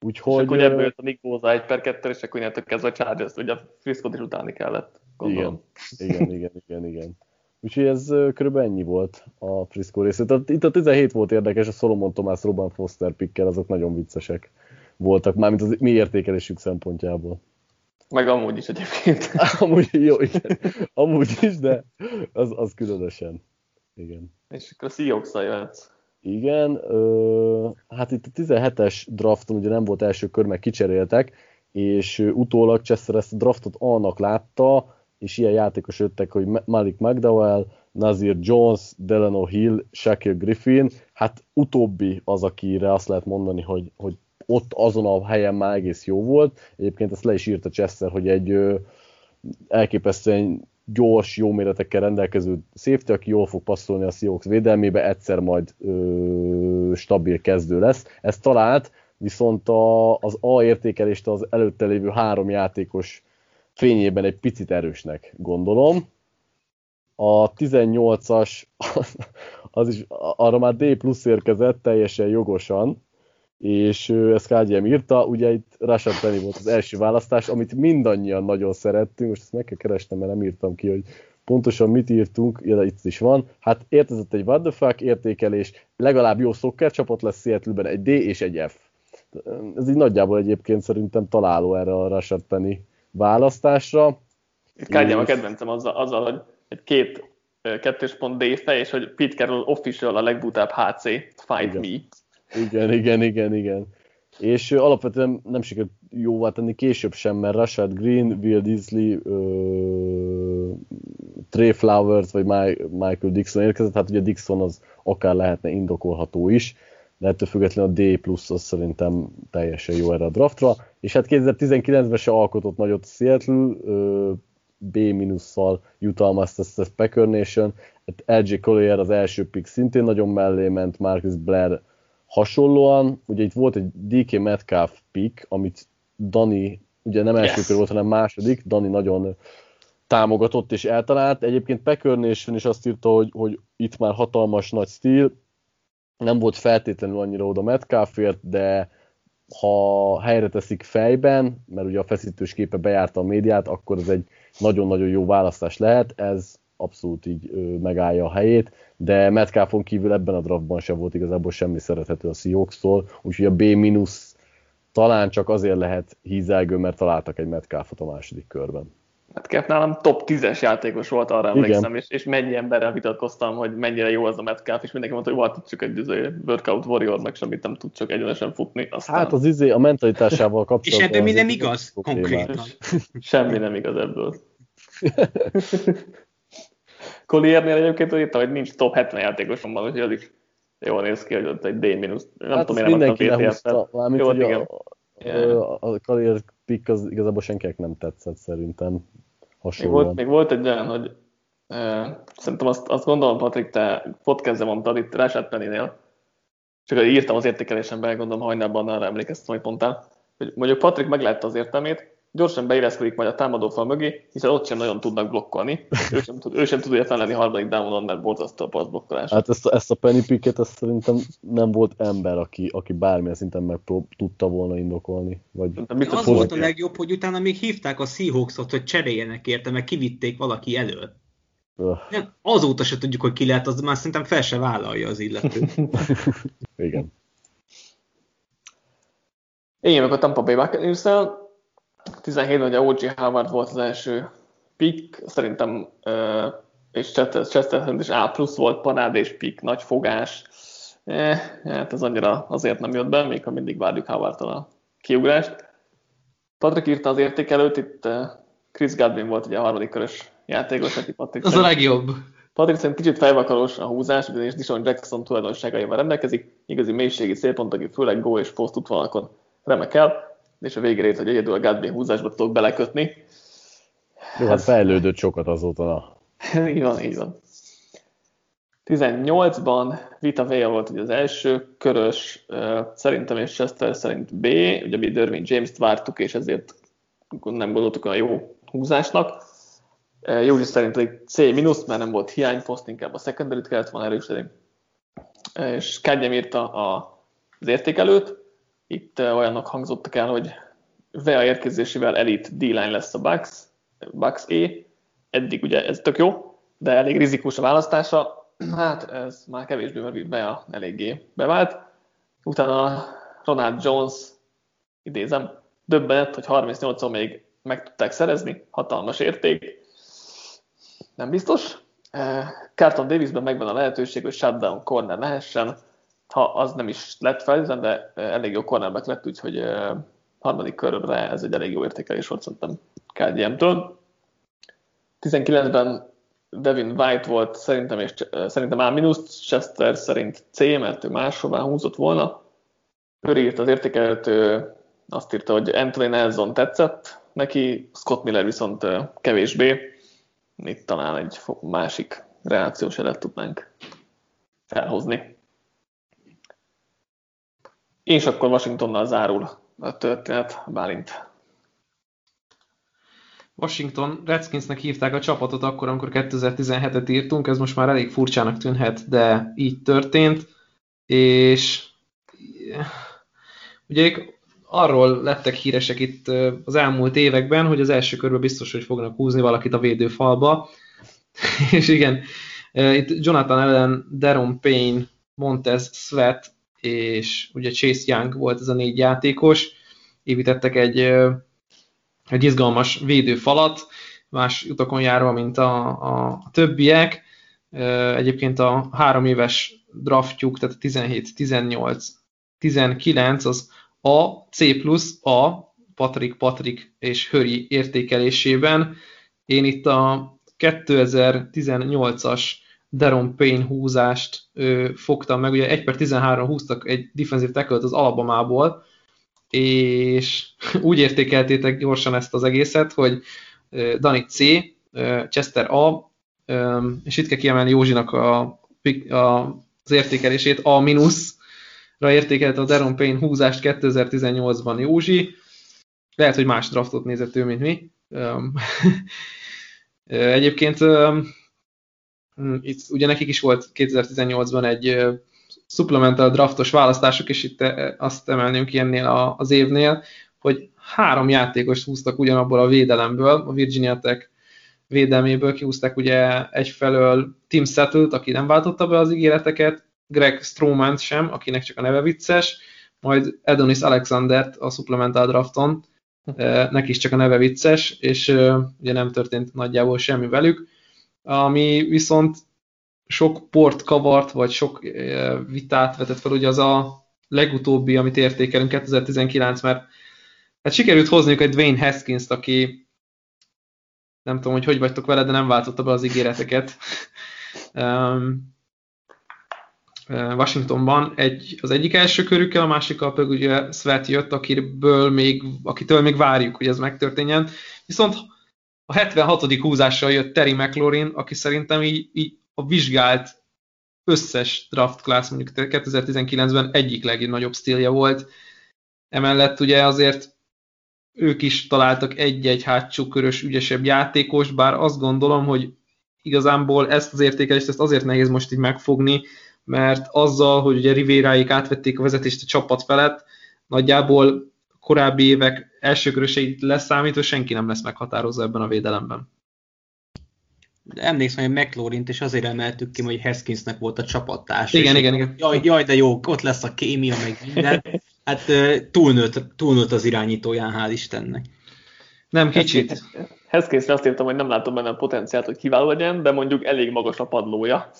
Úgyhogy... És akkor ebből jött a Nick Bosa 1 per 2, és akkor innentől kezdve a Chargers, ugye a Frisco is utálni kellett. gondolom. Igen, igen, igen, igen, igen. Úgyhogy ez körülbelül ennyi volt a Frisco részét. Tehát itt a 17 volt érdekes, a Solomon Thomas, Robin Foster pikkel, azok nagyon viccesek voltak, mármint az mi értékelésük szempontjából. Meg amúgy is egyébként. amúgy jó, igen. Amúgy is, de az, az különösen. Igen. És akkor a seahawks jöhetsz. Igen, ö, hát itt a 17-es drafton ugye nem volt első kör, meg kicseréltek, és utólag Chester ezt a draftot annak látta, és ilyen játékos jöttek, hogy Malik McDowell, Nazir Jones, Delano Hill, Shaquille Griffin, hát utóbbi az, akire azt lehet mondani, hogy, hogy ott azon a helyen már egész jó volt. Egyébként ezt le is írta Chester, hogy egy ö, elképesztően gyors, jó méretekkel rendelkező safety, aki jól fog passzolni a Seahawks védelmébe, egyszer majd ö, stabil kezdő lesz. Ez talált, viszont a, az A értékelést az előtte lévő három játékos fényében egy picit erősnek gondolom. A 18-as, az is, arra már D plusz érkezett teljesen jogosan, és ezt KGM írta, ugye itt Rashad Penny volt az első választás, amit mindannyian nagyon szerettünk, most ezt meg kell keresnem, mert nem írtam ki, hogy pontosan mit írtunk, ja, itt is van. Hát értezett egy what the fuck értékelés, legalább jó csapat lesz seattle egy D és egy F. Ez így nagyjából egyébként szerintem találó erre a Rashad Penny választásra. KGM a kedvencem azzal, azzal, hogy egy két kettős pont D fej, és hogy Pete Carroll official a legbutább HC, fight Igen. me. Igen, igen, igen, igen. És ö, alapvetően nem sikerült jóvá tenni később sem, mert Rashad Green, Will Disley, ö, Trey Flowers vagy Michael Dixon érkezett, hát ugye Dixon az akár lehetne indokolható is, de ettől függetlenül a D plusz az szerintem teljesen jó erre a draftra, és hát 2019-ben se alkotott nagyot Seattle, ö, B minusszal jutalmazta ezt a Packer Nation, hát Collier az első pick szintén nagyon mellé ment, Marcus Blair hasonlóan, ugye itt volt egy DK Metcalf pick, amit Dani, ugye nem első Yes. kör volt, hanem második, Dani nagyon támogatott és eltalált. Egyébként Nation is azt írta, hogy, hogy itt már hatalmas nagy stíl, nem volt feltétlenül annyira oda Metcalfért, de ha helyre teszik fejben, mert ugye a feszítős képe bejárta a médiát, akkor ez egy nagyon-nagyon jó választás lehet, ez abszolút így megállja a helyét, de Metcalfon kívül ebben a draftban sem volt igazából semmi szerethető a Seahawks-tól, úgyhogy a B- talán csak azért lehet hízelgő, mert találtak egy Metcalfot a második körben. Metcalf nálam top 10-es játékos volt, arra Igen. emlékszem, és, és mennyi emberrel vitatkoztam, hogy mennyire jó az a Metcalf, és mindenki mondta, hogy volt csak egy izé, workout warrior, meg semmit nem tud csak egyenesen futni. Aztán Hát az izé a mentalitásával És kapcsolatban... ebből mi nem igaz, konkrétan. semmi nem igaz ebből. Colliernél egyébként úgy írta, hogy nincs top 70 játékosomban, úgyhogy az is jól néz ki, hogy ott egy D. Nem hát tudom, én nem mindenki lehúzta, mármint, Jó, hogy a, a, a career pick az igazából senkinek nem tetszett szerintem Még hasonlóan. volt, még volt egy olyan, hogy uh, szerintem azt, azt gondolom, Patrik, te podcastben mondtad itt Rashad Penny-nél, csak írtam az értékelésemben, gondolom hajnalban arra emlékeztem, hogy mondtál, hogy mondjuk Patrik meglátta az értelmét, gyorsan beilleszkedik majd a támadófal mögé, hiszen ott sem nagyon tudnak blokkolni. Ő sem, tud, ő sem tud ugye lenni harmadik downon, mert borzasztó a pass blokkolás. Hát ezt, a- ezt a penny picket, ezt szerintem nem volt ember, aki, aki bármilyen szinten meg tudta volna indokolni. Vagy biztos Az volt a legjobb, hogy utána még hívták a Seahawksot, hogy cseréljenek érte, meg kivitték valaki elől. öh, Nem, azóta se tudjuk, hogy ki lehet, az már szerintem fel se vállalja az illető. igen. Én jövök a Tampa Bay buccaneers 17 ugye O.J. Howard volt az első pick, szerintem uh, és Chester Chester szerint is A plusz volt, parádés pick, nagy fogás. Eh, hát ez annyira azért nem jött be, még ha mindig várjuk Howardtól a kiugrást. Patrik írta az értékelőt, itt uh, Chris Godwin volt ugye a harmadik körös játékos, aki Patrik Az a legjobb. Patrik szerint kicsit fejvakaros a húzás, ugyanis Dishon Jackson tulajdonságaival rendelkezik, igazi mélységi célpont, aki főleg go és post útvonalakon remekel, és a végére hogy egyedül a Godwin húzásba tudok belekötni. Jó, hát fejlődött sokat azóta. Na. így van, így van. 18-ban Vita Vea volt ugye az első körös, szerintem és Chester szerint B, ugye mi Derwin James-t vártuk, és ezért nem gondoltuk a jó húzásnak. Józsi szerint pedig C mínusz, mert nem volt hiányposzt, inkább a secondary kellett volna erősíteni. Uh, és Kegyem írta az értékelőt, itt uh, olyanok hangzottak el, hogy Vea érkezésével elit D-line lesz a Bucks, Bucks E, eddig ugye ez tök jó, de elég rizikus a választása, hát ez már kevésbé merült be a eléggé bevált. Utána Ronald Jones, idézem, döbbenet, hogy 38-on még meg tudták szerezni, hatalmas érték. Nem biztos. Carton Davisben megvan a lehetőség, hogy shutdown corner lehessen, ha az nem is lett fel, de elég jó cornerback lett, úgyhogy harmadik körre ez egy elég jó értékelés volt szerintem KGM-től. 19-ben Devin White volt szerintem, és szerintem A minus, Chester szerint C, mert ő máshová húzott volna. Ő írt az értékelőt, azt írta, hogy Anthony Nelson tetszett neki, Scott Miller viszont kevésbé. Itt talán egy másik reakciós elet tudnánk felhozni. És akkor Washingtonnal zárul a történet, Bálint. Washington Redskinsnek hívták a csapatot akkor, amikor 2017-et írtunk, ez most már elég furcsának tűnhet, de így történt, és ugye arról lettek híresek itt az elmúlt években, hogy az első körben biztos, hogy fognak húzni valakit a védőfalba, és igen, itt Jonathan Allen, Deron Payne, Montez Sweat és ugye Chase Young volt ez a négy játékos, építettek egy, egy izgalmas védőfalat, más utakon járva, mint a, a többiek. Egyébként a három éves draftjuk, tehát 17, 18, 19 az A, C plusz A, Patrick, Patrick és Höri értékelésében. Én itt a 2018-as Deron Payne húzást ö, fogtam meg, ugye 1 per 13 húztak egy defensive tackle az Alabamából, és úgy értékeltétek gyorsan ezt az egészet, hogy Dani C, Chester A, és itt kell kiemelni Józsinak a, a, az értékelését, A minuszra értékelte a Deron Payne húzást 2018-ban Józsi, lehet, hogy más draftot nézett ő, mint mi. Egyébként itt ugye nekik is volt 2018-ban egy supplemental draftos választások, és itt azt emelném ki ennél az évnél, hogy három játékost húztak ugyanabból a védelemből, a Virginia Tech védelméből kihúzták ugye egyfelől Tim Settled, aki nem váltotta be az ígéreteket, Greg Stroman sem, akinek csak a neve vicces, majd Adonis Alexandert a supplemental drafton, neki is csak a neve vicces, és ugye nem történt nagyjából semmi velük, ami viszont sok port kavart, vagy sok vitát vetett fel, ugye az a legutóbbi, amit értékelünk 2019, mert hát sikerült hozniuk egy Dwayne Haskins-t, aki nem tudom, hogy hogy vagytok vele, de nem váltotta be az ígéreteket. Washingtonban egy, az egyik első körükkel, a másikkal pedig ugye Svet jött, akiből még, akitől még várjuk, hogy ez megtörténjen. Viszont a 76. húzással jött Terry McLaurin, aki szerintem így, így a vizsgált összes draft class mondjuk 2019-ben egyik legnagyobb stílje volt. Emellett ugye azért ők is találtak egy-egy hátsó körös ügyesebb játékos, bár azt gondolom, hogy igazából ezt az értékelést ezt azért nehéz most így megfogni, mert azzal, hogy ugye Rivéráik átvették a vezetést a csapat felett, nagyjából korábbi évek elsőköröseit leszámítva senki nem lesz meghatározó ebben a védelemben. De emlékszem, hogy McLaurint és azért emeltük ki, hogy Haskinsnek volt a csapattársa. Igen, igen, igen. Jaj, jaj, de jó, ott lesz a kémia, meg minden. Hát túlnőtt, túlnőtt az irányítóján, hál' Istennek. Nem, kicsit. Haskinsre azt írtam, hogy nem látom benne a potenciált, hogy kiváló legyen, de mondjuk elég magas a padlója.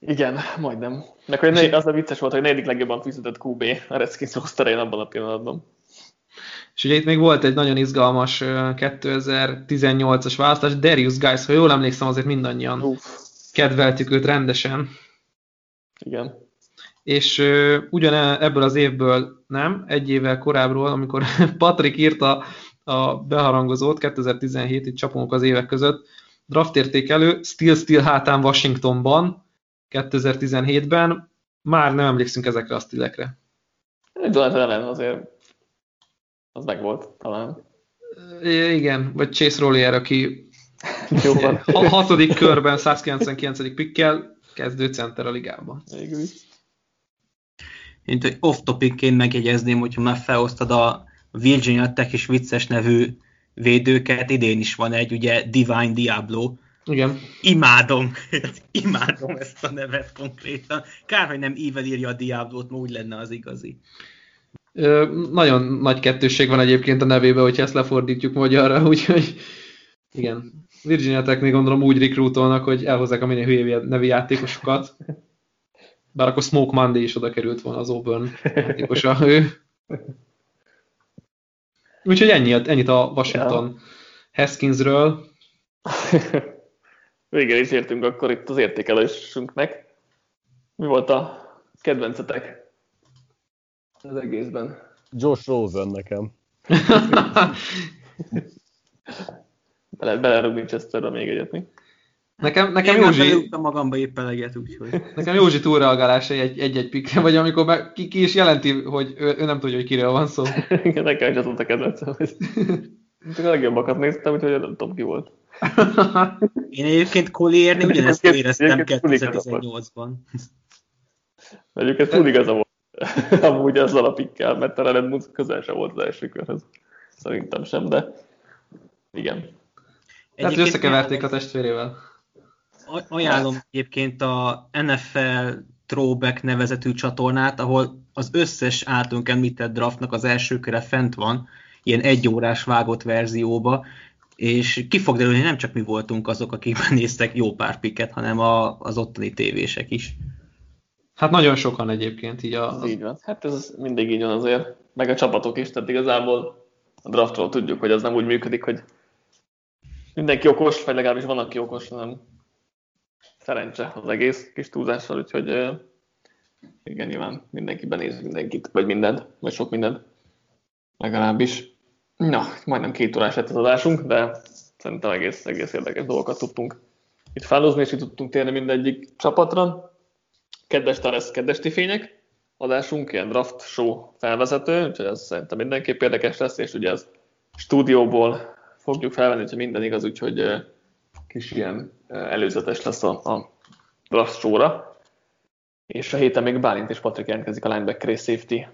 Igen, majdnem. Meg hogy az a vicces volt, hogy negyedik legjobban fizetett QB a Redskins rosterén abban a pillanatban. És ugye itt még volt egy nagyon izgalmas 2018-as választás, Darius Guys, ha jól emlékszem, azért mindannyian Uf. kedveltük őt rendesen. Igen. És uh, ugyan ebből az évből nem, egy évvel korábbról, amikor Patrick írta a beharangozót, 2017, itt csapunk az évek között, draft értékelő, Steel Steel hátán Washingtonban, 2017-ben, már nem emlékszünk ezekre a stílekre. Jonathan ellen azért az meg volt talán. Igen, vagy Chase Rollier, aki Jó van. a hatodik körben 199. pikkel kezdő center a ligában. Végül Én off topicként megjegyezném, hogyha már felhoztad a Virginia Tech és vicces nevű védőket, idén is van egy, ugye Divine Diablo. Igen. Imádom, imádom ezt a nevet konkrétan. Kár, hogy nem Evil írja a Diablót, mert úgy lenne az igazi. Nagyon nagy kettősség van egyébként a nevébe, hogyha ezt lefordítjuk magyarra, úgyhogy igen. Virginia Tech még gondolom úgy rekrútolnak, hogy elhozzák a minél hülyébb nevű játékosokat. Bár akkor Smoke Monday is oda került volna az Auburn játékosa ő. Úgyhogy ennyi, ennyit a Washington Haskinsről. Végre is értünk akkor itt az értékelésünknek. Mi volt a kedvencetek az egészben? Josh Rosen nekem. Bele, belerugni Chesterre még egyet mi? Nekem, nekem Én Józsi, magamba épp eleget, úgyhogy. nekem Józsi túlreagálása egy- egy-egy pikre, vagy amikor meg, ki, ki, is jelenti, hogy ő, ő, nem tudja, hogy kiről van szó. Igen, nekem is az volt a kedvencem. hogy- Csak a legjobbakat néztem, úgyhogy nem tudom ki volt. Én egyébként Colliernél ugyanezt éreztem egyébként full igaza volt. 2018-ban. Egyébként full igaza volt. Amúgy ezzel a pikkel, mert a Red Moon közel sem volt az első körhöz. Szerintem sem, de igen. Tehát, összekeverték a testvérével. aj- Ajánlom egyébként a NFL Throwback nevezetű csatornát, ahol az összes általunk említett draftnak az első köre fent van, ilyen egyórás vágott verzióba, és ki fog derülni, nem csak mi voltunk azok, akik néztek jó pár piket, hanem a, az ottani tévések is. Hát nagyon sokan egyébként, így a, Ez így van. Hát ez mindig így van azért. Meg a csapatok is, tehát igazából a draftról tudjuk, hogy az nem úgy működik, hogy mindenki okos, vagy legalábbis van, aki okos, hanem szerencse az egész kis túlzással, úgyhogy igen, nyilván mindenki benéz mindenkit, vagy mindent, vagy sok mindent, legalábbis. Na, majdnem két órás lett az adásunk, de szerintem egész, egész érdekes dolgokat tudtunk itt felhozni, és itt tudtunk térni mindegyik csapatra. Kedves Tares, kedves tifények, adásunk, ilyen draft show felvezető, úgyhogy ez szerintem mindenképp érdekes lesz, és ugye ez stúdióból fogjuk felvenni, hogyha minden igaz, úgyhogy kis ilyen előzetes lesz a, a draft show-ra. És a héten még Bálint és Patrik jelentkezik a linebacker és safety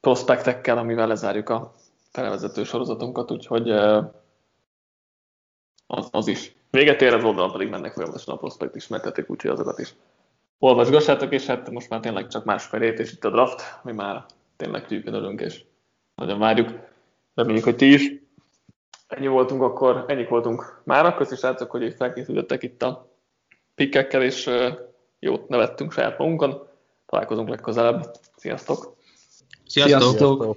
prospektekkel, amivel lezárjuk a felvezető sorozatunkat, úgyhogy az, az is. Véget ér, az oldalon pedig mennek folyamatosan a prospekt ismertetik, úgyhogy azokat is olvasgassátok, és hát most már tényleg csak másfelét, és itt a draft, mi már tényleg tűkön örülünk, és nagyon várjuk. Reméljük, hogy ti is. Ennyi voltunk akkor, ennyik voltunk mára. Köszi srácok, hogy így felkészültek itt a pikkekkel, és jót nevettünk saját magunkon. Találkozunk legközelebb. Sziasztok! Sziasztok! Sziasztok!